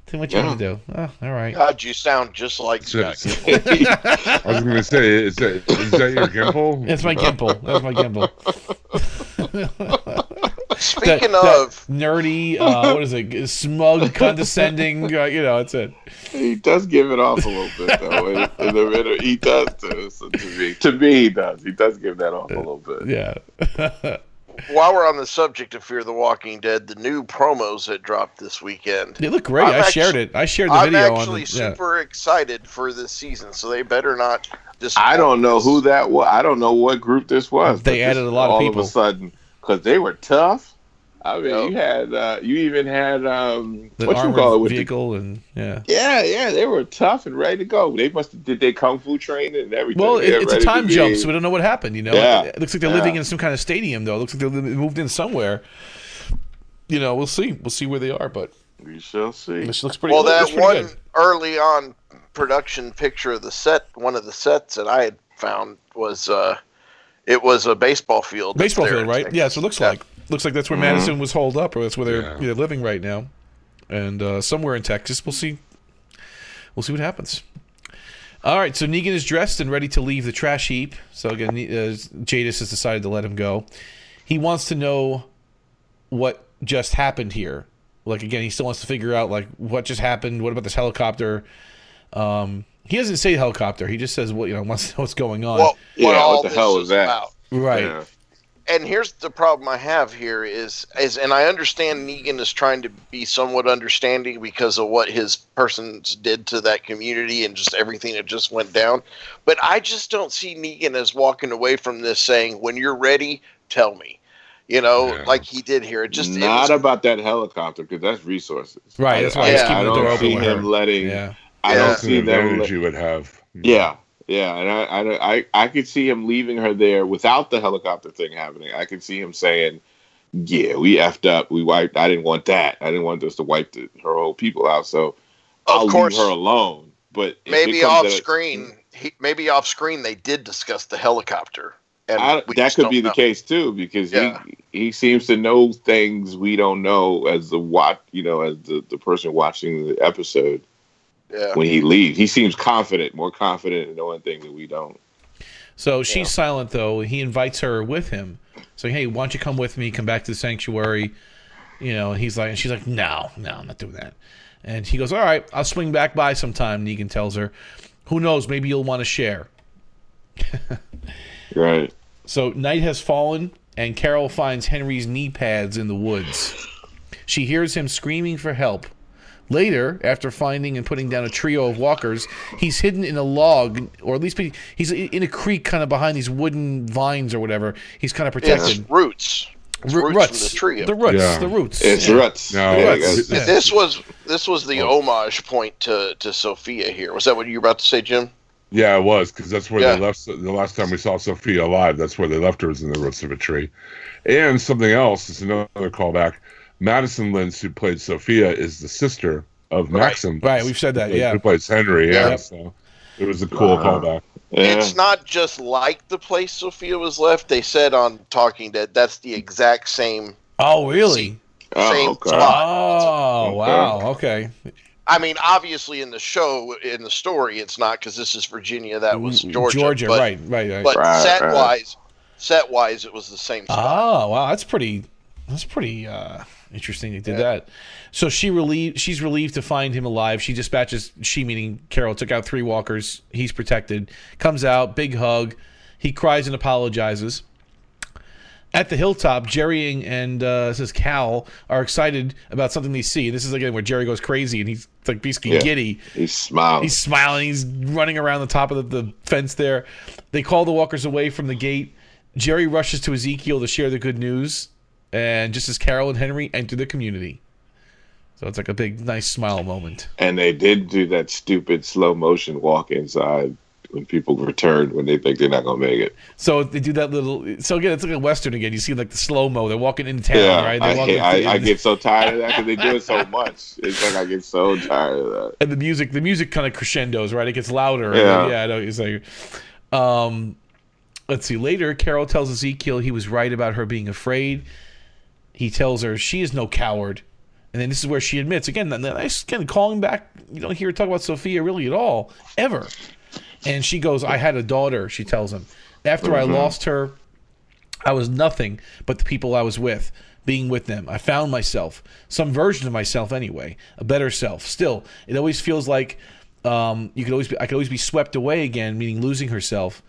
tell me what you want to do. Oh, all right. God, you sound just like So- Scott. I was going to say, is that, is that your gimple? That's my gimple. That's my gimple. Speaking That- that of, nerdy, uh, what is it? Smug, condescending. Uh, you know, that's it. He does give it off a little bit though. In, in the middle, he does too. So to me, to me, he does. He does give that off a little bit. Yeah. while we're on the subject of Fear the Walking Dead, the new promos that dropped this weekend. They look great. I'm I shared it. I shared the I'm video on. actually The, yeah. super excited for this season, so they better not. disappoint I don't know us. who that was. I don't know what group this was. They added a lot of people. all of a sudden because they were tough. I mean, Yep. you had uh, you even had um, The what you armored call it with the vehicle and yeah. Yeah, yeah, they were tough and ready to go. They must have did they kung fu training and everything. Well, it, it's a time jump, so we don't know what happened. You know, Yeah. it, looks like they're Yeah. living in some kind of stadium, though. It looks like they moved in somewhere. You know, we'll see. We'll see where they are, but We shall see. this looks pretty. Well, looks that pretty one good. early on production picture of the set, one of the sets that I had found was uh, it was a baseball field. baseball field, right? Texas. Yeah, so it looks Yeah. like looks like that's where Madison was holed up, or that's where they're Yeah. they're living right now, and uh, somewhere in Texas. We'll see. We'll see what happens. All right, so Negan is dressed and ready to leave the trash heap. So again, uh, Jadis has decided to let him go. He wants to know what just happened here. Like again, he still wants to figure out like what just happened. What about this helicopter? Um, he doesn't say helicopter. He just says, "Well, you know, wants to know what's going on." Well, Yeah, what what the this hell is that? about. right. Yeah. and here's the problem I have here is is and I understand Negan is trying to be somewhat understanding because of what his persons did to that community and just everything that just went down. But I just don't see Negan as walking away from this saying, "When you're ready, tell me." You know, Yeah. like he did here. It just it not was- about that helicopter because that's resources. Right, that's why he's I, keeping I the don't see him her. letting. Yeah. I Yeah. don't That's an see them. advantage let- you would have. Hmm. Yeah, yeah, and I, I, I, I could see him leaving her there without the helicopter thing happening. I could see him saying, "Yeah, we effed up. We wiped. I didn't want that. I didn't want us to wipe the, her whole people out. So I'll of course leave her alone." But maybe off to- screen, hmm. he, maybe off screen they did discuss the helicopter. And I, that could don't be the case too, because Yeah. he he seems to know things we don't know as the watch, you know, as the, the person watching the episode. Yeah. When he leaves, he seems confident, more confident in knowing things that we don't. So she's silent though. He invites her with him, saying, "Hey, why don't you come with me? Come back to the sanctuary." You know, he's like, and she's like, "No, no, I'm not doing that." And he goes, "All right, I'll swing back by sometime." Negan tells her, "Who knows? Maybe you'll want to share." Right. So night has fallen, and Carol finds Henry's knee pads in the woods. She hears him screaming for help. Later, after finding and putting down a trio of walkers, he's hidden in a log, or at least be- he's in a creek, kind of behind these wooden vines or whatever. He's kind of It's protected. roots. It's Ru- roots, from the tree. the roots, Yeah. the roots. It's Yeah. ruts. No, Yeah, it's- Yeah. This was this was the homage point to to Sophia here. Was that what you were about to say, Jim? Yeah, it was because that's where Yeah. they left the last time we saw Sophia alive. That's where they left her was in the roots of a tree. And something else is another callback. Madison Lintz, who played Sophia, is the sister of Right. Macsen. Right, we've said that, who yeah. Who plays Henry? Yeah. Yeah. So it was a cool Wow. callback. Yeah. It's not just like the place Sophia was left. They said on Talking Dead that's the exact same. Oh, really? Oh, same okay. spot. Oh, Okay. wow. Okay. I mean, obviously in the show, in the story, it's not because this is Virginia. That was Georgia. but, right, right, right. But Right, set right. wise, set wise, it was the same spot. Oh wow, that's pretty. That's pretty uh, interesting. They did that. So she relieved. She's relieved to find him alive. She dispatches. She meaning Carol took out three walkers. He's protected. Comes out, big hug. He cries and apologizes. At the hilltop, Jerry and uh, says Kal are excited about something they see. This is again where Jerry goes crazy and he's like basically Yeah. giddy. He's smiling. He's smiling. He's running around the top of the, the fence there. They call the walkers away from the gate. Jerry rushes to Ezekiel to share the good news. And just as Carol and Henry enter the community. So it's like a big, nice smile moment. and they did do that stupid slow motion walk inside when people return when they think they're not gonna make it. So they do that little. So again, it's like a western again. You see like the slow mo. They're walking into town, Yeah, right? I, hate, I, I get so tired of that because they do it so much. It's like I get so tired of that. and the music the music kind of crescendos right it gets louder Yeah. yeah i know it's like um let's see later carol tells ezekiel he was right about her being afraid he tells her she is no coward. And then this is where she admits again. Then I again calling back. You don't hear her talk about Sophia really at all ever. And she goes, "I had a daughter." She tells him after I lost her, I was nothing but the people I was with, being with them. I found myself, some version of myself anyway, a better self. Still, it always feels like um, you could always be, I could always be swept away again, meaning losing herself.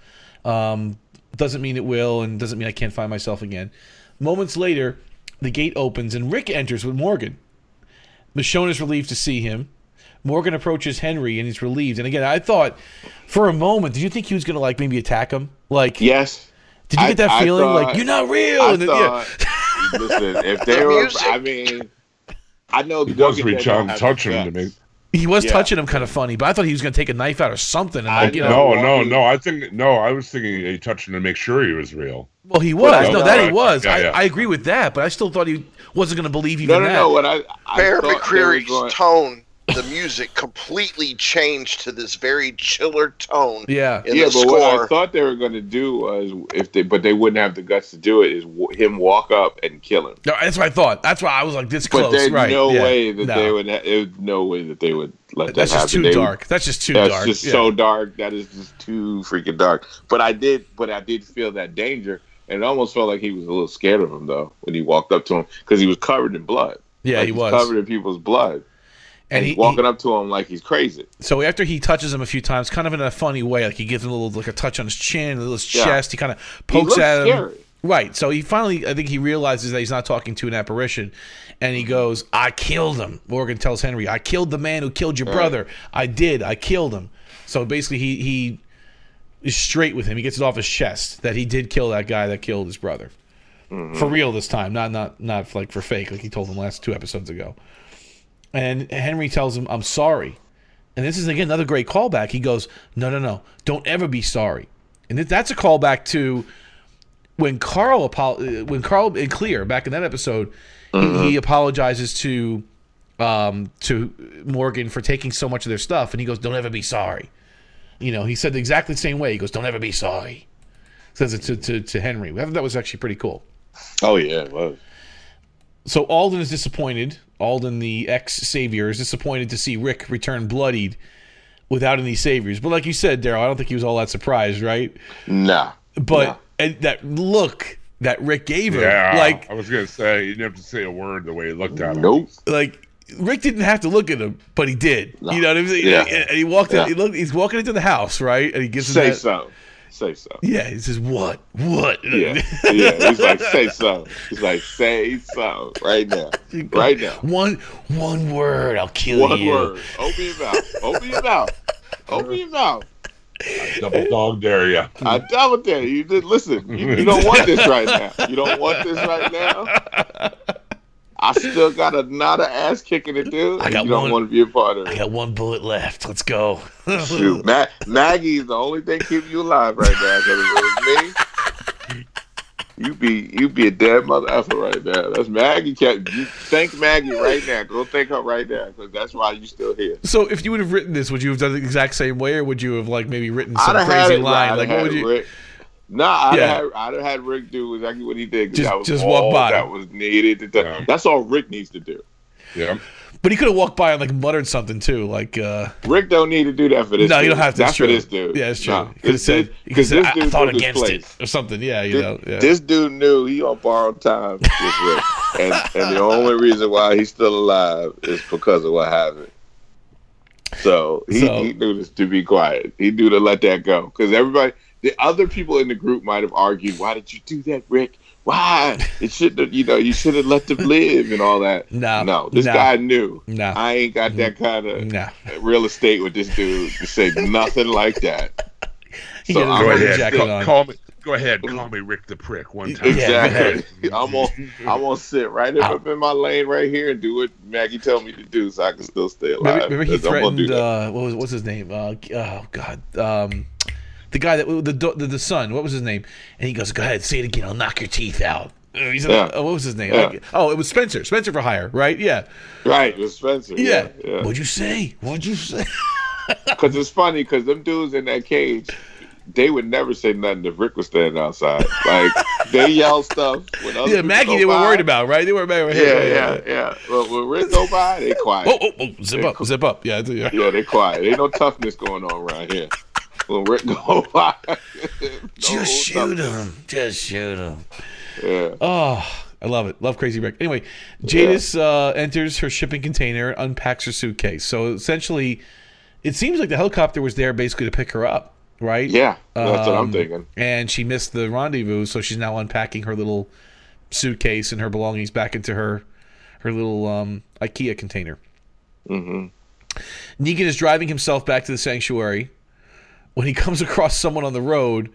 Um, doesn't mean it will, and doesn't mean I can't find myself again. Moments later, the gate opens and Rick enters with Morgan. Michonne is relieved to see him. Morgan approaches Henry and he's relieved. And again, I thought for a moment, did you think he was going to like maybe attack him? Like, Yes. did you I- get that I feeling thought- like you're not real? I And then, yeah. listen, if they The were, music. I mean, I know He the does reach out and touch him to me. He was Yeah. touching him kind of funny, but I thought he was going to take a knife out or something. And I like, you know, No, no, no. I think no. I was thinking he touched him to make sure he was real. well, he was. Well, no, no, that he was. Yeah, I, yeah. I agree with that, but I still thought he wasn't going to believe even No, no, that. no. What I, I Bear thought they were McCreary's going- tone, the music completely changed to this very chiller tone. Yeah. in yeah, the but what I thought they were going to do was if they, but they wouldn't have the guts to do it. Is w- him walk up and kill him. No, that's what I thought. That's why I was like this But close. there's right? no yeah. way that No. they would. Ha- there's no way that they would let That's that just happen. too They would- dark. That's just too That's dark. That's just Yeah. so dark. That is just too freaking dark. But I did, but I did feel that danger, and it almost felt like he was a little scared of him though when he walked up to him because he was covered in blood. Yeah, Like, he was. covered in people's blood, and, and he, he's walking up to him like he's crazy. so after he touches him a few times, kind of in a funny way, like he gives him a little like a touch on his chin, a little his Yeah. chest. He kind of pokes at him. scary. Right. So he finally, I think he realizes that he's not talking to an apparition, and he mm-hmm. goes, "I killed him." Morgan tells Henry, "I killed the man who killed your Right. brother. I did. I killed him." So basically, he he is straight with him. He gets it off his chest that he did kill that guy that killed his brother mm-hmm. for real this time, not not not like for fake, like he told him last two episodes ago. And Henry tells him, "I'm sorry." And this is again another great callback. He goes, "No, no, no! Don't ever be sorry." And that's a callback to when Carl when Carl and Clear back in that episode, he, he apologizes to um, to Morgan for taking so much of their stuff, and he goes, "Don't ever be sorry." You know, he said exactly the same way. He goes, "Don't ever be sorry." Says it to, to, to Henry. I thought that was actually pretty cool. Oh yeah, it was. So Alden is disappointed. Alden, the ex savior, is disappointed to see Rick return bloodied without any saviors. But like you said, Daryl, I don't think he was all that surprised, right? Nah, But Nah. and that look that Rick gave him, Yeah, like I was gonna say you didn't have to say a word the way he looked at him. nope. like Rick didn't have to look at him, but he did. No. You know what I'm saying? Yeah. And he walked Yeah. in. He looked, he's walking into the house, right? And he gives him Say that. so. Say so. Yeah, he says, "What? What?" Yeah, yeah. He's like, say so. He's like, say so right now, right now. one one word, I'll kill One you. One word. Open your mouth. Open your mouth. Open your mouth. Double dog dare you. I double dare you. Listen. You, you don't want this right now. You don't want this right now. I still got another ass kicking to do. I got you don't one- want to be a part of it. I got one bullet left. Let's go. Shoot, Ma- Maggie's the only thing keeping you alive right now. Because if it was me, you be you be a dead mother effer right now. That's Maggie. Kept, you thank Maggie right now. Go thank her right now because that's why you're still here. So if you would have written this, would you have done it the exact same way, or would you have like maybe written some I'd crazy it, line? I'd Like what would you? Rick, nah, I'd, Yeah. have had, I'd have had Rick do exactly what he did. Just- was just walk by That him. was needed. To. Yeah. That's all Rick needs to do. Yeah. But he could have walked by and like muttered something too, like uh Rick don't need to do that for this. no, you don't have to. That's That's true. for this dude. Yeah, it's true. Nah, he could have this said, dude- could have said, this I thought against it or something. Yeah, you This, know. Yeah. this dude knew he on borrowed time with Rick, and and the only reason why he's still alive is because of what happened. So he, So- he knew this to be quiet. He knew to let that go because everybody, the other people in the group might have argued, "Why did you do that, Rick? Why? It shouldn't have. You know, you should have let them live and all that." No, no, this no. guy knew. No. I ain't got that kind of No. real estate with this dude to say nothing like that. So got his I'm gonna ahead. jacket still- Call, on. call me. Go ahead. Call me Rick the Prick one time. Yeah, Exactly. I'm gonna I'm gonna sit right up in my lane right here and do what Maggie told me to do, so I can still stay alive. Remember, remember he That's- I'm gonna do threatened. Uh, what was what's his name? Uh, oh God, um, the guy that the, the the son. What was his name? And he goes, "Go ahead, say it again. I'll knock your teeth out." Uh, He said, Yeah. oh, what was his name? Yeah. Like- oh, it was Spencer. Spencer for hire, right? Yeah, right, with Spencer. yeah. Yeah, What'd you say? What'd you say? Because it's funny because them dudes in that cage, they would never say nothing if Rick was standing outside. Like they yell stuff. When other Yeah, Maggie, they were by. worried about, right? They were worried. About, yeah, yeah, yeah. But when Rick go by, they quiet. Oh, oh, oh, zip up, zip up. Yeah, yeah. Yeah, they quiet. Ain't no toughness going on around here. When Rick go by, Just shoot him. Just shoot him. Yeah. Oh, I love it. Love Crazy Rick. Anyway, Jadis uh, enters her shipping container, unpacks her suitcase. So essentially, it seems like the helicopter was there basically to pick her up, right? Yeah, that's what I'm Um, thinking. And she missed the rendezvous, so she's now unpacking her little suitcase and her belongings back into her her little um, IKEA container. hmm Negan is driving himself back to the sanctuary when he comes across someone on the road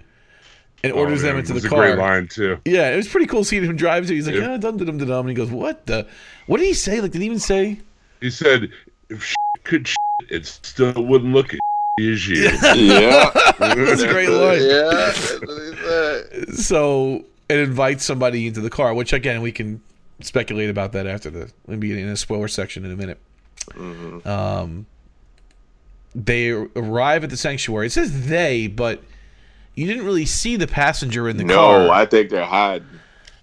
and orders Oh, them into it was the a car. great line too. Yeah, it was pretty cool seeing him drive. To. He's like, Yeah. ah, dum dum dum dum, and he goes, "What the? What did he say? Like, did he even say?" He said, "If shit could shit, it still wouldn't look as as you." Yeah. That's a great line. Yeah, that's what he said. So it invites somebody into the car, which again we can speculate about that after the maybe in a spoiler section in a minute. Mm-hmm. Um, they arrive at the sanctuary. It says they, but you didn't really see the passenger in the No, car. No, I think they're hiding.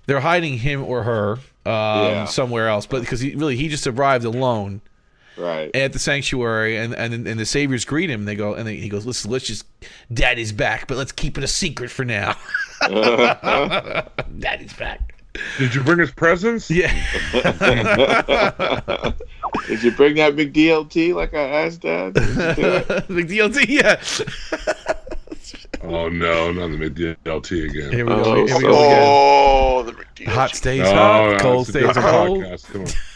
They're hiding him or her um, Yeah. somewhere else, but because he really he just arrived alone. Right. at the sanctuary, and and and the saviors greet him. They go, and they, he goes, "Listen, let's just, Daddy's back, but let's keep it a secret for now." Daddy's back. Did you bring us presents? Yeah, Did you bring that big DLT like I asked Dad? Did you do it? big DLT. Yeah. Oh no, not the McDLT again. Here we Oh, go. Here we so- go again. Oh, the McDeal. Hot stays No, hot, no, cold stays cold. podcast.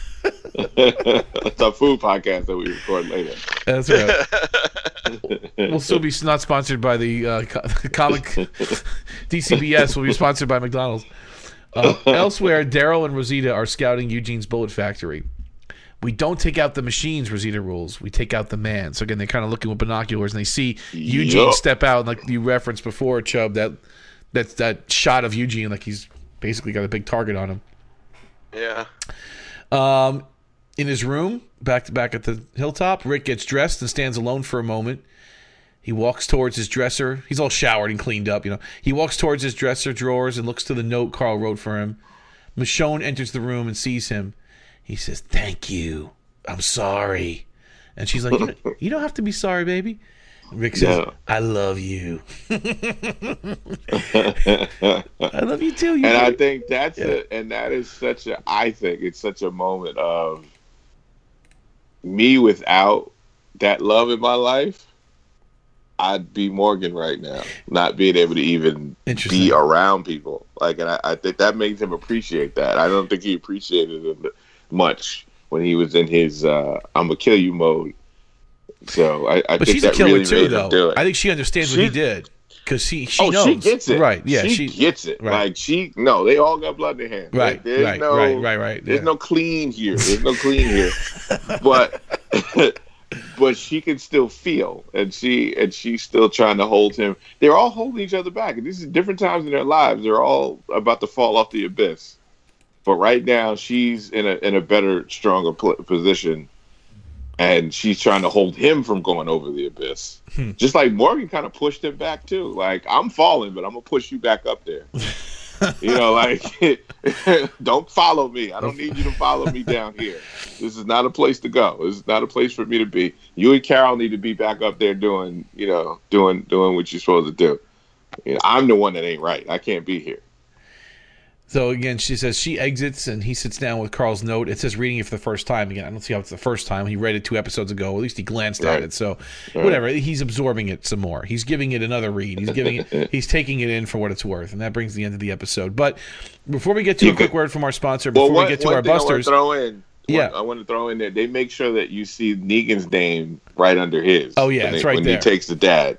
It's a food podcast that we record later. That's right. we'll still be not sponsored by the uh, comic DCBS. We'll be sponsored by McDonald's. Uh, elsewhere, Daryl and Rosita are scouting Eugene's bullet factory. We don't take out the machines, Rosita rules. We take out the man. So again, they're kind of looking with binoculars and they see Eugene Yup. step out, like you referenced before, Chubb. That that's that shot of Eugene, like he's basically got a big target on him. Yeah. Um, in his room, back to back at the hilltop, Rick gets dressed and stands alone for a moment. He walks towards his dresser. He's all showered and cleaned up, you know. He walks towards his dresser drawers and looks to the note Carl wrote for him. Michonne enters the room and sees him. He says, "Thank you. I'm sorry." And she's like, "You don't, you don't have to be sorry, baby." Rick says, No. "I love you. I love you too." You and I think that's it. and that is such a I think it's such a moment of me without that love in my life, I'd be Morgan right now, not being able to even be around people. Like, and I, I think that makes him appreciate that. I don't think he appreciated it much when he was in his uh, "I'm gonna kill you" mode. So I, I But think she's a that killer really too, though. I think she understands what he did because she she oh, knows. she gets it. Right? Yeah, she, she. gets it. right. Like she, no, they all got blood in their hands. Right, There's right, no, right, right, right, There's yeah. no clean here. There's no clean here. But, but she can still feel, and she and she's still trying to hold him. They're all holding each other back, and this is different times in their lives. They're all about to fall off the abyss. But right now, she's in a in a better, stronger pl- position, and she's trying to hold him from going over the abyss. Hmm. Just like Morgan kind of pushed him back too. Like I'm falling, but I'm gonna push you back up there. you know, like don't follow me. I don't need you to follow me down here. This is not a place to go. This is not a place for me to be. You and Carol need to be back up there doing, you know, doing doing what you're supposed to do. You know, I'm the one that ain't right. I can't be here. So again, she says she exits and he sits down with Carl's note. It says reading it for the first time. Again, I don't see how it's the first time. He read it two episodes ago. At least he glanced at it. So whatever. He's absorbing it some more. He's giving it another read. He's giving it. he's taking it in for what it's worth, and that brings the end of the episode. But before we get to You a quick word from our sponsor, Well, before one, we get to our I busters, to throw in. Yeah. I want to throw in there. They make sure that you see Negan's name right under his. Oh, yeah, when it's they- right when there. he takes the dad.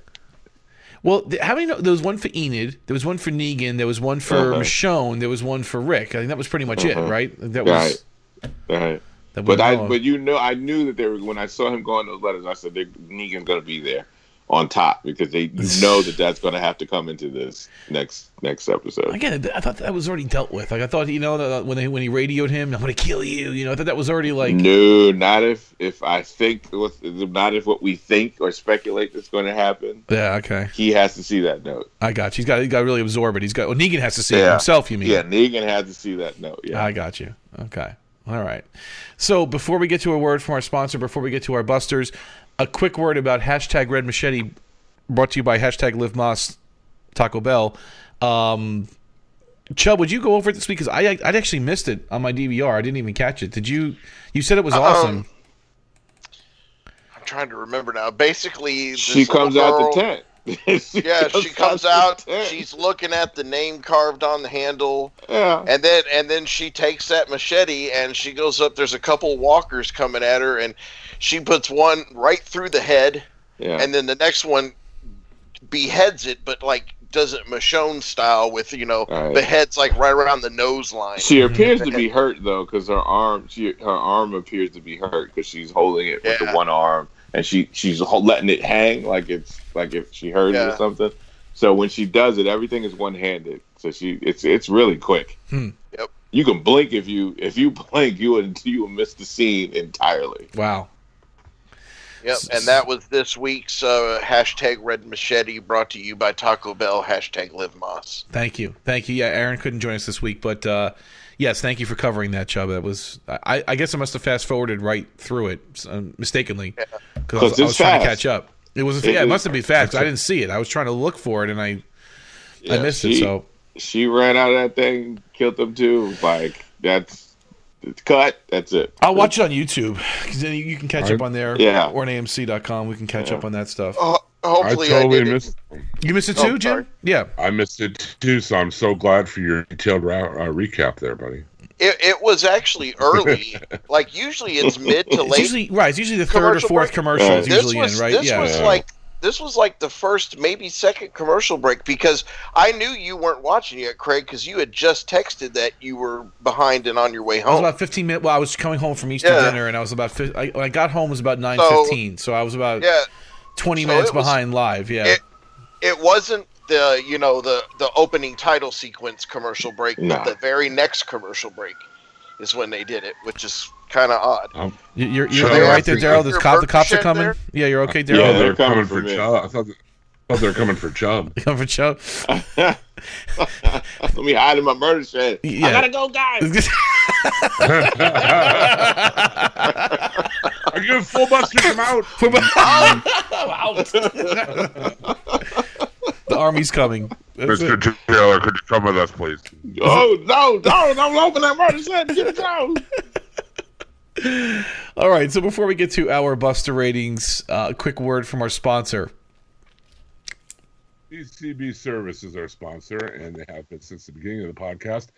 Well, th- how many? Know, there was one for Enid. There was one for Negan. There was one for Uh-huh. Michonne. There was one for Rick. I think that was pretty much it, Uh-huh. right? That was. Right. Right. That But I, but you know, I knew that they were when I saw him going those letters. I said, Negan's gonna be there. On top because they you know that that's going to have to come into this next next episode. Again, I thought that was already dealt with. Like I thought, you know, that when they when he radioed him, I'm gonna kill you. You know, I thought that was already like. no, not if if I think not if what we think or speculate that's going to happen. Yeah. Okay. He has to see that note. I got you. He's got. He got to really absorb it. He's got. Well, Negan has to see it himself. You mean? Yeah, Negan has to see that note. Yeah. I got you. Okay. All right. So before we get to a word from our sponsor, before we get to our busters, a quick word about hashtag Red Machete, brought to you by hashtag Live Más Taco Bell. Um, Chubb, would you go over it this week? Because I I actually missed it on my DVR. I didn't even catch it. Did you? You said it was awesome. I'm trying to remember now. Basically, she comes little out the girl- tent. Yeah, she comes the out. She's looking at the name carved on the handle, yeah. and then and then she takes that machete and she goes up. There's a couple walkers coming at her, and she puts one right through the head, Yeah. and then the next one beheads it, but like does it Michonne style with you know Right. the head's like right around the nose line. She appears to be hurt though, because her arm, she her arm appears to be hurt because she's holding it with the one arm, and she she's letting it hang like it's like if she hurt it or something. So when she does it, everything is one handed. So she it's it's really quick. Hmm. Yep. You can blink if you if you blink, you would you will miss the scene entirely. Wow. Yep, and that was this week's uh, hashtag Red Machete, brought to you by Taco Bell. Hashtag Live Moss. Thank you. Thank you. Yeah, Aaron couldn't join us this week, but uh, yes, thank you for covering that, Chubb. That was I, I guess I must have fast forwarded right through it um, mistakenly because I was, 'Cause I was trying to catch up. It was It yeah, it is- must have been fast. I didn't see it. I was trying to look for it and I I Yeah, missed it. So she ran out of that thing, killed them too. Like that's it's cut. That's it. I'll watch it on YouTube because then you, you can catch I- up on there. Yeah. or on AMC.com. We can catch Yeah. up on that stuff. Oh, hopefully, I, totally did it. missed. You missed it Oh, too, Jim? sorry. Yeah. I missed it too. So I'm so glad for your detailed ra- uh, recap there, buddy. It, it was actually early. like usually, it's mid to It's late. usually right. It's usually the third or fourth break. commercial. Right. It's this usually was in, right? this yeah. was Yeah. like this was like the first, maybe second commercial break because I knew you weren't watching yet, Craig, because you had just texted that you were behind and on your way I was home. about 15 minutes. Well, I was coming home from Easter Yeah. dinner, and I was about. fif- I, when I got home, it was about 9:15. So, I was about yeah, 20 So minutes was- behind live. Yeah. it- it wasn't the you know the the opening title sequence commercial break, Nah. but the very next commercial break is when they did it, which is kind of odd. Oh, you- you're you're, you're right there, Daryl. The, Your cop, the cops are coming. there? Yeah, you're okay, Daryl. Yeah, they're, they're coming, coming for for me. Chubb. I thought, I thought they were coming for Chubb. Coming for show. Let me hide in my murder shed. Yeah. I gotta go, guys. I give full busters. I'm out. The army's coming. That's it. Mr. Taylor, could you come with us, please? Oh no, no! Don't open that murder shed. Get it out. All right. So before we get to our Buster ratings, uh, a quick word from our sponsor. DCB Service is our sponsor, and they have been since the beginning of the podcast.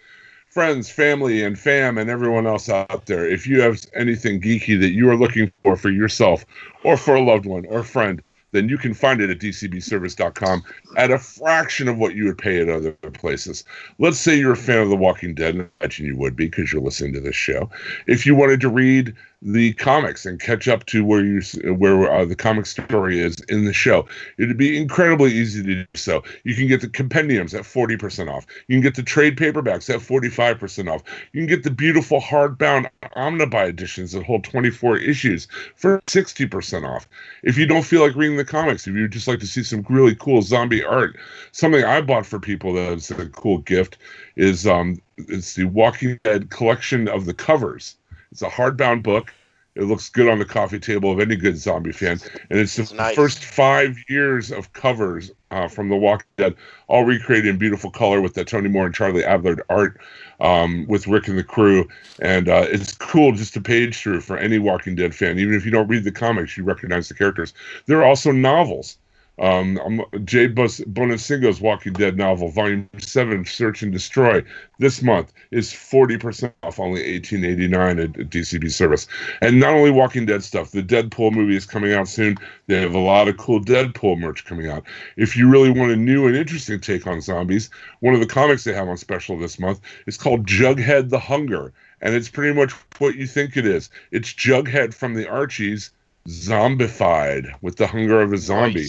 Friends, family, and fam, and everyone else out there, if you have anything geeky that you are looking for for yourself or for a loved one or a friend, then you can find it at dcbservice.com at a fraction of what you would pay at other places. Let's say you're a fan of The Walking Dead, and I imagine you would be because you're listening to this show. If you wanted to read the comics and catch up to where you where uh, the comic story is in the show, it'd be incredibly easy to do so. You can get the compendiums at 40% off. You can get the trade paperbacks at 45% off. You can get the beautiful hardbound omnibuy editions that hold 24 issues for 60% off. If you don't feel like reading the comics, if you just like to see some really cool zombie art, something I bought for people that's a cool gift is um it's the Walking Dead collection of the covers. It's a hardbound book. It looks good on the coffee table of any good zombie fan, and it's the nice. first five years of covers uh, from The Walking Dead, all recreated in beautiful color with that Tony Moore and Charlie Adlard art um, with Rick and the crew, and uh, it's cool just to page through for any Walking Dead fan. Even if you don't read the comics, you recognize the characters. There are also novels. Um, Jay Bus- Bonansinga's Walking Dead novel, Volume Seven, Search and Destroy, this month is forty percent off, only eighteen eighty nine at, at DCB service. And not only Walking Dead stuff, the Deadpool movie is coming out soon. They have a lot of cool Deadpool merch coming out. If you really want a new and interesting take on zombies, one of the comics they have on special this month is called Jughead the Hunger, and it's pretty much what you think it is. It's Jughead from the Archies zombified with the hunger of a zombie.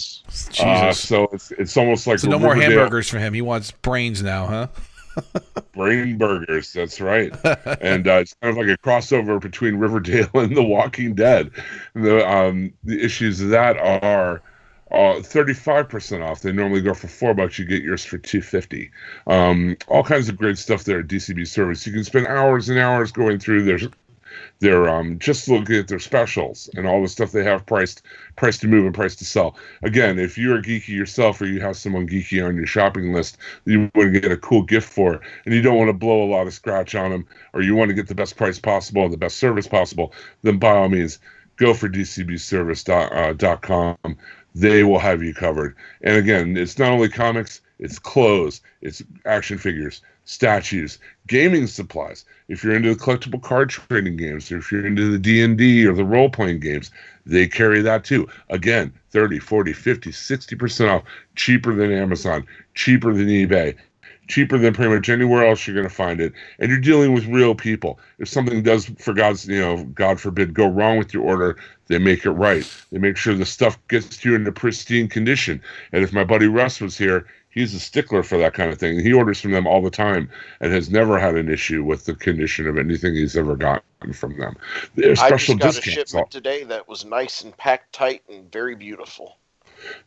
Uh, so it's it's almost like so no more Riverdale hamburgers for him. He wants brains now, huh? brain burgers. That's right, and uh, it's kind of like a crossover between Riverdale and The Walking Dead. The um, the issues of that are. Uh, 35% off. They normally go for four bucks. You get yours for 250. Um, all kinds of great stuff there at DCB Service. You can spend hours and hours going through their their um just looking at their specials and all the stuff they have priced priced to move and priced to sell. Again, if you're a geeky yourself or you have someone geeky on your shopping list that you want to get a cool gift for and you don't want to blow a lot of scratch on them or you want to get the best price possible and the best service possible, then by all means go for dcbservice.com. Uh, they will have you covered. And again, it's not only comics, it's clothes, it's action figures, statues, gaming supplies. If you're into the collectible card trading games, or if you're into the D&D or the role-playing games, they carry that too. Again, 30, 40, 50, 60% off, cheaper than Amazon, cheaper than eBay, cheaper than pretty much anywhere else you're going to find it. And you're dealing with real people. If something does, for God's, you know, God forbid, go wrong with your order, they make it right. They make sure the stuff gets to you in a pristine condition. And if my buddy Russ was here, he's a stickler for that kind of thing. He orders from them all the time and has never had an issue with the condition of anything he's ever gotten from them. I special just got a shipment today that was nice and packed tight and very beautiful.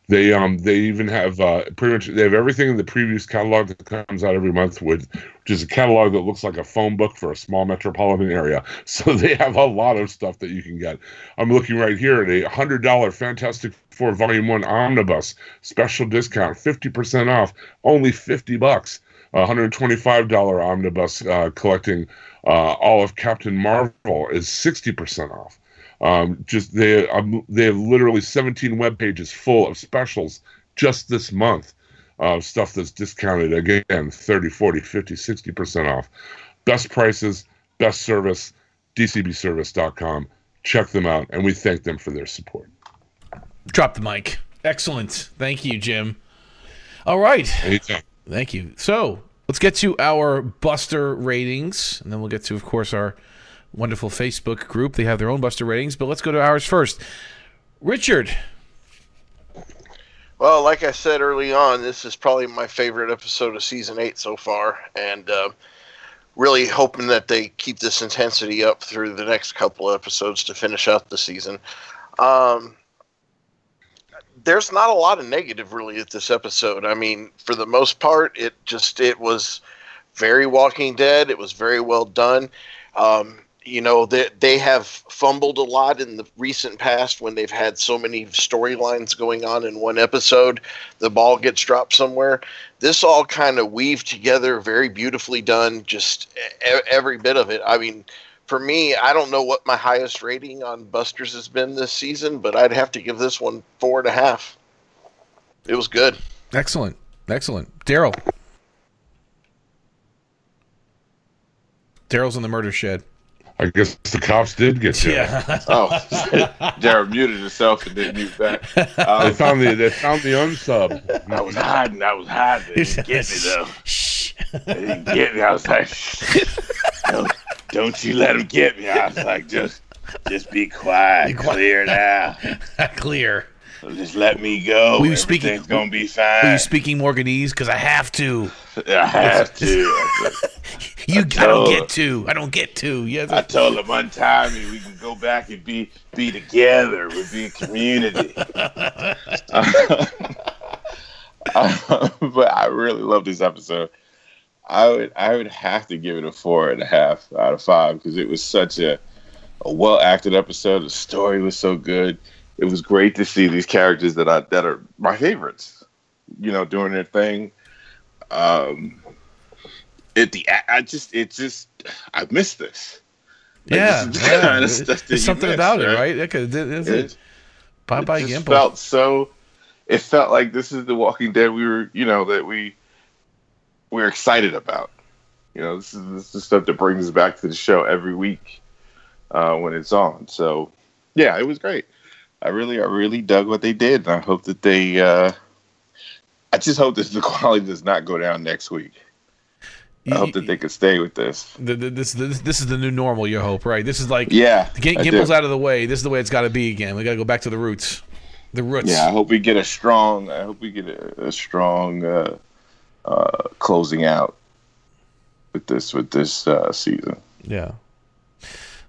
They um they even have uh pretty much they have everything in the previous catalog that comes out every month with which is a catalog that looks like a phone book for a small metropolitan area. So they have a lot of stuff that you can get. I'm looking right here at a hundred dollar Fantastic Four Volume One Omnibus special discount, fifty percent off, only fifty bucks. A hundred twenty-five dollar omnibus uh, collecting uh, all of Captain Marvel is sixty percent off. Um, just they um, they have literally 17 web pages full of specials just this month of stuff that's discounted again 30 40 50 60% off best prices best service dcbservice.com check them out and we thank them for their support Drop the mic. Excellent. Thank you, Jim. All right. anytime Thank you. So let's get to our Buster ratings, and then we'll get to, of course, our wonderful Facebook group. They have their own Buster ratings, but let's go to ours first. Richard. Well, like I said early on, this is probably my favorite episode of season eight so far, and uh, really hoping that they keep this intensity up through the next couple of episodes to finish out the season. Um, there's not a lot of negative really at this episode. I mean, for the most part, it just it was very Walking Dead. It was very well done. Um, you know, they they have fumbled a lot in the recent past when they've had so many storylines going on in one episode. The ball gets dropped somewhere. This all kind of weaved together, very beautifully done. Just every bit of it. I mean, for me, I don't know what my highest rating on Busters has been this season, but I'd have to give this one four and a half. It was good. Excellent. Excellent. Daryl. Daryl's in the murder shed. I guess the cops did get you Yeah. Oh, Jared muted himself and didn't mute back. they Um, found the they found the unsub I was hiding. I was hiding. They didn't get me though. Shh. They didn't get me. I was like, don't, don't you let them get me. I was like, just, just be quiet. Be quiet. Clear now. Clear. Just let me go. Were you speaking- It's gonna be Are fine. you speaking Morganese? Because I have to. I have to. You, I, I don't get to. I don't get to. Yes. I told him one time and we can go back and be be together. We'll be a community. Um, but I really love this episode. I would I would have to give it a four and a half out of five because it was such a, a well acted episode. The story was so good. It was great to see these characters that I that are my favorites. You know, doing their thing. Um, it the I just it just I missed this. Like, yeah. this yeah. kind of There's something miss, about it, right? right? Th- that's it. It- Bye bye, it just Gimple. felt so. It felt like this is the Walking Dead we were, you know, that we we're excited about. You know, this is this is stuff that brings us back to the show every week uh, when it's on. So, yeah, it was great. I really, I really dug what they did, and I hope that they. Uh, I just hope that the quality does not go down next week. I hope that they could stay with this. The, the, this, this this is the new normal. You hope, right? This is like Yeah, Get I Gimple's out of the way. This is the way it's got to be again. We got to go back to the roots. The roots. Yeah, I hope we get a strong. I hope we get a, a strong uh, uh, closing out with this with this uh, season. Yeah.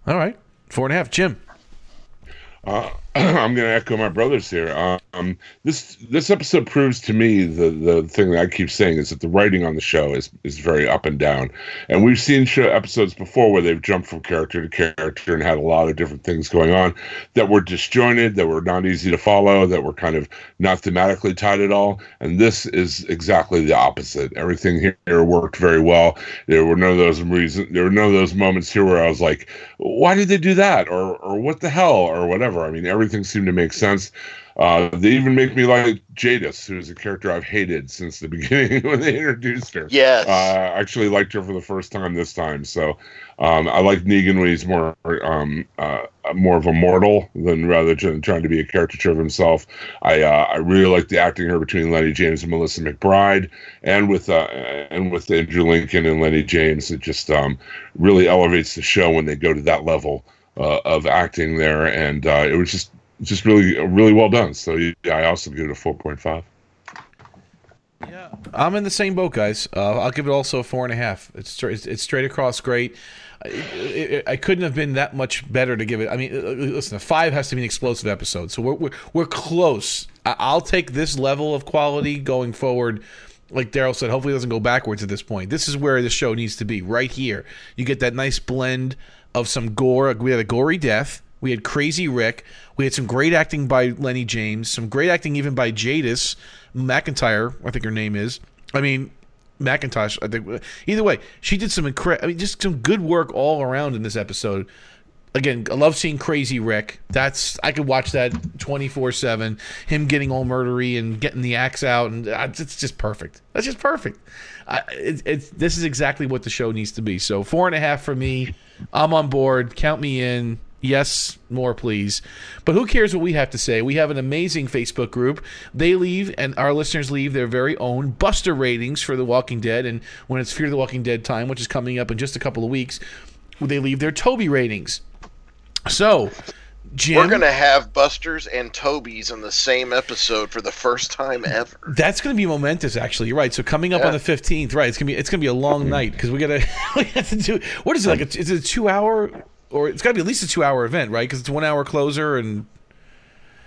All right. Four and a half. Jim. Uh, I'm going to echo my brothers here. Um, this this episode proves to me the the thing that I keep saying is that the writing on the show is is very up and down, and we've seen show episodes before where they've jumped from character to character and had a lot of different things going on that were disjointed, that were not easy to follow, that were kind of not thematically tied at all. And this is exactly the opposite. Everything here worked very well. There were none of those reasons. There were none of those moments here where I was like, "Why did they do that?" or "or what the hell?" or whatever. I mean, everything seemed to make sense. Uh, they even make me like Jadis, who is a character I've hated since the beginning when they introduced her. Yes. Uh, I actually liked her for the first time this time. So um, I like Negan when he's more um, uh, more of a mortal than rather than trying to be a caricature of himself. I uh, I really like the acting here between Lennie James and Melissa McBride, and with uh, and with Andrew Lincoln and Lennie James. It just um, really elevates the show when they go to that level uh, of acting there, and uh, it was just just really really well done. So yeah, I also give it a four point five. Yeah, I'm in the same boat, guys. Uh, I'll give it also a four and a half. It's it's, straight across great. I, it, I couldn't have been that much better to give it. I mean, listen, a five has to be an explosive episode, so we're we're, we're close. I'll take this level of quality going forward. Like Daryl said, hopefully it doesn't go backwards at this point. This is where the show needs to be, right here. You get that nice blend of some gore. We had a gory death. We had Crazy Rick. We had some great acting by Lennie James. Some great acting even by Jadis McIntyre. I think her name is. I mean, Macintosh. I think either way, she did some incredible. I mean, just some good work all around in this episode. Again, I love seeing Crazy Rick. That's I could watch that twenty four seven. Him getting all murdery and getting the axe out, and it's just perfect. That's just perfect. It's this is exactly what the show needs to be. So four and a half for me. I'm on board. Count me in. Yes, more please. But who cares what we have to say? We have an amazing Facebook group. They leave, and our listeners leave their very own Buster ratings for The Walking Dead. And when it's Fear the Walking Dead time, which is coming up in just a couple of weeks, they leave their Toby ratings. So, Jim, We're gonna have Buster's and Toby's in the same episode for the first time ever. That's going to be momentous, actually. You're right. So coming up Yeah. on the 15th, right? It's gonna be it's gonna be a long night because we gotta we have to do what is it like? A, is it a two hour or it's got to be at least a two hour event, right? Because it's one hour closer and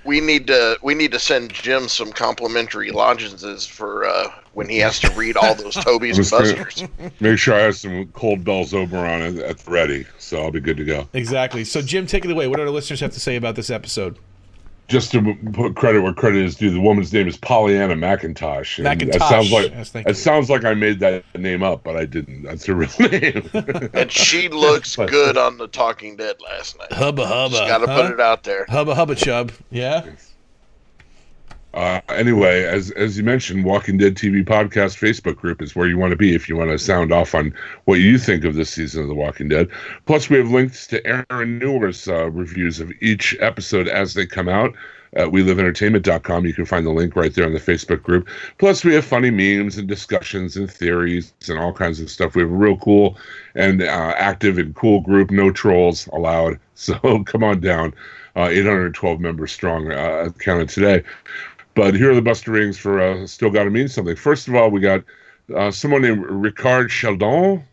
We need to we need to send Jim some complimentary lozenges for uh, when he has to read all those Toby's and I'm just gonna- Busters. Make sure I have some cold Bell's Oberon at, at the ready, so I'll be good to go. exactly. So Jim, take it away. What do our listeners have to say about this episode? Just to put credit where credit is due, the woman's name is Pollyanna McIntosh. and McIntosh. That sounds like Yes, it you. sounds like I made that name up, but I didn't. That's her real name. And she looks good on the Talking Dead last night. Hubba hubba. Just got to huh? put it out there. Hubba hubba chub. Yeah. Uh, anyway, as as you mentioned, Walking Dead TV podcast Facebook group is where you want to be if you want to sound off on what you think of this season of The Walking Dead. Plus, we have links to Aaron Newer's uh, reviews of each episode as they come out. At WeLiveEntertainment.com, you can find the link right there on the Facebook group. Plus, we have funny memes and discussions and theories and all kinds of stuff. We have a real cool and uh, active and cool group. No trolls allowed. So come on down. Uh, 812 members strong, uh, counted today. But here are the Buster rings for uh, Still Gotta Mean Something. First of all, we got uh, someone named Ricard Sheldon.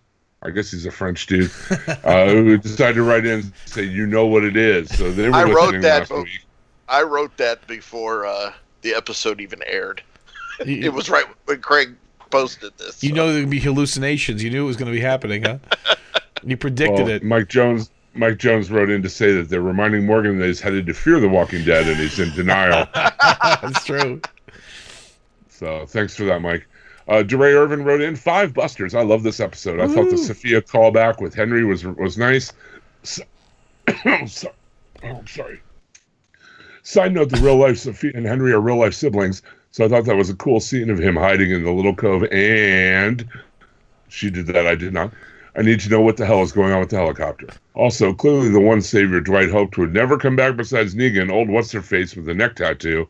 I guess he's a French dude uh, who decided to write in and say, "You know what it is." So they were I wrote that last week. I wrote that before uh, the episode even aired. It was right when Craig posted this. you so. know there would be hallucinations. You knew it was going to be happening, huh? You predicted Well, it. Mike Jones. Mike Jones wrote in to say that they're reminding Morgan that he's headed to Fear the Walking Dead and he's in denial. That's true. So thanks for that, Mike. Uh, DeRay Irvin wrote in five busters. I love this episode. I thought the Sophia callback with Henry was was nice. So, oh, I'm sorry. Side note: the real life Sophia and Henry are real life siblings, so I thought that was a cool scene of him hiding in the little cove. And she did that. I did not. I need to know what the hell is going on with the helicopter. Also, clearly the one savior Dwight hoped would never come back besides Negan, old what's her face with the neck tattoo,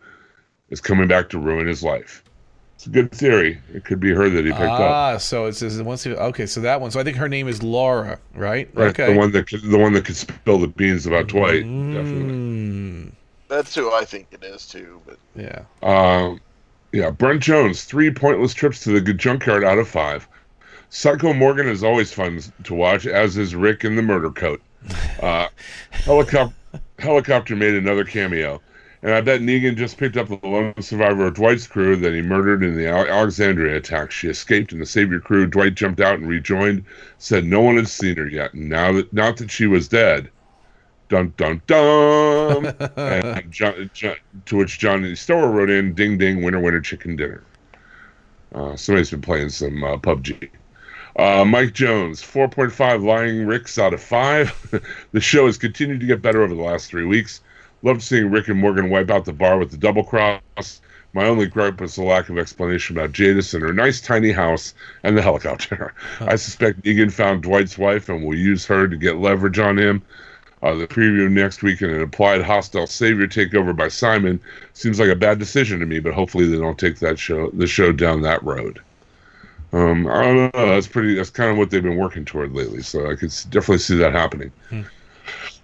is coming back to ruin his life. It's a good theory. It could be her that he picked up. Ah, so it says once. He, okay, so that one. So I think her name is Laura, right? Right, Okay. the one that could, the one that could spill the beans about Dwight. Definitely. Mm, That's who I think it is too. But yeah. Um, yeah, Brent Jones, three pointless trips to the junkyard out of five. Psycho Morgan is always fun to watch, as is Rick in the murder coat. Uh, helicopter, helicopter made another cameo. And I bet Negan just picked up the lone survivor of Dwight's crew that he murdered in the Alexandria attack. She escaped and the Savior crew. Dwight jumped out and rejoined, said no one had seen her yet. And now that, not that she was dead, dun dun dun. and John, John, to which Johnny Stower wrote in, "Ding ding, winner winner, chicken dinner." Uh, somebody's been playing some uh, PUBG. Uh, Mike Jones, 4.5 lying Ricks out of 5. the show has continued to get better over the last three weeks. Loved seeing Rick and Morgan wipe out the bar with the double cross. My only gripe was the lack of explanation about Jadis and her nice tiny house and the helicopter. I suspect Negan found Dwight's wife and will use her to get leverage on him. Uh, the preview next week and an implied hostile savior takeover by Simon seems like a bad decision to me, but hopefully they don't take that show the show down that road. Um, I don't know. That's pretty. That's kind of what they've been working toward lately. So I could definitely see that happening.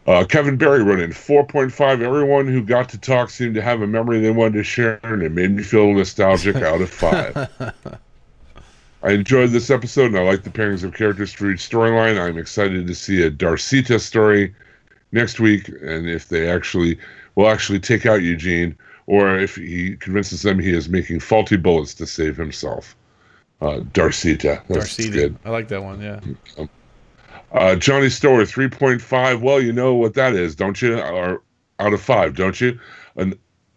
Uh, Kevin Barry wrote in 4.5. Everyone who got to talk seemed to have a memory they wanted to share, and it made me feel nostalgic out of five. I enjoyed this episode, and I like the pairings of characters for each storyline. I'm excited to see a Darcita story next week, and if they actually will actually take out Eugene, or if he convinces them he is making faulty bullets to save himself. Uh, Darcita. That's Darcy. good. I like that one. Yeah. Uh, Johnny Story, 3.5. Well, you know what that is, don't you? Or out of five, don't you? An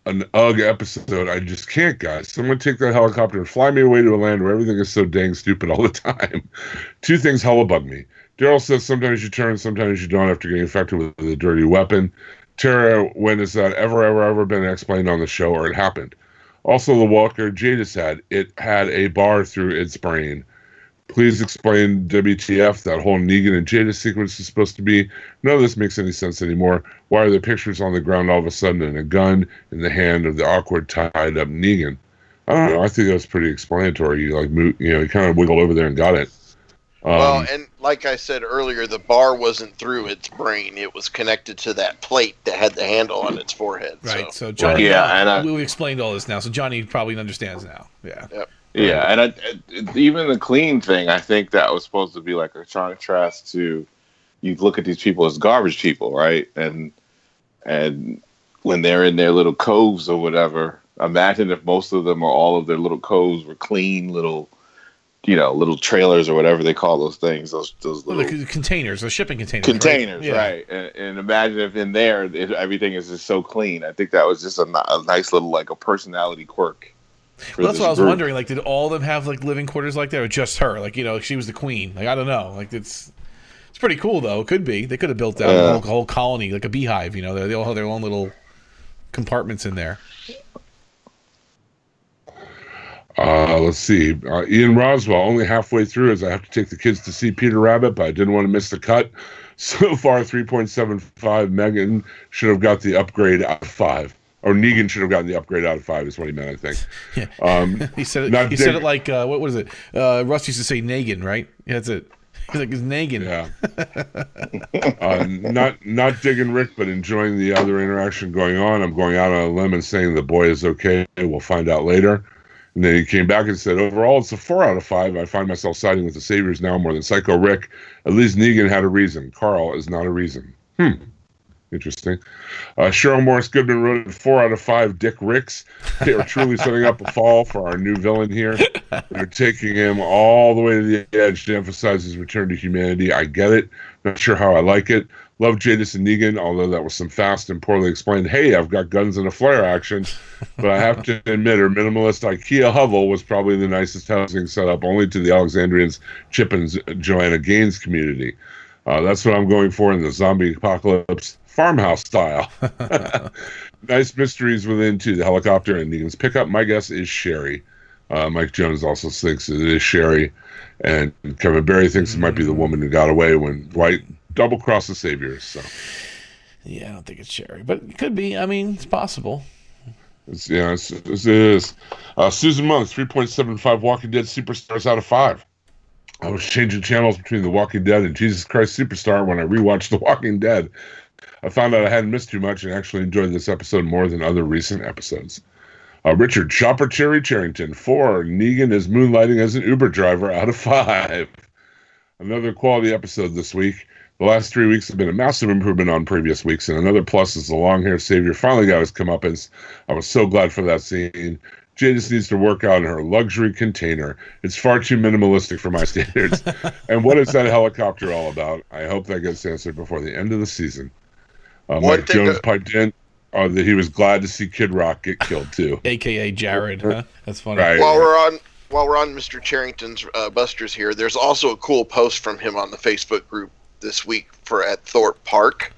an UG episode. I just can't, guys. Someone take that helicopter and fly me away to a land where everything is so dang stupid all the time. Two things hella bug me. Daryl says sometimes you turn, sometimes you don't after getting infected with a dirty weapon. Tara, when has that ever, ever, ever been explained on the show or it happened? Also, the Walker Jadis had it had a bar through its brain. Please explain WTF that whole Negan and Jadis sequence is supposed to be. None of this makes any sense anymore. Why are the pictures on the ground all of a sudden and a gun in the hand of the awkward tied up Negan? I don't know. I think that was pretty explanatory. You like, you know, he kind of wiggled over there and got it. Um, well, and like I said earlier, the bar wasn't through its brain; it was connected to that plate that had the handle on its forehead. Right. So, So Johnny. Yeah, and I- we- we've explained all this now, so Johnny probably understands now. Yeah. Yeah, and I, it- even the clean thing, I think that was supposed to be like a contrast to you look at these people as garbage people, right? And and when they're in their little coves or whatever, imagine if most of them or all of their little coves were clean little, you know, little trailers or whatever they call those things, those those little the containers, the shipping containers. right? containers, Yeah. right? And, and imagine if in there it, everything is just so clean. I think that was just a, a nice little like a personality quirk. Well, that's what I was group. wondering. Like, did all of them have like living quarters like that, or just her? Like, you know, she was the queen. Like, I don't know. Like, it's it's pretty cool though. It could be. They could have built out a Yeah. whole, whole colony, like a beehive. You know, they all have their own little compartments in there. Uh, let's see. Uh, Ian Roswell, only halfway through as I have to take the kids to see Peter Rabbit, but I didn't want to miss the cut. So far, 3.75. Megan should have got the upgrade out of five. Or Negan should have gotten the upgrade out of five, is what he meant, I think. Yeah. Um, He said it. He said it like uh, what was it? Uh, Russ used to say Negan, right? Yeah, that's it. He's like it's. Yeah. uh, not not digging Rick, but enjoying the other interaction going on. I'm going out on a limb and saying the boy is okay. We'll find out later. And then he came back and said, overall, it's a four out of five. I find myself siding with the Saviors now more than Psycho Rick. At least Negan had a reason. Carl is not a reason. Hmm. Interesting. Uh, Cheryl Morris Goodman wrote four out of five Dick Ricks. They are truly setting up a fall for our new villain here. They're taking him all the way to the edge to emphasize his return to humanity. I get it. Not sure how I like it. Love Jadis and Negan, although that was some fast and poorly explained, hey, I've got guns and a flare action. But I have to admit, her minimalist IKEA hovel was probably the nicest housing setup, only to the Alexandrians, Chip and Joanna Gaines community. Uh, that's what I'm going for in the zombie apocalypse farmhouse style. nice mysteries within, too. The helicopter and Negan's pickup, my guess, is Sherry. Uh, Mike Jones also thinks it is Sherry. And Kevin Barry thinks it might be the woman who got away when Dwight double crossed the Saviors. So Yeah, I don't think it's Sherry, but it could be. I mean, it's possible. It's, yeah, it's, it's, it is. Uh, Susan Monk, 3.75 Walking Dead superstars out of 5. I was changing channels between The Walking Dead and Jesus Christ Superstar when I rewatched The Walking Dead. I found out I hadn't missed too much and actually enjoyed this episode more than other recent episodes. Uh, Richard Chopper Cherry Charrington, 4. Negan is moonlighting as an Uber driver out of 5. Another quality episode this week. The last three weeks have been a massive improvement on previous weeks, and another plus is the long hair savior finally got his comeuppance. I was so glad for that scene. Jadis needs to work out in her luxury container. It's far too minimalistic for my standards. and what is that helicopter all about? I hope that gets answered before the end of the season. Uh, Mike thing Jones that- piped in uh, that he was glad to see Kid Rock get killed too. AKA Jared. Huh? That's funny. Right. While we're on while we're on Mr. Charrington's uh, Busters here, there's also a cool post from him on the Facebook group this week for at Thorpe Park.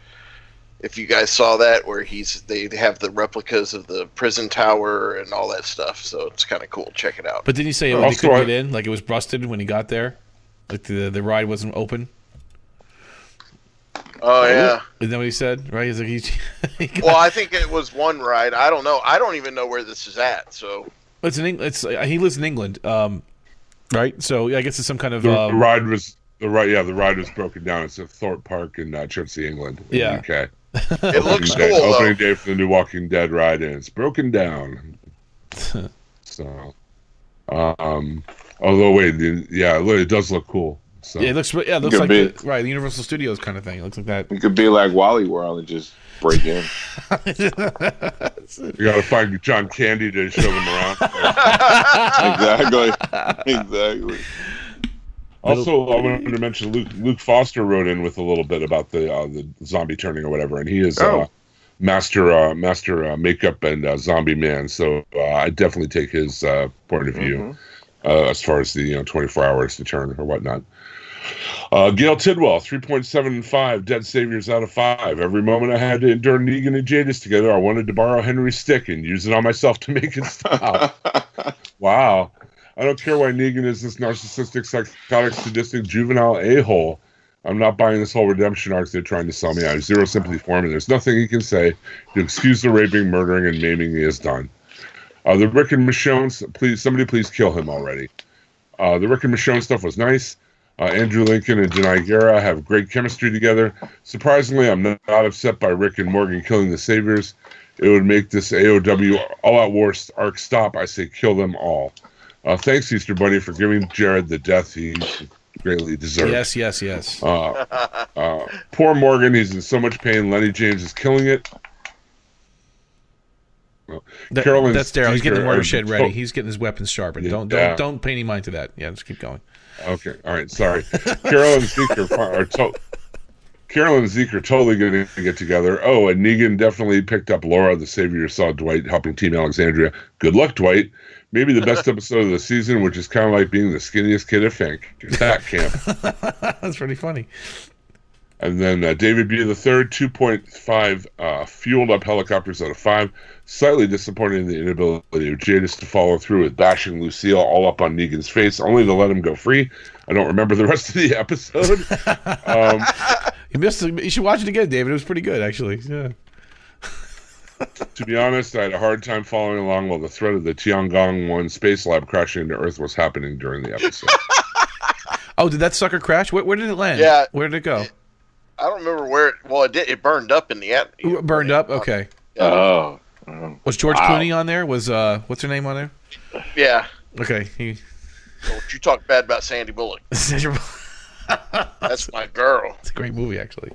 If you guys saw that, where he's they have the replicas of the prison tower and all that stuff, so it's kind of cool. Check it out. But didn't you say oh, Also, he couldn't get in? Like it was busted when he got there? Like the the ride wasn't open? oh yeah. Isn't that what he said? Right? He's like he's, he got, Well, I think it was one ride. I don't know. I don't even know where this is at. So it's in Eng- it's he lives in England. Um, right? So I guess it's some kind of The, the um, ride was the ride. Yeah, the ride was broken down. It's at Thorpe Park in uh, Chertsey, England. in Yeah. UK. it looks Opening cool day, though. Opening day for the new Walking Dead ride, and it's broken down. so, um, although wait, the- yeah, look, it does look cool. So, yeah, it looks yeah, it looks Could like be. the, right the Universal Studios kind of thing. It looks like that. It could be like Wally World and just break in. you got to find John Candy to show them around. exactly. exactly. Also, I wanted to mention Luke. Luke Foster wrote in with a little bit about the uh, the zombie turning or whatever, and he is uh, Oh. master uh, master uh, makeup and uh, zombie man. So uh, I definitely take his uh, point of view. uh, as far as the you know 24 hours to turn or whatnot. Uh, Gail Tidwell, 3.75 dead saviors out of five. Every moment I had to endure Negan and Jadis together, I wanted to borrow Henry's stick and use it on myself to make it stop. wow. I don't care why Negan is this narcissistic, psychotic, sadistic, juvenile a hole. I'm not buying this whole redemption arc they're trying to sell me. I have zero sympathy for him, and there's nothing he can say to excuse the raping, murdering, and maiming he has done. Uh, the Rick and Michonne, please, somebody please kill him already. Uh, the Rick and Michonne stuff was nice. Uh, Andrew Lincoln and Danai Gurira have great chemistry together. Surprisingly, I'm not, not upset by Rick and Morgan killing the Saviors. It would make this AOW All Out War arc stop. I say kill them all. Uh, thanks, Easter Bunny, for giving Jared the death he greatly deserves. Yes, yes, yes. Uh, uh, poor Morgan, he's in so much pain. Lennie James is killing it. Well, That- that's Daryl. He's getting the Seeker mortar are shed ready. He's getting his weapons sharpened. Yeah. Don't don't don't pay any mind to that. Yeah, just keep going. Okay, all right, sorry. Carol and Zeke are, are to- Carol and Zeke are totally going to get together. Oh, and Negan definitely picked up Laura, the savior, saw Dwight helping Team Alexandria. Good luck, Dwight. Maybe the best episode of the season, which is kind of like being the skinniest kid at Fink at camp. that's pretty funny. And then uh, David B. the third, two point five uh, fueled up helicopters out of five. Slightly disappointed in the inability of Jadis to follow through with bashing Lucille all up on Negan's face, only to let him go free. I don't remember the rest of the episode. um, You missed. it. You should watch it again, David. It was pretty good, actually. Yeah. To be honest, I had a hard time following along while the threat of the Tiangong One space lab crashing into Earth was happening during the episode. Oh, did that sucker crash? Where, where did it land? Yeah. Where did it go? I don't remember where. It, well, it did. It burned up in the end. Ooh, Burned up. Okay. Oh. oh. Was George Wow. Clooney on there? Was uh, what's her name on there? Yeah. Okay. He. Don't you talk bad about Sandy Bullock? That's my girl. It's a great movie, actually.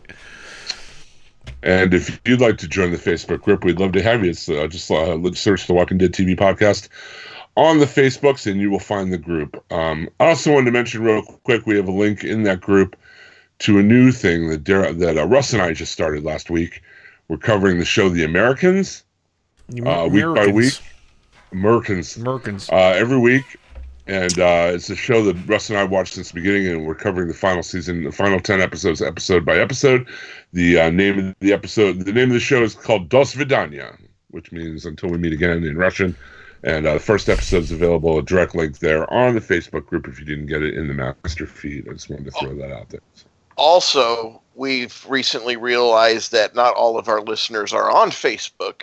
And if you'd like to join the Facebook group, we'd love to have you. It's uh, just uh, search the Walking Dead TV podcast on the Facebooks, and you will find the group. Um, I also wanted to mention real quick, we have a link in that group to a new thing that Dar- that uh, Russ and I just started last week. We're covering the show The Americans, uh, week by week. Americans Americans. uh, every week, and uh, it's a show that Russ and I watched since the beginning, and we're covering the final season, the final ten episodes, episode by episode. The uh, name of the episode, the name of the show is called Dos Vidania, which means until we meet again in Russian. And uh, the first episode is available, a direct link there on the Facebook group if you didn't get it in the master feed. I just wanted to throw that out there. Also, we've recently realized that not all of our listeners are on Facebook.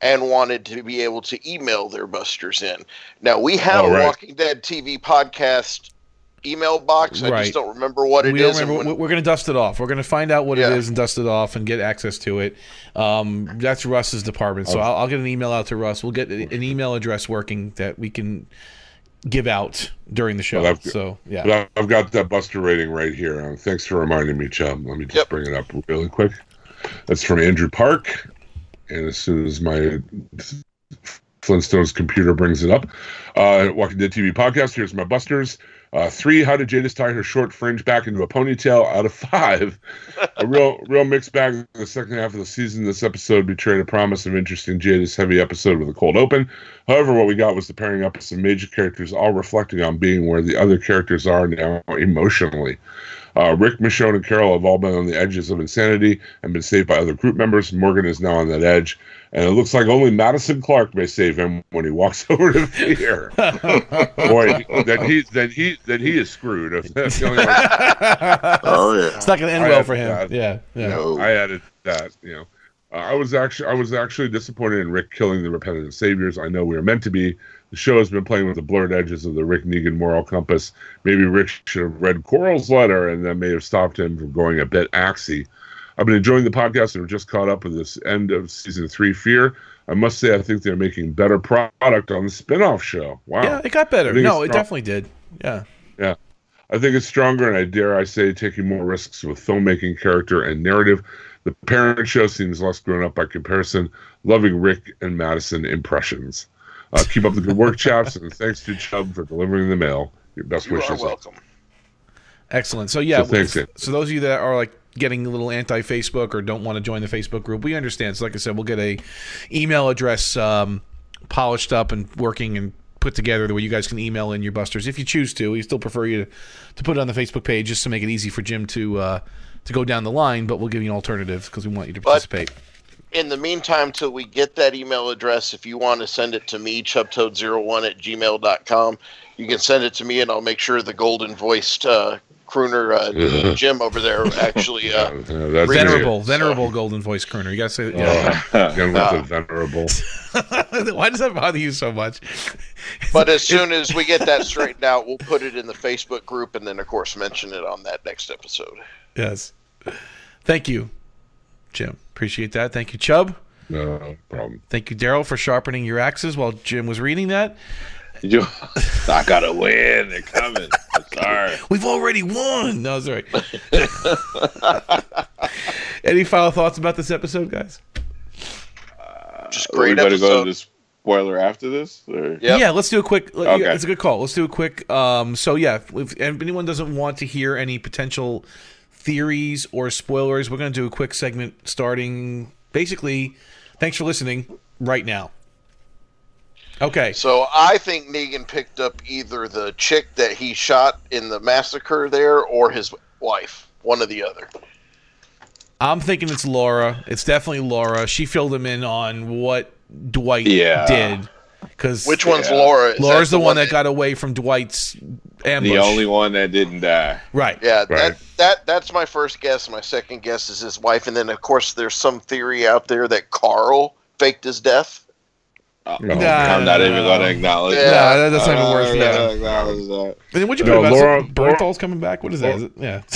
and wanted to be able to email their busters in. Now we have right. a Walking Dead TV podcast email box. I Right. just don't remember what it we is remember, when... we're going to dust it off. We're going to find out what Yeah. it is and dust it off and get access to it. Um, that's Russ's department. Oh. So I'll, I'll get an email out to Russ. We'll get an email address working that we can give out during the show. Well, so yeah. But I- I've got that Buster rating right here. Uh, thanks for reminding me, Chum. Let me just Yep. bring it up really quick. That's from Andrew Park. And as soon as my Flintstones computer brings it up, uh, Walking Dead TV podcast. Here's my Busters. Uh, three. How did Jadis tie her short fringe back into a ponytail? Out of five. a real, real mixed bag. in The second half of the season, this episode betrayed a promise of interesting Jadis heavy episode with a cold open. However, what we got was the pairing up of some major characters, all reflecting on being where the other characters are now emotionally. Uh, Rick, Michonne, and Carol have all been on the edges of insanity and been saved by other group members. Morgan is now on that edge, and it looks like only Madison Clark may save him when he walks over to fear. Boy, then he then he then he is screwed. If that's the only way- oh yeah. It's not going to end I well for him. that. Yeah. Yeah. No. I added that. You know, uh, I was actually I was actually disappointed in Rick killing the repetitive saviors. I know we were meant to be. The show has been playing with the blurred edges of the Rick Negan moral compass. Maybe Rick should have read Coral's letter, and that may have stopped him from going a bit axy. I've been enjoying the podcast and have just caught up with this end of season three. Fear. I must say, I think they're making better product on the spin-off show. Wow. Yeah, it got better. No, it definitely did. Yeah. Yeah. I think it's stronger, and I dare I say, taking more risks with filmmaking, character, and narrative. The parent show seems less grown up by comparison. Loving Rick and Madison impressions. Uh, keep up the good work, chaps, and thanks to Chubb for delivering the mail. Your best You are wishes. welcome. Excellent. So yeah, So thanks, so those of you that are like getting a little anti-Facebook or don't want to join the Facebook group, we understand. So like I said, we'll get a email address um, polished up and working and put together the way you guys can email in your busters if you choose to. We still prefer you to, to put it on the Facebook page just to make it easy for Jim to uh, to go down the line, but we'll give you an alternative because we want you to But- participate. In the meantime, till we get that email address, if you want to send it to me, chubtoad01 at gmail.com, you can send it to me and I'll make sure the golden voiced uh, crooner uh, Jim over there actually. Uh, Uh, uh, that's venerable, so- venerable golden voice crooner. You gotta say, yeah. Uh, again with the venerable. Why does that bother you so much? but as soon as we get that straightened out, we'll put it in the Facebook group and then, of course, mention it on that next episode. Yes. Thank you, Jim. Appreciate that. Thank you, Chubb. No problem. Thank you, Daryl, for sharpening your axes while Jim was reading that. You, I gotta win. They're coming. I'm sorry. We've already won. No, sorry. Any final thoughts about this episode, guys? Just Are we great going to go to the spoiler after this? Or? Yep. Yeah, let's do a quick. let- Okay. yeah, It's a good call. Let's do a quick. Um, so yeah, if, if anyone doesn't want to hear any potential theories or spoilers, we're going to do a quick segment starting basically. Thanks for listening. Right now. Okay. So I think Negan picked up either the chick that he shot in the massacre there or his wife, one or the other. I'm thinking it's Laura. It's definitely Laura. She filled him in on what Dwight Yeah. did. Because Which one's Yeah. Laura? Is Laura's that the, one that got away from Dwight's ambush. The only one that didn't die. right. Yeah, Right. that that that's my first guess. My second guess is his wife, and then of course there's some theory out there that Carl faked his death. Uh, No. I'm not even going to acknowledge Yeah. that. No, that's not even I'm worth- not acknowledge that. And then what'd you No, put about Laura- it? Bernthal's coming back? What is that? Is it, yeah.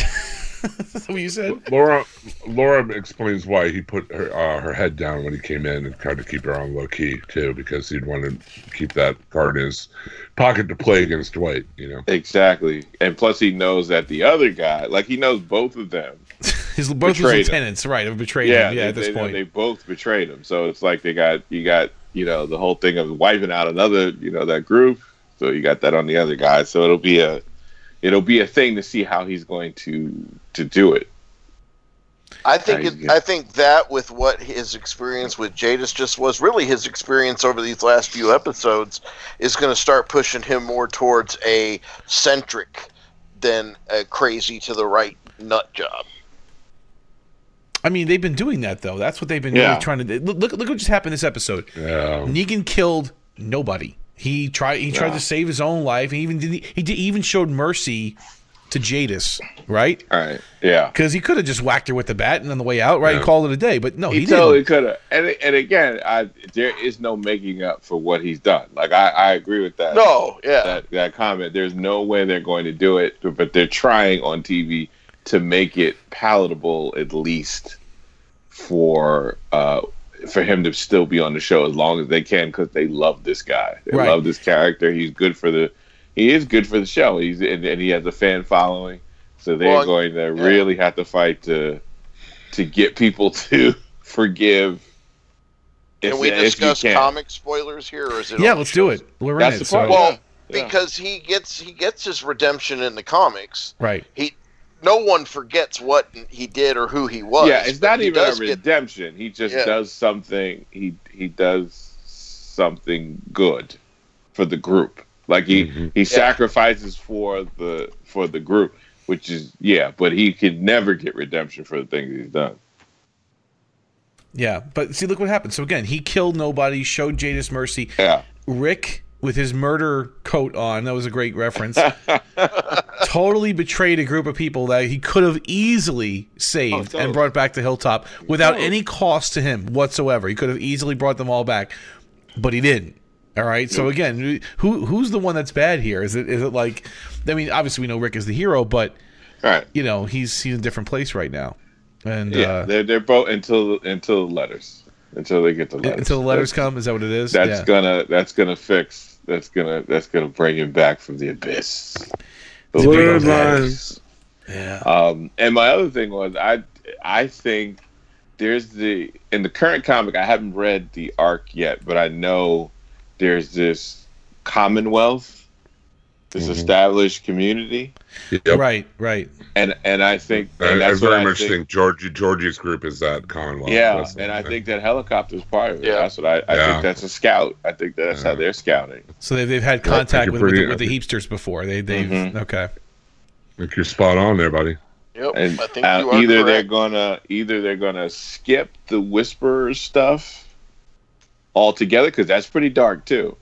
Is that what you said? Laura Laura explains why he put her uh, her head down when he came in and tried to keep her on low key too, because he'd want to keep that card in his pocket to play against Dwight. You know, Exactly. And plus, he knows that the other guy, like, he knows both of them. His both his Betrayed him. right? Have betrayed yeah, him. Yeah, they, at this they, point. they both betrayed him. So it's like they got you got you know the whole thing of wiping out another you know that group. So you got that on the other guy. So it'll be a it'll be a thing to see how he's going to to do it. I think it. I think that with what his experience with Jadis just was, really his experience over these last few episodes, is going to start pushing him more towards a centric than a crazy to the right nut job. I mean, they've been doing that though. That's what they've been Yeah. really trying to do. Look, look, look what just happened this episode. yeah. Negan killed nobody. He tried. He tried Yeah. to save his own life. He even did. He did, even showed mercy to Jadis, right? All right. Yeah. Because he could have just whacked her with the bat and on the way out, right, and Yeah. called it a day. But no, he, He, didn't. totally could have. And and again, I there is no making up for what he's done. Like I, I agree with that. No, yeah. That that comment. There's no way they're going to do it, but they're trying on TV to make it palatable at least for uh for him to still be on the show as long as they can because they love this guy. They Right. love this character. He's good for the. He is good for the show. He's and, and he has a fan following, so they're Well, going to really have to fight to to get people to forgive. Can if- we discuss can. comic spoilers here, or is it? yeah, let's do it. We're That's in it. the So. Well, Yeah. because he gets he gets his redemption in the comics. right. He, no one forgets what he did or who he was. Yeah, it's not even a does get- redemption. He just Yeah. does something. He he does something good for the group. Like he Mhm. he sacrifices for the for the group, which is yeah. But he could never get redemption for the things he's done. Yeah, but see, look what happened. So again, he killed nobody, showed Jadis mercy. Yeah, Rick, with his murder coat on, that was a great reference. totally betrayed a group of people that he could have easily saved Oh, totally. and brought back to Hilltop without Totally. any cost to him whatsoever. He could have easily brought them all back, but he didn't. All right. So again, who who's the one that's bad here? Is it is it like? I mean, obviously we know Rick is the hero, but right. you know he's he's in a different place right now, and Yeah, uh, they're they're both until until the letters until they get the letters until the letters That's- come, is that what it is? That's yeah. gonna that's gonna fix that's gonna that's gonna bring him back from the abyss. The big big bloodline. abyss. yeah. Um, and my other thing was I I think there's the in the current comic I haven't read the arc yet, but I know there's this Commonwealth, this Mhm. established community, Yep. Right. Right. and and I think I, and I that's what very I much think, think, Georgie Georgie's group is that Commonwealth. Yeah, That's- and I think that helicopter's part of it. Yeah. That's what I, I Yeah. think. That's a scout. I think that's how they're scouting. So they've, they've had Yeah, I think contact you're with, with, the, with the heapsters before. They they've Mhm. okay. I think you're spot on there, buddy. Yep, and I think uh, you are either they're gonna either they're gonna skip the whisperers stuff altogether because that's pretty dark too,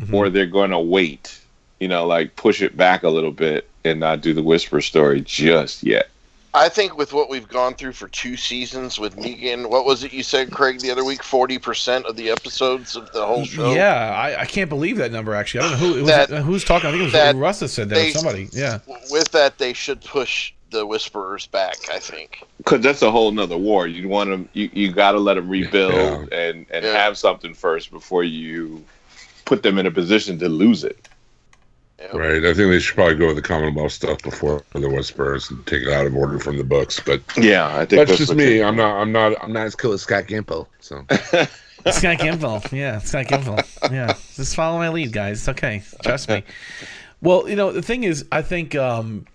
Mhm. or they're gonna wait, you know, like push it back a little bit and not do the whisper story just yet. I think with what we've gone through for two seasons with Negan, what was it you said, Craig, the other week? Forty percent of the episodes of the whole show. Yeah, I, I can't believe that number. Actually, I don't know who it was, That- uh, who's talking. I think it was that Russ that said that. they- or somebody. Yeah. With that, they should push the Whisperers back. I think. Because that's a whole nother war. You want them. You, you got to let them rebuild and and Yeah. have something first before you put them in a position to lose it. Yep. Right. I think they should probably go with the Commonwealth stuff before the Whispers and take it out of order from the books. But Yeah, I think that's just me. I'm not. I'm not. I'm not as cool as Scott Gimple. So Scott Gimple. Yeah, Scott Gimple. Yeah, just follow my lead, guys. It's okay. Trust me. Well, you know the thing is, I think um,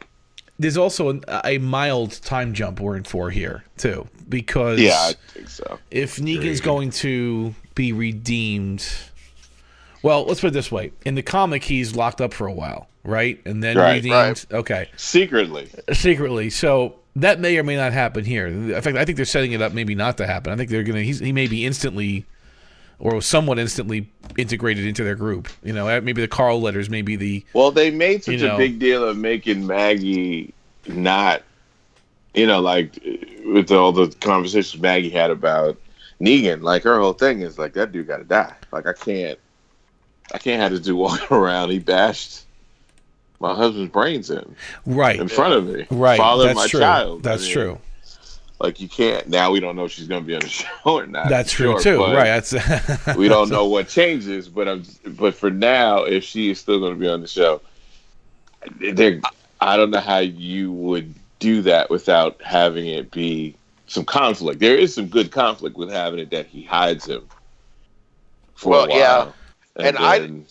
there's also an, a mild time jump we're in for here too, because Yeah, I think so. if Negan's Agreed. going to be redeemed, well, let's put it this way: in the comic, he's locked up for a while, right? And then Right, redeemed. right. Okay, Secretly, secretly. So that may or may not happen here. In fact, I think they're setting it up maybe not to happen. I think they're gonna. He's, he may be instantly, or somewhat instantly integrated into their group. You know, maybe the Carl letters, maybe the Well, they made such You know. a big deal of making Maggie not, you know, like with all the conversations Maggie had about Negan. Like her whole thing is like that dude got to die. Like I can't, I can't have this dude walking around. He bashed my husband's brains in right, in front of me. right. fathered That's my true. child. That's I mean, true. Like you can't. Now we don't know if she's going to be on the show or not. That's true Sure, too. Right. That's we don't know what changes, but I'm. But for now, if she is still going to be on the show, there. I don't know how you would do that without having it be some conflict. There is some good conflict with having it that he hides him for Well, a while. yeah. And I- then-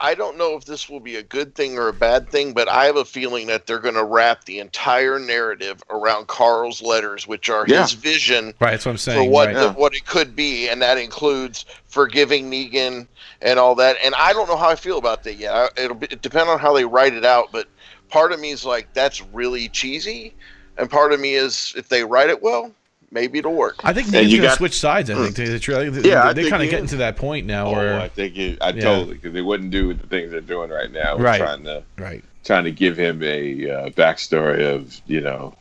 I don't know if this will be a good thing or a bad thing, but I have a feeling that they're going to wrap the entire narrative around Carl's letters, which are Yeah. his vision right. That's what I'm saying. for what right. the, what it could be, and that includes forgiving Negan and all that. And I don't know how I feel about that yet. It'll be, it depend on how they write it out, but part of me is like that's really cheesy, and part of me is if they write it well, maybe it'll work. I think And Negan's you going to switch sides. I think. To the truth. Yeah, I they think kind of he getting to that point now oh, where I think it, I Yeah. totally because they wouldn't do the things they're doing right now. Right. Trying to right. trying to give him a uh, backstory of you know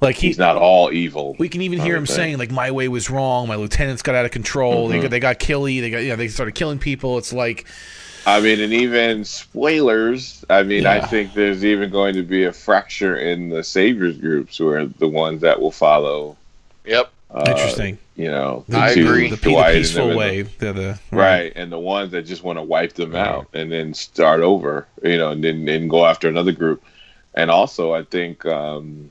Like he, he's not all evil. we can even hear him thing. saying like, "My way was wrong. My lieutenants got out of control. Mm-hmm. They got they got killy. They got you know they started killing people. It's like I mean, and even spoilers. I mean, I think there's even going to be a fracture in the saviors groups, who are the ones that will follow. Yep. Uh, interesting. You know, I two- agree. The, pe- the peaceful way. They're the right and the ones that just want to wipe them out and then start over you know and then and go after another group and also i think um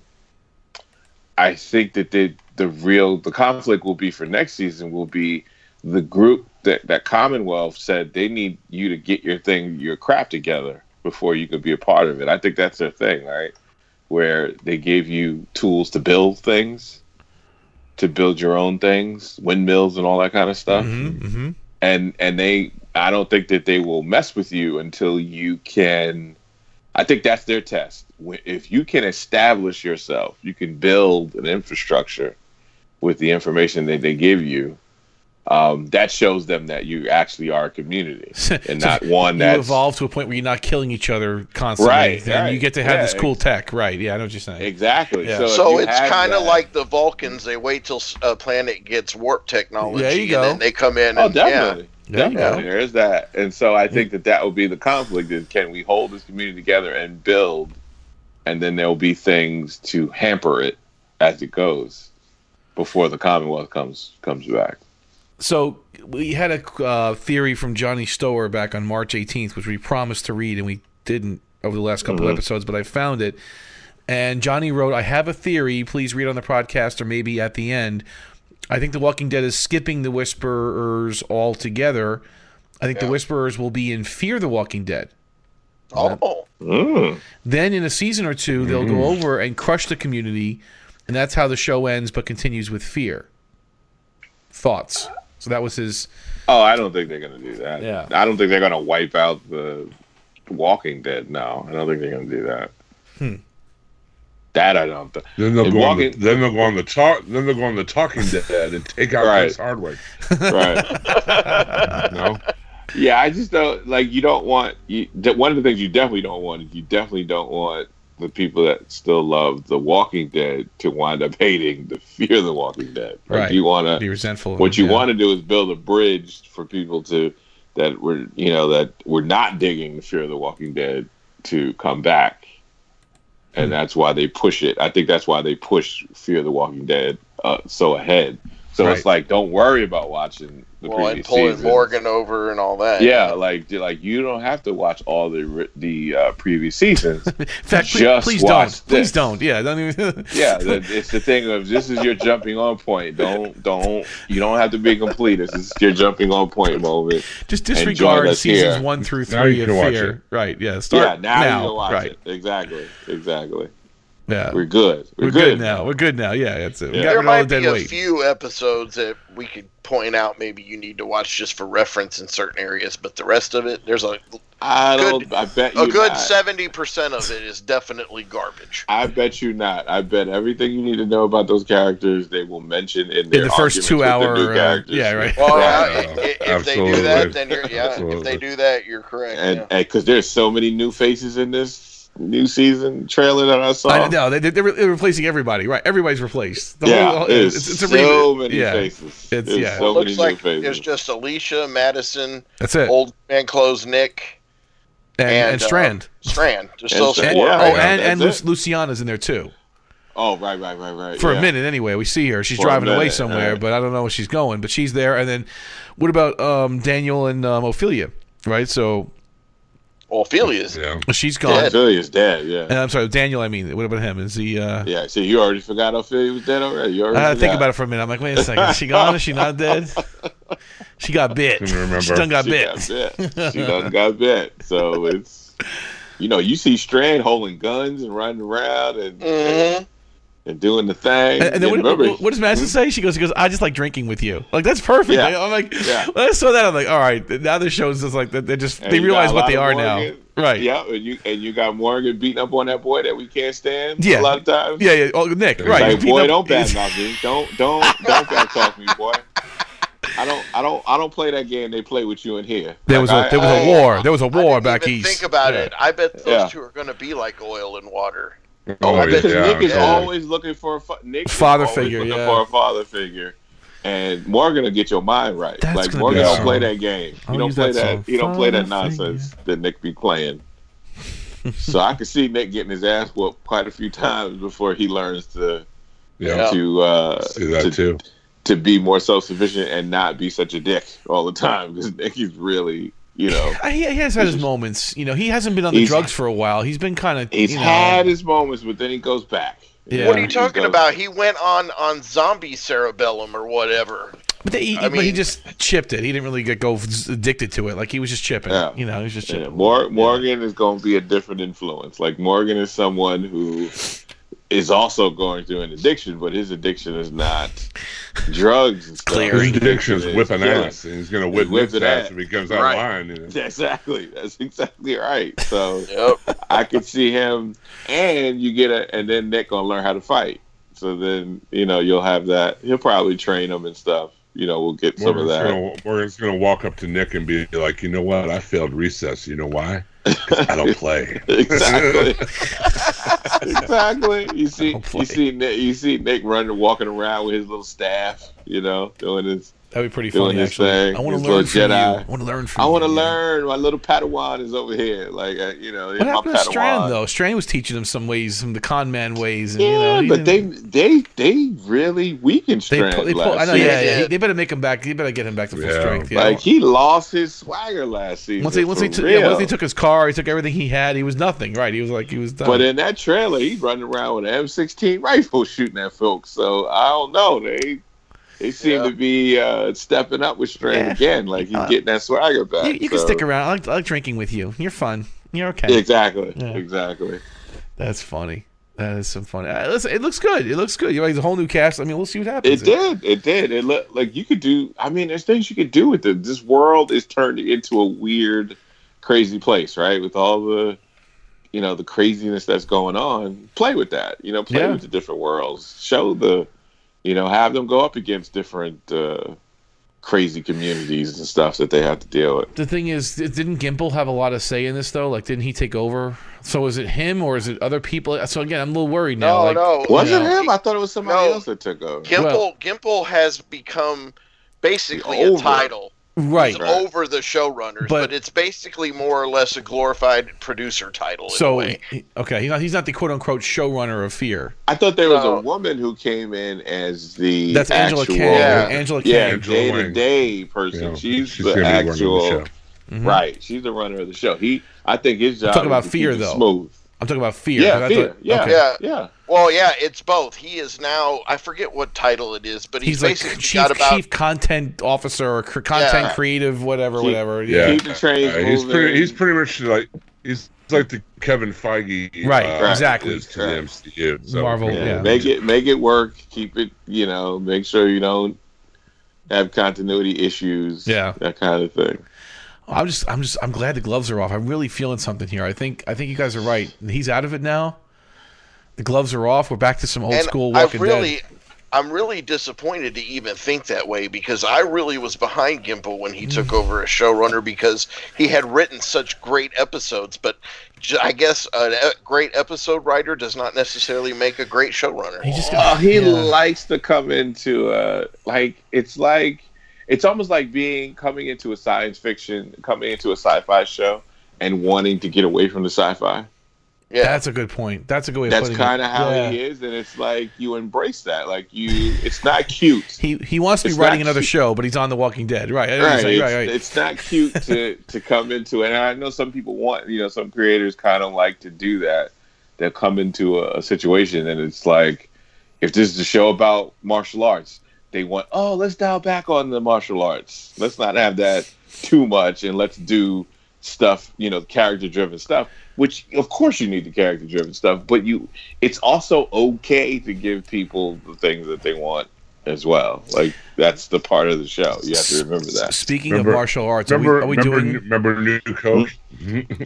i think that the the real the conflict will be for next season will be the group that that commonwealth said they need you to get your thing your crap together before you could be a part of it i think that's their thing right where they gave you tools to build things to build your own things windmills and all that kind of stuff hmm and and they i don't think that they will mess with you until you can i think that's their test. If you can establish yourself you can build an infrastructure with the information that they give you um, that shows them that you actually are a community and So not one You that's evolve to a point where you're not killing each other constantly, Right, and right. you get to have Yeah, this cool ex- tech. Right? Yeah, I know what you're saying. exactly Yeah. so, So it's kind of like the Vulcans. They wait till a planet gets warp technology, There you and then they come in. Oh, And, yeah. definitely. There Definitely. There is that. And so I think that that will be the conflict is can we hold this community together and build, and then there will be things to hamper it as it goes before the Commonwealth comes comes back. So we had a uh, theory from Johnny Stower back on March 18th, which we promised to read, and we didn't over the last couple episodes, but I found it. And Johnny wrote, "I have a theory. Please read on the podcast or maybe at the end. I think The Walking Dead is skipping the Whisperers altogether. I think the Whisperers will be in Fear the Walking Dead. Oh, Mm. Then in a season or two, they'll go over and crush the community, and that's how the show ends, but continues with Fear. Thoughts? So that was his." Oh, I don't think they're gonna do that. Yeah. I don't think they're gonna wipe out the Walking Dead. No, I don't think they're gonna do that. Hmm. That I don't. Th- Then they'll And go on the, then they'll go on the talk then they'll go on the Talking Dead and take out Right. Chris Hardwick. right. No, Yeah, I just don't like. You don't want you. that- One of the things you definitely don't want is you definitely don't want the people that still love The Walking Dead to wind up hating the Fear of the Walking Dead. Like Right. You want to Be resentful. What you yeah. want to do is build a bridge for people to that were you know that were not digging the Fear of the Walking Dead to come back, Hmm. and that's why they push it. I think that's why they push Fear of the Walking Dead uh, so ahead. So it's like, don't worry about watching the well, and pulling seasons. Morgan over and all that. Yeah, like like you don't have to watch all the the uh, previous seasons. In fact, please, Just please watch don't. Please don't. Yeah, don't even. yeah, the, it's the thing of this is your jumping on point. Don't don't you don't have to be complete. This is your jumping on point moment. Just disregard seasons here. one through three of Fear. Right. Yeah. Start yeah, now, now. you can watch right. it. Exactly, exactly. Yeah. We're good. We're, We're good now. We're good now. Yeah, that's it. We Yeah. got There rid of all might be a weight. few episodes that we could point out. Maybe you need to watch just for reference in certain areas, but the rest of it, there's a I don't. I bet you a good seventy percent of it is definitely garbage. I bet you not. I bet everything you need to know about those characters they will mention in their in the first two with hour. uh, yeah. Right. Well, Yeah, i- i- if they do that, then you're yeah. If they do that, you're correct. and yeah. because there's so many new faces in this new season trailer that I saw. I know they, they're, they're replacing everybody. Right. Everybody's replaced. The yeah, whole- there's it's, it's a so reboot. many yeah. faces. It's- There's yeah. so Looks many like new faces. there's just Alicia, Madison, That's it. Old Man Clothes, Nick, and, and, and, uh, Strand. Strand. Just And those Strand, four. yeah. oh, and and Lu- Luciana's in there too. oh, right, right, right, right. for yeah. a minute anyway. We see her. She's For a driving away somewhere, right. but I don't know where she's going. But she's there. And then, what about um, Daniel and um, Ophelia? Right. So Well, Ophelia's yeah. she's gone. Ophelia's dead. Yeah. And I'm sorry, Daniel. I mean, what about him? Is he? Uh, yeah. So you already forgot Ophelia was dead already. You already I had to think about it for a minute. I'm like, wait a second. Is she gone? Is she not dead? She got bit. Couldn't remember. She done got She bit. got bit. She done got bit. So it's you know you see Strand holding guns and running around and Mhm. and doing the thing. And, and then what, what, what does Madison hmm? say? She goes, "She goes, I just like drinking with you." Like that's perfect. Yeah. I'm like, Yeah. when I saw that, I'm like, all right. Now the show's just like they just And they realize what they of are now. Right. Yeah, and you and you got Morgan beating up on that boy that we can't stand. Yeah. a lot of times. Yeah, yeah. Oh, Nick, right? like, boy, up- don't he's- badmouth me. Don't don't don't back talk me, boy. I don't, I don't, I don't play that game. They play with you in here. There was a there was I- a war. There was a war didn't back even east. Think about Yeah. it. I bet those Yeah. two are going to be like oil and water. Oh, I bet yeah, Nick is totally. always looking for a fa- Nick Father always figure, looking yeah. for a father figure. And Morgan will get your mind right. That's like gonna Morgan don't play that game. I'll He don't play that that. song. He don't play that Father nonsense that Nick be playing. so I can see Nick getting his ass whooped quite a few times before he learns to Yeah, to uh, see that to, too. to be more self sufficient and not be such a dick all the time because Nick is really you know He, he has had his moments. You know, he hasn't been on the drugs for a while. He's been kind of. he's you know, had his moments, but then he goes back. Yeah. What are you He talking goes- about? He went on on zombie cerebellum or whatever. But, they, he, I but he just chipped it. He didn't really get go addicted to it. Like he was just chipping. Yeah. You know, he was just Yeah, chipping. Mor- Morgan is going to be a different influence. Like Morgan is someone who is also going through an addiction, but his addiction is not drugs and stuff. Clear. His addiction is whipping killing. ass, and he's gonna whip Whip Nick's it ass ass. if he comes out of line. you know. Exactly. That's exactly right. So Yep. I could see him, and you get a, and then Nick gonna learn how to fight. So then you know you'll have that. He'll probably train him and stuff. You know, we'll get some of that. gonna, Morgan's gonna walk up to Nick and be like, "You know what? I failed recess. You know why? I don't play." exactly. exactly. You see, you see, Nick, you see Nick running, walking around with his little staff. You know, doing his. That'd be pretty Doing funny. his Actually, thing, I want to learn little from you. Jedi. I want to learn from. I want to learn. My little Padawan is over here. Like, uh, you know, What my happened to Padawan. Strand though? Strand was teaching him some ways, some of the con man ways, and Yeah, you know, but they they they really weakened they, Strand pull, they pull, last I know, season. yeah, yeah. Yeah. They better make him back. They better get him back to full Yeah. strength. Yeah. Like he lost his swagger last season. once they once for they took yeah, once they took his car, he took everything he had. He was nothing. Right? He was like he was done. But in that trailer, he's running around with an M16 rifle shooting at folks. So I don't know. They they seem Yeah. to be uh, stepping up with Strand Yeah. again. Like he's Uh, getting that swagger back. you, you can stick around. I like, I like drinking with you. You're fun. You're okay. Exactly. Yeah. Exactly. That's funny. That is some funny. Uh, listen, it looks good. It looks good. You have a whole new cast. I mean, we'll see what happens. It did. It did. It looked like you could do. I mean, there's things you could do with it. This world is turned into a weird, crazy place, right? With all the, you know, the craziness that's going on. Play with that. You know, play Yeah. with the different worlds. Show the, you know, have them go up against different uh, crazy communities and stuff that they have to deal with. The thing is, didn't Gimple have a lot of say in this though? Like, didn't he take over? So is it him or is it other people? So again, I'm a little worried now. No, like, no. Was Yeah. it him? I thought it was somebody No. else that took over. Gimple Well- Gimple has become basically a title. Right. He's over the showrunners, But- but, it's basically more or less a glorified producer title. In a So way. he- okay, he's not, he's not the quote unquote showrunner of Fear. I thought there was No. a woman who came in as the That's Angela actual, Kang. Yeah. Angela yeah, Kang. Angela day to day person. You know, she's, she's the gonna be running the actual show. Mhm. right. She's the runner of the show. He, I think his job. talking is about Fear, keep though. Smooth. I'm talking about Fear. 'cause Yeah, fear. thought- yeah, okay. Yeah. yeah. Well, yeah, it's both. He is now. I forget what title it is, but he's, He's like basically chief, got about. chief content officer or content Yeah. creative, whatever, Keep- whatever. Yeah, Keep the trains Uh, he's pretty. He's pretty much like he's like the Kevin Feige, Right, uh, exactly. is to the MCU. So, Marvel, Yeah, Yeah. make it make it work. Keep it. You know, make sure you don't have continuity issues. Yeah. that kind of thing. I'm just, I'm just, I'm glad the gloves are off. I'm really feeling something here. I think, I think you guys are right. He's out of it now. The gloves are off. We're back to some old and school I Walking really, Dead. I'm really disappointed to even think that way because I really was behind Gimple when he took over as showrunner because he had written such great episodes. But I guess a a great episode writer does not necessarily make a great showrunner. He just Oh, got. he yeah. likes to come into uh like it's like it's almost like being coming into a science fiction, coming into a sci-fi show and wanting to get away from the sci-fi. yeah, That's a good point. That's a good way. That's kind of how Yeah. he is, and it's like you embrace that. Like you, it's not cute. He he wants to be It's writing another cute. show, but he's on The Walking Dead. Right. right, Right. it's, Right. Right. it's not cute to to come into it. And I know some people want, you know, some creators kind of like to do that. They'll come into a, a situation, and it's like, if this is a show about martial arts, they want, oh, let's dial back on the martial arts. Let's not have that too much, and let's do stuff, you know, character driven stuff. Which, of course, you need the character driven stuff, but you, it's also okay to give people the things that they want as well. Like that's the part of the show. You have to remember that. Speaking Remember- of martial arts, are we, are we remember, doing remember new coke?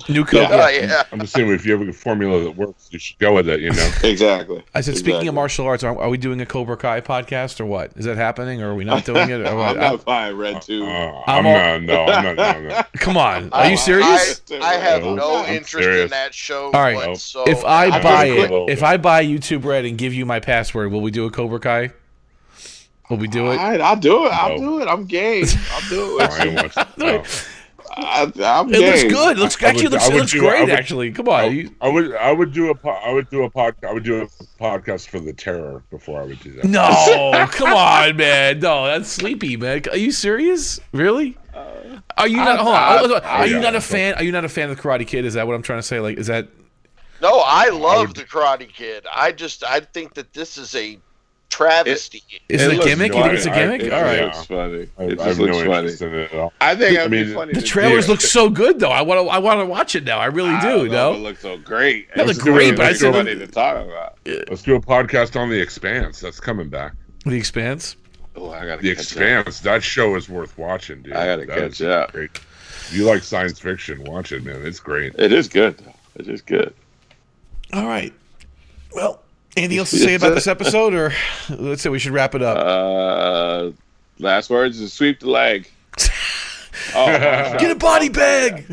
new code? Oh, yeah. I'm just saying, if you have a formula that works, you should go with it. You know. Exactly. I said, speaking of martial arts, are, are we doing a Cobra Kai podcast or what? Is that happening or are we not doing it? Or what? I'm not buying Red Tube. Uh, I'm I'm, all- not. No, I'm not. No, no. Come on, are I- you serious? I, I have No, no I'm interest in that show. All right. whatsoever. if I I'm buy it, if I buy YouTube Red and give you my password, will we do a Cobra Kai? Will we do All it? right, I'll do it. I'll No. do it. I'm game. I'll do it. ain't. No. I, I'm It game. looks good. It looks I actually would- looks, I it would looks do- great. would- actually, come on. You- I would. I would do a. po- I would do a pod. I would do a podcast for the terror before I would do that. No, come on, man. No, that's sleepy, man. Are you serious? Really? Are you not? Hold on. I- oh, hold on. I- Are you yeah. not a fan? Are you not a fan of the Karate Kid? Is that what I'm trying to say? Like, is that? no, I love would- the Karate Kid. I just I think that this is a travesty. Is it, a looks gimmick? You think it's a funny. gimmick? It All right. looks funny. I, It I just have no funny. in it at all. I think I it'd be mean, funny. The trailers look so good, though. I want to. I want to watch it now. I really I do. don't know if It looks so great. It looks great, but I it's said- funny to talk about. Let's do a podcast on the Expanse. That's coming back. The Expanse. Oh, I gotta The catch up. Expanse. That show is worth watching, dude. I gotta That catch is up. Great. If you like science fiction, watch it, man. It's great. It is good. though. It is good. All right. Well, anything else to say about this episode, or let's say we should wrap it up. Uh, last words is sweep the leg. Oh, Get a body bag.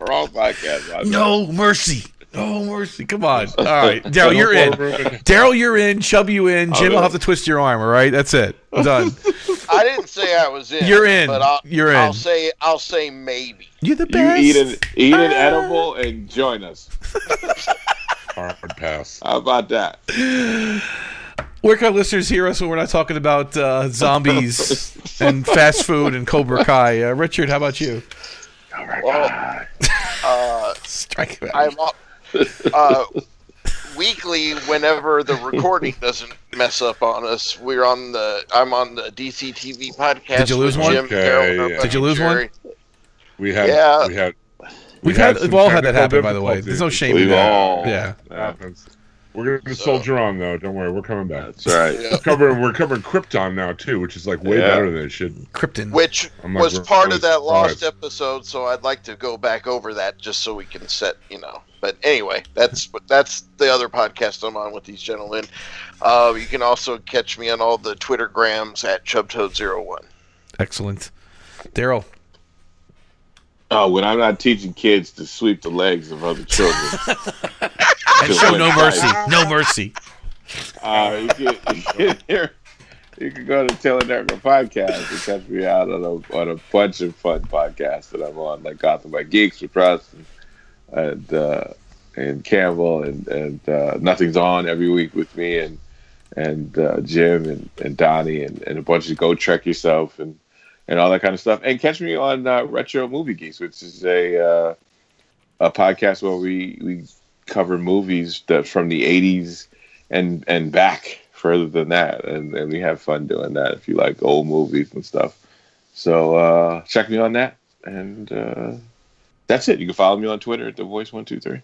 wrong podcast. No mercy. No mercy. Come on. All right, Daryl, you're in. Daryl, you're in. Chub, you in. Jim, I'll have to twist your arm. All right, that's it. Done. I didn't say I was in. You're in. But I'll, You're I'll say I'll say maybe. You're the You best. eat an eat an edible and join us. Hard pass. How about that? Where can our listeners hear us when we're not talking about uh, zombies and fast food and Cobra Kai? Uh, Richard, how about you? Well, uh, Strike it. I'm up- uh, weekly whenever the recording doesn't mess up on us. We're on the I'm on the DC TV podcast. Did you lose one? Jim, Okay, Daryl, yeah. Did you lose one? We had. Yeah. We had. We've we had, some we've all had that happen, by the way. There's no shame in We've that. all Yeah. Happens. We're gonna soldier on though. Don't worry, we're coming back. That's right. Yeah. We're covering we're covering Krypton now too, which is like way Yeah. better than it should. Krypton. Which like was part of that lost surprised. episode, so I'd like to go back over that just so we can set, you know. But anyway, that's that's the other podcast I'm on with these gentlemen. Uh, you can also catch me on all the Twitter grams at Chubtoad01. Excellent. Daryl. Oh, when I'm not teaching kids to sweep the legs of other children. And show no mercy. No mercy. Uh, you, can, you, can you can go to Taylor Network podcast and catch me out on a, on a bunch of fun podcasts that I'm on, like Gotham by Geeks with Russ and and, uh, and Campbell and and uh, Nothing's On every week with me and and uh, Jim and, and Donnie and, and a bunch of Go Trek Yourself and and all that kind of stuff. And catch me on uh, Retro Movie Geeks, which is a uh, a podcast where we we cover movies that from the 80s and and back further than that and, and we have fun doing that if you like old movies and stuff so uh check me on that and uh that's it you can follow me on twitter at the voice 123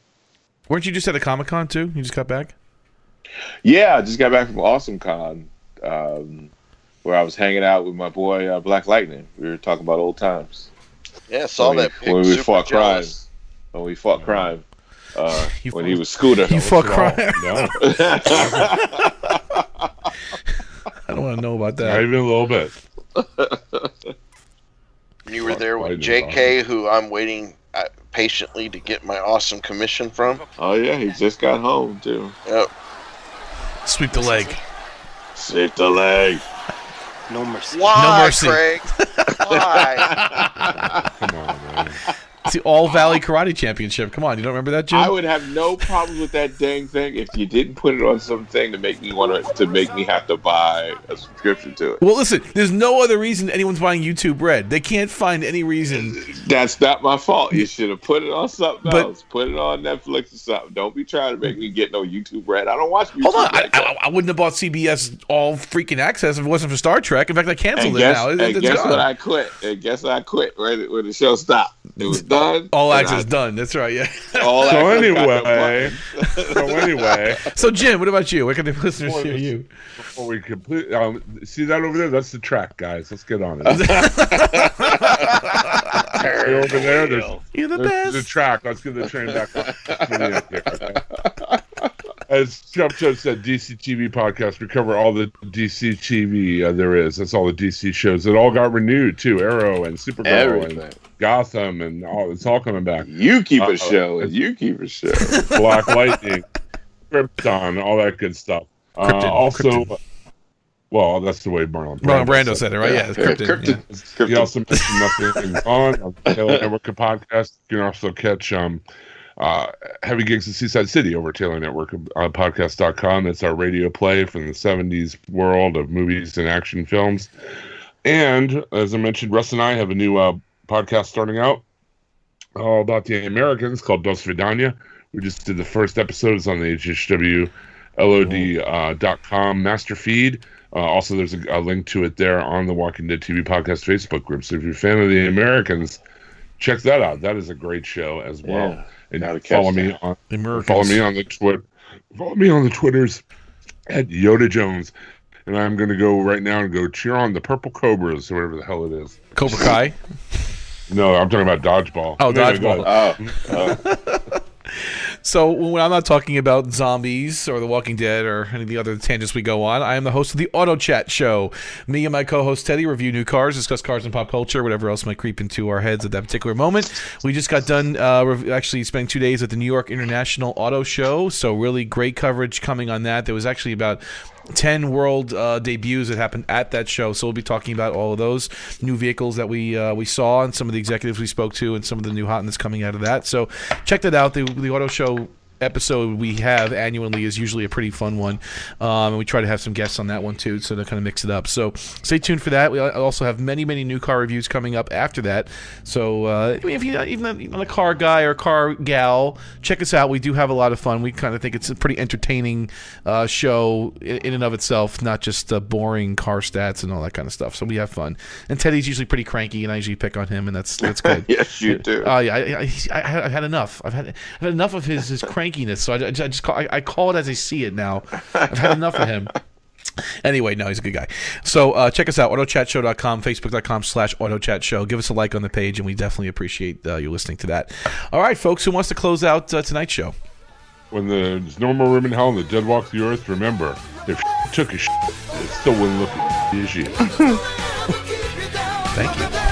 Weren't you just at a Comic Con too? You just got back? yeah i just got back from awesome con um where i was hanging out with my boy uh, black lightning we were talking about old times Yeah, saw when that. pic, when we super fought crime when we fought crime uh You when fought- he was scooter You fought crime. No, I don't want to know about not that. even a little bit. You were there with JK, who I'm waiting uh, patiently to get my awesome commission from. oh yeah he just got home too Yep. Sweep the leg. sweep the leg No mercy. Why, mercy. Craig? Why? Come on, man. It's the All Valley Karate Championship. Come on, you don't remember that, Jim? I would have no problems with that dang thing if you didn't put it on something to make me want to to make me have to buy a subscription to it. well, listen, there's no other reason anyone's buying YouTube Red. They can't find any reason. That's not my fault. You should have put it on something But- else. Put it on Netflix or something. Don't be trying to make me get no YouTube Red. I don't watch YouTube Hold on, I, Red. I, I wouldn't have bought CBS all freaking access if it wasn't for Star Trek. In fact, I canceled it guess, now. It- and guess gone. what? I quit. And guess I quit right when the show stopped. It was Oh, done. All and access I- done. That's right. Yeah. All So access got the anyway, so anyway, so Jim, what about you? Where can the listeners Boy, hear this- you? before we complete, um, see that over there? That's the track, guys. Let's get on it. Over there, there's, You're the there's the best. track. Let's get the train back on. to the end here, okay? As Chubb Chubb said, DC TV podcast. We cover all the DC TV uh, there is. That's all the DC shows. It all got renewed too. Arrow and Supergirl Everything. and Gotham and all. It's all coming back. You keep Uh-oh. a show, and you keep a show. Black Lightning, Krypton, all that good stuff. Uh, Krypton, also, Krypton. well, that's the way Marlon Marlon Brando said it, right? Yeah, it's Yeah, Krypton. Krypton. yeah. He Krypton. also mentioned nothing on on the Taylor Network podcast. You can also catch um, uh, Heavy Gigs in Seaside City over at Taylor Network uh, podcast.com. That's our radio play from the 70s world of movies and action films. And as I mentioned, Russ and I have a new uh, podcast starting out all about the Americans called Dos Vidania. We just did the first episodes on the HHW LOD uh, dot com master feed. Uh, also, there's a, a link to it there on the Walking Dead TV podcast Facebook group. So if you're a fan of the Americans, check that out. That is a great show as well. Yeah, and gotta catch follow me on The Americans. follow me on the Twitter. Follow me on the Twitters at Yoda Jones. And I'm going to go right now and go cheer on the Purple Cobras or whatever the hell it is. Cobra Kai. No, I'm talking about dodgeball. Oh, dodgeball. ahead. Oh, oh. So when I'm not talking about zombies or The Walking Dead or any of the other tangents we go on, I am the host of the Auto Chat Show. Me and my co-host Teddy review new cars, discuss cars and pop culture, whatever else might creep into our heads at that particular moment. We just got done uh, rev- actually spending two days at the New York International Auto Show, so really great coverage coming on that. There was actually about 10 world uh, debuts that happened at that show. So we'll be talking about all of those new vehicles that we uh, we saw and some of the executives we spoke to and some of the new hotness coming out of that. So check that out. The, the auto show episode we have annually is usually a pretty fun one. Um, and we try to have some guests on that one too, so to kind of mix it up. So stay tuned for that. We also have many, many new car reviews coming up after that. So uh, if you're not even a, a car guy or car gal, check us out. We do have a lot of fun. We kind of think it's a pretty entertaining uh, show in, in and of itself, not just uh, boring car stats and all that kind of stuff. So we have fun. And Teddy's usually pretty cranky, and I usually pick on him, and that's that's good. yes, you do. Oh yeah, I, I, I, I've had enough. I've had, I've had enough of his, his crankiness. So I, I just call, I, I call it as I see it now. I've had enough of him. Anyway, no, he's a good guy. So uh, check us out, autochatshow.com, facebook.com slash autochatshow. Give us a like on the page, and we definitely appreciate uh, you listening to that. All right, folks, who wants to close out uh, tonight's show? When there's no more room in hell and the dead walk the earth, remember, if took a shit, it still wouldn't look as. Thank you.